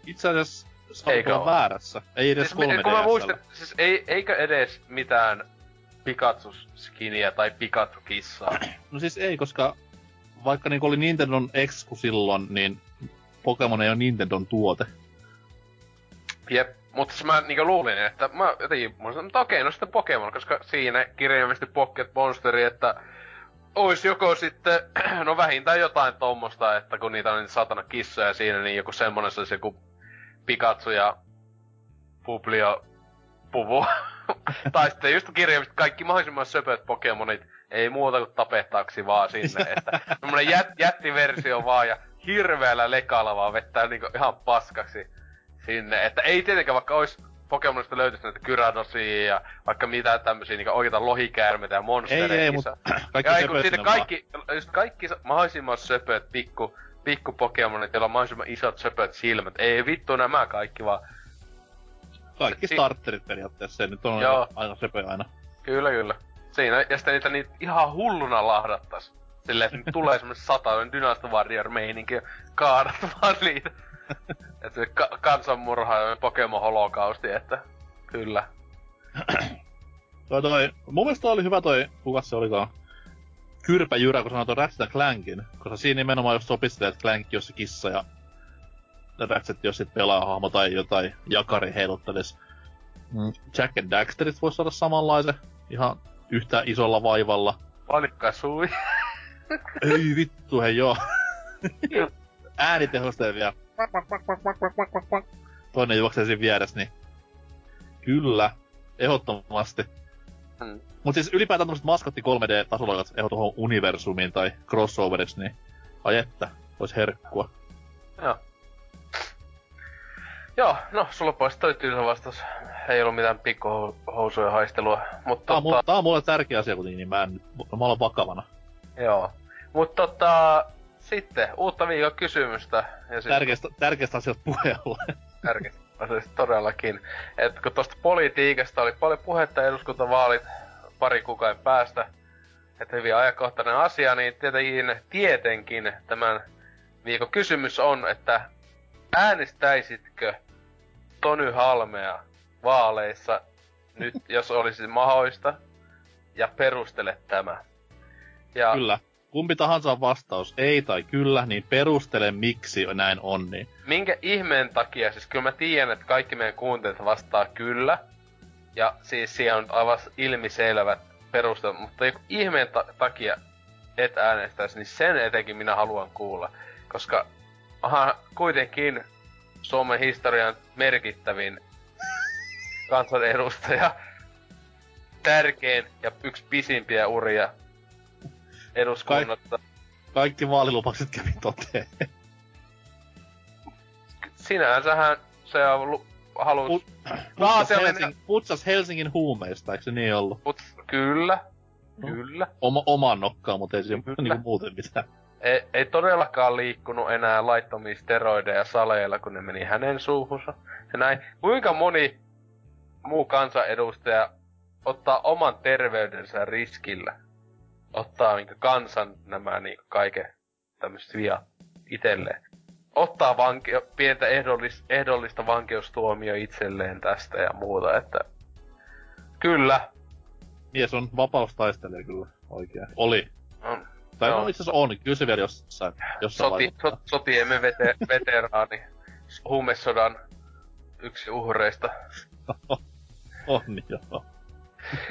Itse asiassa Eikö ole väärässä? Ei edes siis, 3 kun mä muistan,
siis ei, eikö edes mitään Pikachu-skiniä tai Pikachu-kissaa? *clears throat*
No siis ei, koska vaikka niinku oli Nintendon Exku silloin, niin Pokemon ei ole Nintendon tuote.
Jep, mutta siis mä niinku luulin, että mä jotenkin, sanoin, että okei, no sitten Pokemon, koska siinä kirjaimellisesti Pocket Monsteri, että ois joko sitten, *clears throat* no vähintään jotain tommosta, että kun niitä on niitä satana kissoja siinä, niin joku semmonen se joku Pikachu ja Publio puvu. *laughs* tai sitten just kirjaimisesti kaikki mahdollisimman söpöt Pokemonit, ei muuta kuin tapettaaksi vaan sinne. että semmonen jät, jättiversio vaan ja hirveällä lekalla vaan vettää niinku ihan paskaksi sinne. Että ei tietenkään vaikka ois Pokemonista löytyisi näitä Kyradosia ja vaikka mitä tämmösiä niinku oikeita lohikäärmeitä ja monstereita.
Ei, ei, mutta *clears throat* kaikki ja,
ei, kaikki, just kaikki mahdollisimman söpöt pikku pikku Pokemonit, joilla on mahdollisimman isot söpöt silmät. Ei vittu nämä kaikki vaan...
Kaikki si- starterit periaatteessa, se nyt on Joo. aina söpö aina.
Kyllä, kyllä. Siinä, ja sitten niitä niitä ihan hulluna lahdattas. Silleen, tulee semmonen satainen Dynasty Warrior meininki ja kaadat *laughs* vaan niitä. *laughs* että se ka- kansanmurha ja Pokemon holokausti, että kyllä.
toi, toi, mun mielestä oli hyvä toi, kuka se olikaan, kyrpäjyrä, kun sanoo tuon Ratchet Clankin, koska siinä nimenomaan jos sopisi, että Clank jos se kissa ja Ratchet jos sit pelaa hahmo tai jotain jakari heiluttelis. Mm. Jack and Daxterit voisi saada samanlaisen, ihan yhtä isolla vaivalla.
Palikka sui.
Ei vittu, hei joo. Äänitehosteet vielä toinen juoksee siinä vieressä, niin kyllä, ehdottomasti.
Mm.
Mut siis ylipäätään tämmöset maskotti 3D-tasolla, jotka ehdo tuohon universumiin tai crossoveriksi, niin ai että, vois herkkua.
Joo. Joo, no sulla pois toi tylsä vastaus. Ei ollut mitään pikkuhousujen haistelua. Mutta
Tää on,
tota,
mulle, tää on mulle tärkeä asia kuitenkin, niin mä en mä olen vakavana.
joo. Mutta tota, sitten uutta viikon kysymystä. Ja siis
Tärkeästä, tärkeästä asiasta puheella.
tärkeästä asiasta todellakin. Et kun tosta politiikasta oli paljon puhetta eduskuntavaalit pari kuukauden päästä, että hyvin ajankohtainen asia, niin tietenkin, tietenkin tämän viikon kysymys on, että äänestäisitkö Tony Halmea vaaleissa nyt, jos olisi mahdollista, ja perustele tämä. Ja
Kyllä. Kumpi tahansa vastaus, ei tai kyllä, niin perustele miksi näin on, niin
minkä ihmeen takia, siis kyllä mä tiedän, että kaikki meidän kuuntelijat vastaa kyllä, ja siis siihen on aivan ilmiselvät perustelut, mutta joku ihmeen ta- takia et äänestäisi, niin sen etenkin minä haluan kuulla. Koska aha, kuitenkin Suomen historian merkittävin kansanedustaja, tärkein ja yksi pisimpiä uria eduskunnassa.
kaikki vaalilupaukset kävi toteen.
Sinänsähän se on lu- halus...
Put- Putsas, Helsing, putsas Helsingin huumeista, eikö se niin ollut?
Mut kyllä,
No.
kyllä.
Oma, omaan nokkaan, mutta ei siinä niinku muuten mitään.
Ei, ei todellakaan liikkunut enää laittomia steroideja saleilla, kun ne meni hänen suuhunsa. Ja näin. Kuinka moni muu kansanedustaja ottaa oman terveydensä riskillä? Ottaa niinku kansan nämä niinku kaiken tämmöiset viat itselleen. Ottaa vanke- pientä ehdollis- ehdollista vankeustuomio itselleen tästä ja muuta, että... Kyllä.
Mies on vapaustaistelija kyllä, oikein. Oli.
On.
Tai
Joo.
no itse asiassa on, kyllä se vielä jossain, jossain
Soti, so, sotiemme vete, *laughs* veteraani, huumesodan yksi uhreista. *laughs*
On, joo.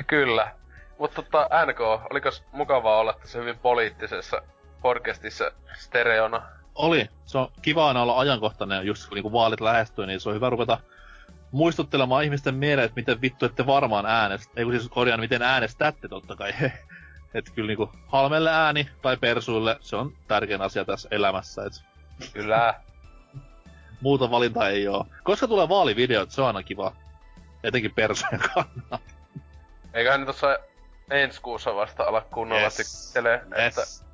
Kyllä. Mutta tota, NK, oliko mukavaa olla tässä hyvin poliittisessa podcastissa stereona?
Oli. Se on kiva aina olla ajankohtainen, just kun niinku vaalit lähestyy, niin se on hyvä ruveta muistuttelemaan ihmisten mieleen, että miten vittu ette varmaan äänestä. Ei kun siis korjaan, miten äänestätte totta kai. *laughs* että kyllä niinku halmelle ääni tai persuille, se on tärkein asia tässä elämässä. Et
Kyllä. *laughs*
muuta valintaa ei oo. Koska tulee vaalivideot, se on aina kiva. Etenkin persujen kannalta.
Eiköhän nyt tossa ensi kuussa vasta ala kunnolla yes. tykkelee, että
Yes.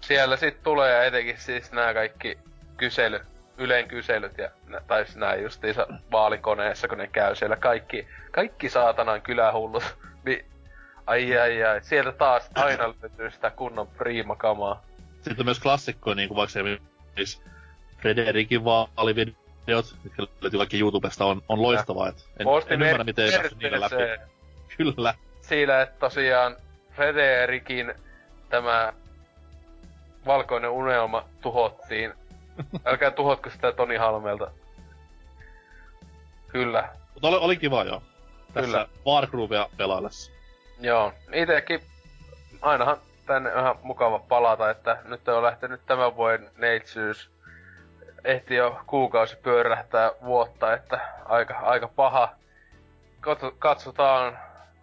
siellä sit tulee ja etenkin siis nämä kaikki kysely, Ylen kyselyt ja tai siis nää justiinsa vaalikoneessa, kun ne käy siellä kaikki, kaikki saatanan kylähullut. *laughs* Niin, ai ai ai, sieltä taas aina *clears throat* löytyy sitä kunnon priimakamaa.
Sitten on myös klassikkoja, niin kuin vaikka esimerkiksi Frederikin vaalivideot, mitkä löytyy kaikki YouTubesta, on, on loistavaa. Et en, en ymmärrä, miten ei päässyt niillä läpi.
merkitsee
Kyllä.
Siinä, että tosiaan Frederikin tämä valkoinen unelma tuhottiin. *laughs* Älkää tuhotko sitä Toni Halmelta. Kyllä,
Mutta oli, oli kiva joo. Tässä
Kyllä.
Wargroovia pelaillessa.
Joo, itekin ainahan tänne on ihan mukava palata, että nyt on lähtenyt tämän vuoden neitsyys. Ehti jo kuukausi pyörähtää vuotta, että aika, aika paha. Katso- Katsotaan,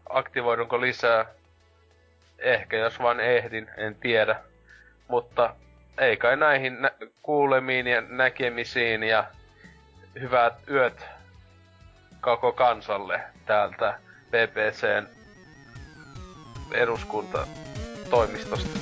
aktivoidunko lisää. Ehkä jos vain ehdin, en tiedä. Mutta ei kai näihin nä- kuulemiin ja näkemisiin ja hyvät yöt koko kansalle täältä BBCn eduskuntatoimistosta.